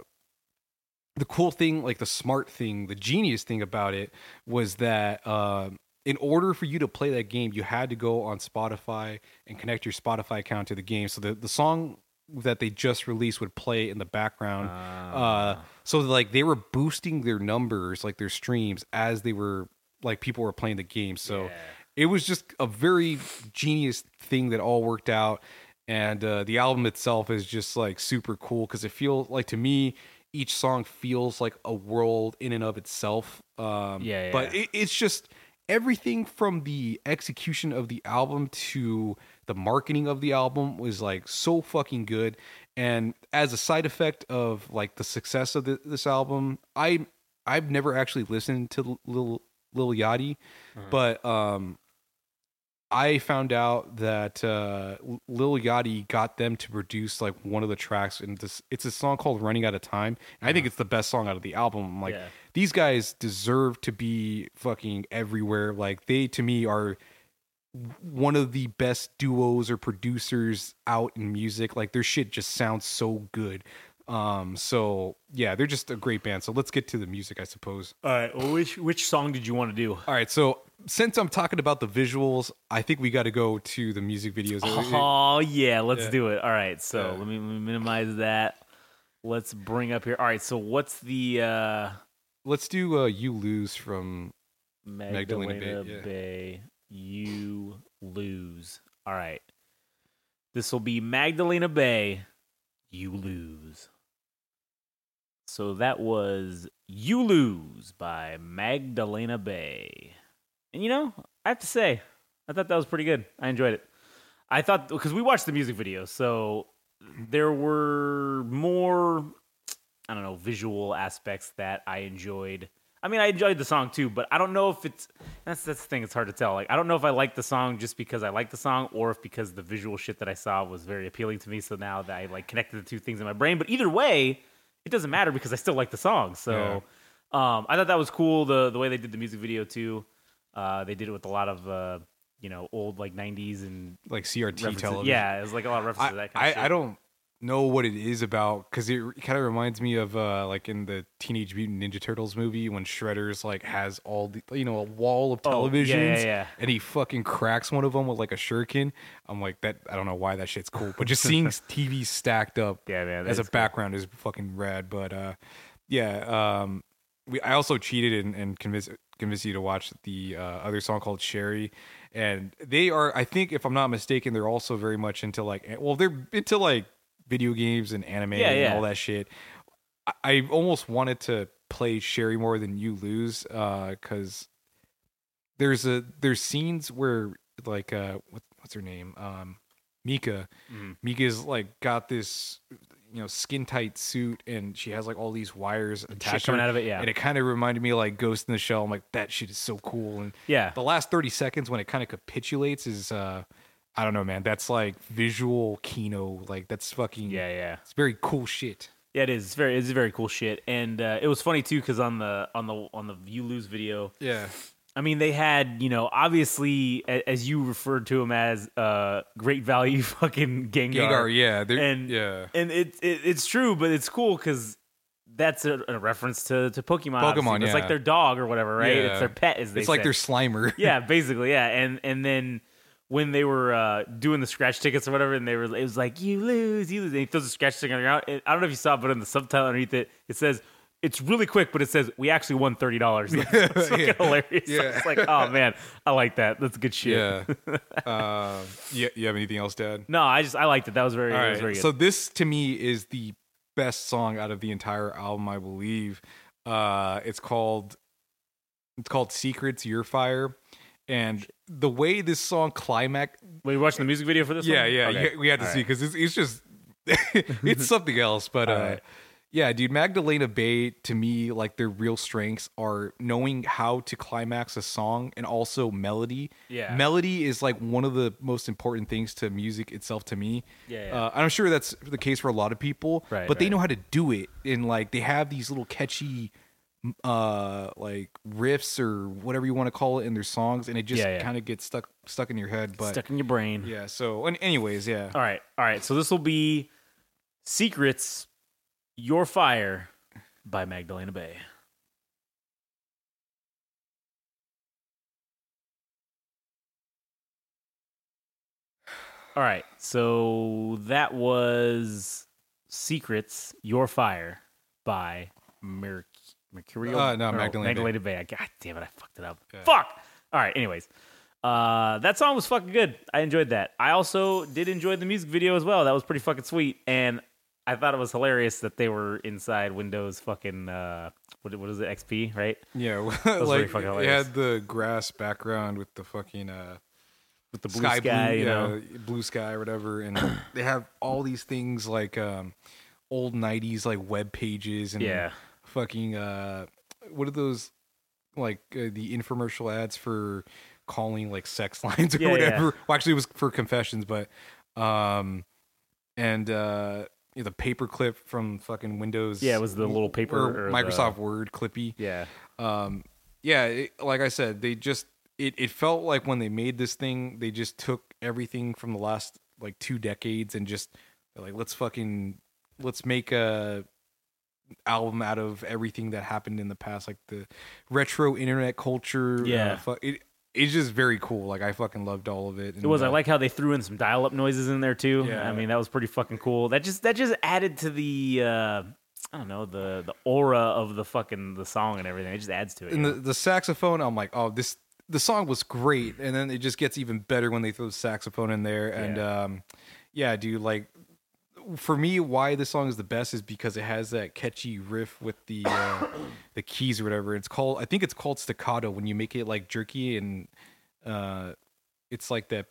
Speaker 3: the cool thing, like the smart thing, the genius thing about it was that uh, in order for you to play that game, you had to go on Spotify and connect your Spotify account to the game. So the, the song that they just released would play in the background. Uh, so like they were boosting their numbers, like their streams, as they were like people were playing the game. So
Speaker 2: Yeah.
Speaker 3: it was just a very genius thing that all worked out and uh, the album itself is just like super cool because it feels like to me each song feels like a world in and of itself um,
Speaker 2: Yeah, yeah.
Speaker 3: but it, it's just everything from the execution of the album to the marketing of the album was like so fucking good and as a side effect of like the success of the, this album i i've never actually listened to lil lil yachty but um I found out that uh, Lil Yachty got them to produce like one of the tracks, and this it's a song called "Running Out of Time." And I think it's the best song out of the album. I'm like,
Speaker 2: Yeah.
Speaker 3: these guys deserve to be fucking everywhere. Like they, to me, are one of the best duos or producers out in music. Like their shit just sounds so good. Um, so yeah, they're just a great band. So let's get to the music, I suppose.
Speaker 2: All right. Well, which which song did you want to do?
Speaker 3: All right, so since I'm talking about the visuals, I think we got to go to the music videos.
Speaker 2: Oh yeah, let's
Speaker 3: Yeah.
Speaker 2: do it. All right, so
Speaker 3: Yeah.
Speaker 2: let, me, let me minimize that. Let's bring up here. All right, so what's the uh,
Speaker 3: Let's do uh, "You Lose" from
Speaker 2: Magdalena,
Speaker 3: Magdalena Bay,
Speaker 2: Bay,
Speaker 3: yeah.
Speaker 2: You lose. All right, this will be Magdalena Bay. You lose. So that was "You Lose" by Magdalena Bay. And you know, I have to say, I thought that was pretty good. I enjoyed it. I thought because we watched the music video, so there were more, I don't know, visual aspects that I enjoyed. I mean, I enjoyed the song too, but I don't know if it's that's that's the thing. It's hard to tell. Like, I don't know if I like the song just because I like the song, or if because the visual shit that I saw was very appealing to me. So now that I like connected the two things in my brain, but either way, it doesn't matter because I still like the song. So um, I thought that was cool. The the way they did the music video too. Uh, they did it with a lot of uh, you know old like '90s and
Speaker 3: like CRT television.
Speaker 2: Yeah, it was like a lot of references
Speaker 3: I,
Speaker 2: to that kind
Speaker 3: I,
Speaker 2: of shit.
Speaker 3: I don't know what it is about because it kind of reminds me of uh, like in the Teenage Mutant Ninja Turtles movie when Shredder's like has all the you know a wall of
Speaker 2: Oh, yeah,
Speaker 3: televisions
Speaker 2: yeah, yeah.
Speaker 3: and he fucking cracks one of them with like a shuriken. I'm like that. I don't know why that shit's cool, but just seeing TV stacked up
Speaker 2: Yeah, man,
Speaker 3: as a
Speaker 2: cool.
Speaker 3: background is fucking rad. But uh, yeah, um, we I also cheated and, and convinced convinced you to watch the uh, other song called Chaeri, and they are I think if I'm not mistaken they're also very much into like well they're into like video games and anime
Speaker 2: Yeah,
Speaker 3: and
Speaker 2: yeah.
Speaker 3: all that shit. I, I almost wanted to play Chaeri more than you lose because there's a there's scenes where like uh what, what's her name um Mica
Speaker 2: Mhm.
Speaker 3: Mica's like got this you know skin tight suit and she has like all these wires attached to
Speaker 2: coming
Speaker 3: her,
Speaker 2: out of it, yeah.
Speaker 3: and it kind of reminded me of like Ghost in the Shell I'm like that shit is so cool and
Speaker 2: Yeah.
Speaker 3: the last 30 seconds when it kind of capitulates is uh I don't know man that's like visual kino like that's fucking
Speaker 2: Yeah, yeah.
Speaker 3: it's very cool shit
Speaker 2: Yeah, it is. It's very, it's very cool shit, and uh, it was funny too because on the on the on the you lose video,
Speaker 3: yeah
Speaker 2: I mean, they had you know obviously as you referred to him as uh, great value fucking Gengar.
Speaker 3: Gengar yeah
Speaker 2: and
Speaker 3: yeah
Speaker 2: and it, it it's true, but it's cool because that's a, a reference to to Pokemon.
Speaker 3: Pokemon,
Speaker 2: obviously. it's like their dog or whatever, right?
Speaker 3: Yeah.
Speaker 2: It's their pet, as they
Speaker 3: it's like their Slimer
Speaker 2: yeah, basically, yeah. And and then when they were uh, doing the scratch tickets or whatever, and they were, it was like you lose, you lose. And he throws a scratch ticket on the ground. And I don't know if you saw, it, but in the subtitle underneath it, it says. It's really quick, but it says we actually won thirty dollars. It's fucking
Speaker 3: Yeah.
Speaker 2: hilarious.
Speaker 3: Yeah.
Speaker 2: It's like, oh man, I like that. That's good shit.
Speaker 3: yeah uh, yeah you have anything else Dad
Speaker 2: No, I just I liked it. That was very,
Speaker 3: All
Speaker 2: was very good.
Speaker 3: So this to me is the best song out of the entire album, I believe. Uh, it's called it's called "Secrets Your Fire," and the way this song climax.
Speaker 2: Were you watching the music video for this?
Speaker 3: Yeah,
Speaker 2: one?
Speaker 3: yeah,
Speaker 2: Okay.
Speaker 3: you- we had to
Speaker 2: All
Speaker 3: see
Speaker 2: right.
Speaker 3: because it's, it's just it's something else. But uh,
Speaker 2: right.
Speaker 3: yeah, dude, Magdalena Bay to me, like their real strengths are knowing how to climax a song and also melody.
Speaker 2: Yeah.
Speaker 3: melody is like one of the most important things to music itself to me.
Speaker 2: Yeah, yeah.
Speaker 3: Uh, I'm sure that's the case for a lot of people.
Speaker 2: Right,
Speaker 3: but they know how to do it, and like they have these little catchy. Uh like riffs or whatever you want to call it in their songs and it just
Speaker 2: Yeah, yeah.
Speaker 3: kind of gets stuck stuck in your head but
Speaker 2: Stuck in your brain.
Speaker 3: yeah so and anyways yeah
Speaker 2: All right, all right. So this will be Secrets, Your Fire by Magdalena Bay. All right, so that was Secrets, Your Fire by Merc- Mercurial.
Speaker 3: Uh, no,
Speaker 2: or
Speaker 3: Magdalena Bay.
Speaker 2: Bay. God damn it, I fucked it up. Fuck. All right, anyways. Uh, that song was fucking good. I enjoyed that. I also did enjoy the music video as well. That was pretty fucking sweet. And I thought it was hilarious that they were inside Windows fucking, uh, what, what is it, XP, right?
Speaker 3: Yeah,
Speaker 2: was
Speaker 3: like
Speaker 2: fucking hilarious.
Speaker 3: had the grass background with the fucking uh,
Speaker 2: With the blue
Speaker 3: sky,
Speaker 2: sky,
Speaker 3: blue,
Speaker 2: you know?
Speaker 3: yeah, blue sky or whatever, and they have all these things like um, old '90s like web pages and
Speaker 2: Yeah.
Speaker 3: Fucking uh, what are those like uh, the infomercial ads for calling like sex lines or
Speaker 2: Yeah, yeah.
Speaker 3: whatever? Well, actually, it was for confessions, but um, and uh. you know, The paperclip from fucking Windows.
Speaker 2: Yeah, it was the little paper
Speaker 3: Microsoft
Speaker 2: the-
Speaker 3: Word clippy
Speaker 2: Yeah.
Speaker 3: um yeah it, like i said they just it, it felt like when they made this thing they just took everything from the last like two decades and just like let's fucking let's make a album out of everything that happened in the past like the retro internet culture
Speaker 2: Yeah.
Speaker 3: uh, fu- it, it's just very cool like i fucking loved all of it
Speaker 2: It was. I
Speaker 3: uh,
Speaker 2: like how they threw in some dial-up noises in there too.
Speaker 3: Yeah.
Speaker 2: I mean, that was pretty fucking cool. That just that just added to the uh, I don't know the the aura of the fucking the song and everything. It just adds to it.
Speaker 3: and the,
Speaker 2: know?
Speaker 3: the saxophone i'm like oh this the song was great and then it just gets even better when they throw the saxophone in there and
Speaker 2: Yeah.
Speaker 3: um yeah dude like for me why this song is the best is because it has that catchy riff with the uh, the keys or whatever it's called i think it's called staccato when you make it like jerky and uh it's like that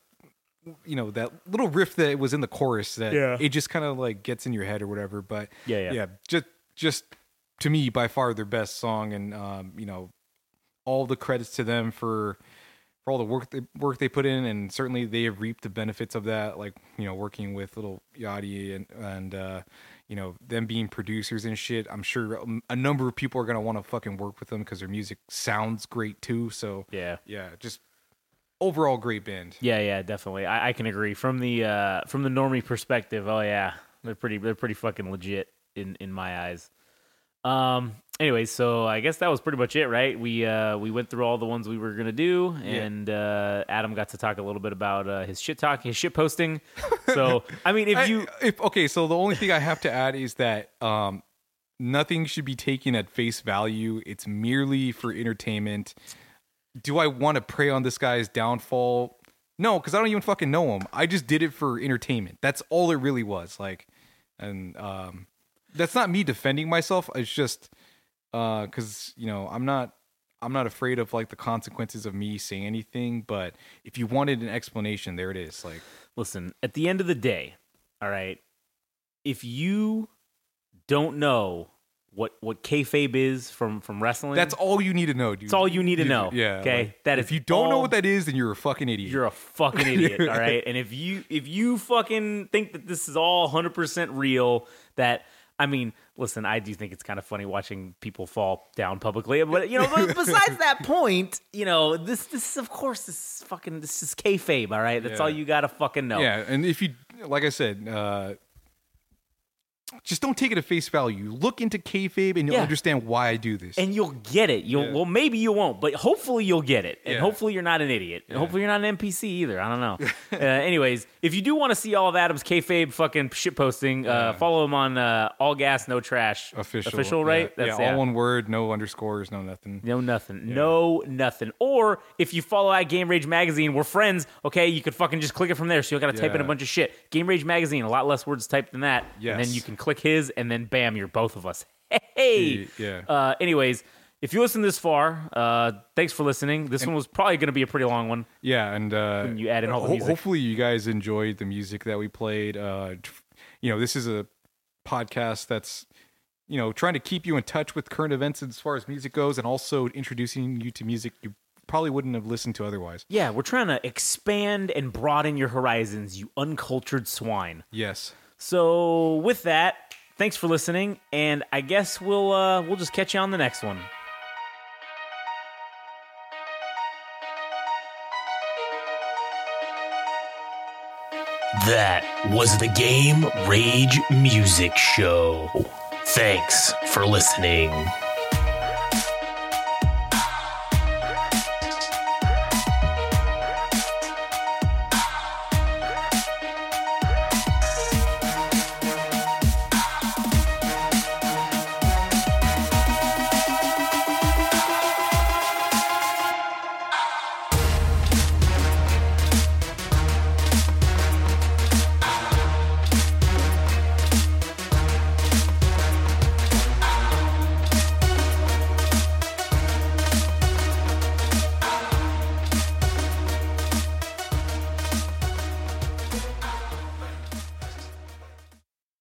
Speaker 3: you know that little riff that was in the chorus that
Speaker 2: Yeah.
Speaker 3: it just kind of like gets in your head or whatever but
Speaker 2: Yeah, yeah.
Speaker 3: yeah just just to me by far their best song and um you know all the credits to them for for all the work they work they put in and certainly they have reaped the benefits of that like you know working with little Yachty and and uh you know them being producers and shit i'm sure um, a number of people are going to want to fucking work with them because their music sounds great too so
Speaker 2: yeah.
Speaker 3: yeah just overall great band
Speaker 2: Yeah, yeah, definitely. I, I can agree from the uh, from the normie perspective. Oh yeah, they're pretty they're pretty fucking legit in in my eyes. Um. Anyway, so I guess that was pretty much it, right? We uh we went through all the ones we were gonna do, and uh, Adam got to talk a little bit about uh, his shit talk, his shit posting. So I mean, if
Speaker 3: I-
Speaker 2: you
Speaker 3: if okay so the only thing i have to add is that um nothing should be taken at face value. It's merely for entertainment. Do i want to prey on this guy's downfall? No because i don't even fucking know him. I just did it for entertainment. That's all it really was like and um that's not me defending myself. It's just uh because you know i'm not i'm not afraid of like the consequences of me saying anything but if you wanted an explanation there it is like
Speaker 2: listen, at the end of the day, all right, if you don't know what what kayfabe is from from wrestling,
Speaker 3: That's all you need to know, dude.
Speaker 2: That's all you need to know,
Speaker 3: Yeah.
Speaker 2: okay?
Speaker 3: like,
Speaker 2: That
Speaker 3: if you don't know what that is, then you're a fucking idiot.
Speaker 2: You're a fucking idiot, all right? And if you if you fucking think that this is all 100% real, that I mean, listen, I do think it's kind of funny watching people fall down publicly, but you know, besides that point, you know, this this is of course this is fucking this is kayfabe, all right? That's
Speaker 3: Yeah.
Speaker 2: all you gotta fucking know.
Speaker 3: yeah, and if you, like I said, uh, just don't take it at face value. Look into kayfabe, and you'll
Speaker 2: Yeah.
Speaker 3: understand why I do this.
Speaker 2: and you'll get it. You'll
Speaker 3: Yeah.
Speaker 2: well, maybe you won't, but hopefully you'll get it, and
Speaker 3: Yeah.
Speaker 2: hopefully you're not an idiot, and hopefully you're not an NPC either. I don't know. uh, anyways, if you do want to see all of Adam's kayfabe fucking shit posting, uh, follow him on uh, All Gas No Trash
Speaker 3: official,
Speaker 2: official, right?
Speaker 3: Yeah, yeah, all one word, no underscores, no nothing.
Speaker 2: No nothing. No nothing. Or if you follow at Game Rage Magazine, we're friends. Okay, you could fucking just click it from there. So you got to type in a bunch of shit. Game Rage Magazine, a lot less words typed than that. And then you can click his, and then bam, you're both of us. Hey.
Speaker 3: Yeah.
Speaker 2: Uh, anyways, if you listen this far, uh, thanks for listening. This one was probably going to be a pretty long one.
Speaker 3: Yeah, and uh,
Speaker 2: When you add in all the music.
Speaker 3: hopefully you guys enjoyed the music that we played. Uh, you know, this is a podcast that's you know trying to keep you in touch with current events as far as music goes, and also introducing you to music you probably wouldn't have listened to otherwise.
Speaker 2: Yeah, we're trying to expand and broaden your horizons, you uncultured swine.
Speaker 3: Yes.
Speaker 2: So with that, thanks for listening, and I guess we'll uh, we'll just catch you on the next one.
Speaker 1: That was the Game Rage Music Show. Thanks for listening.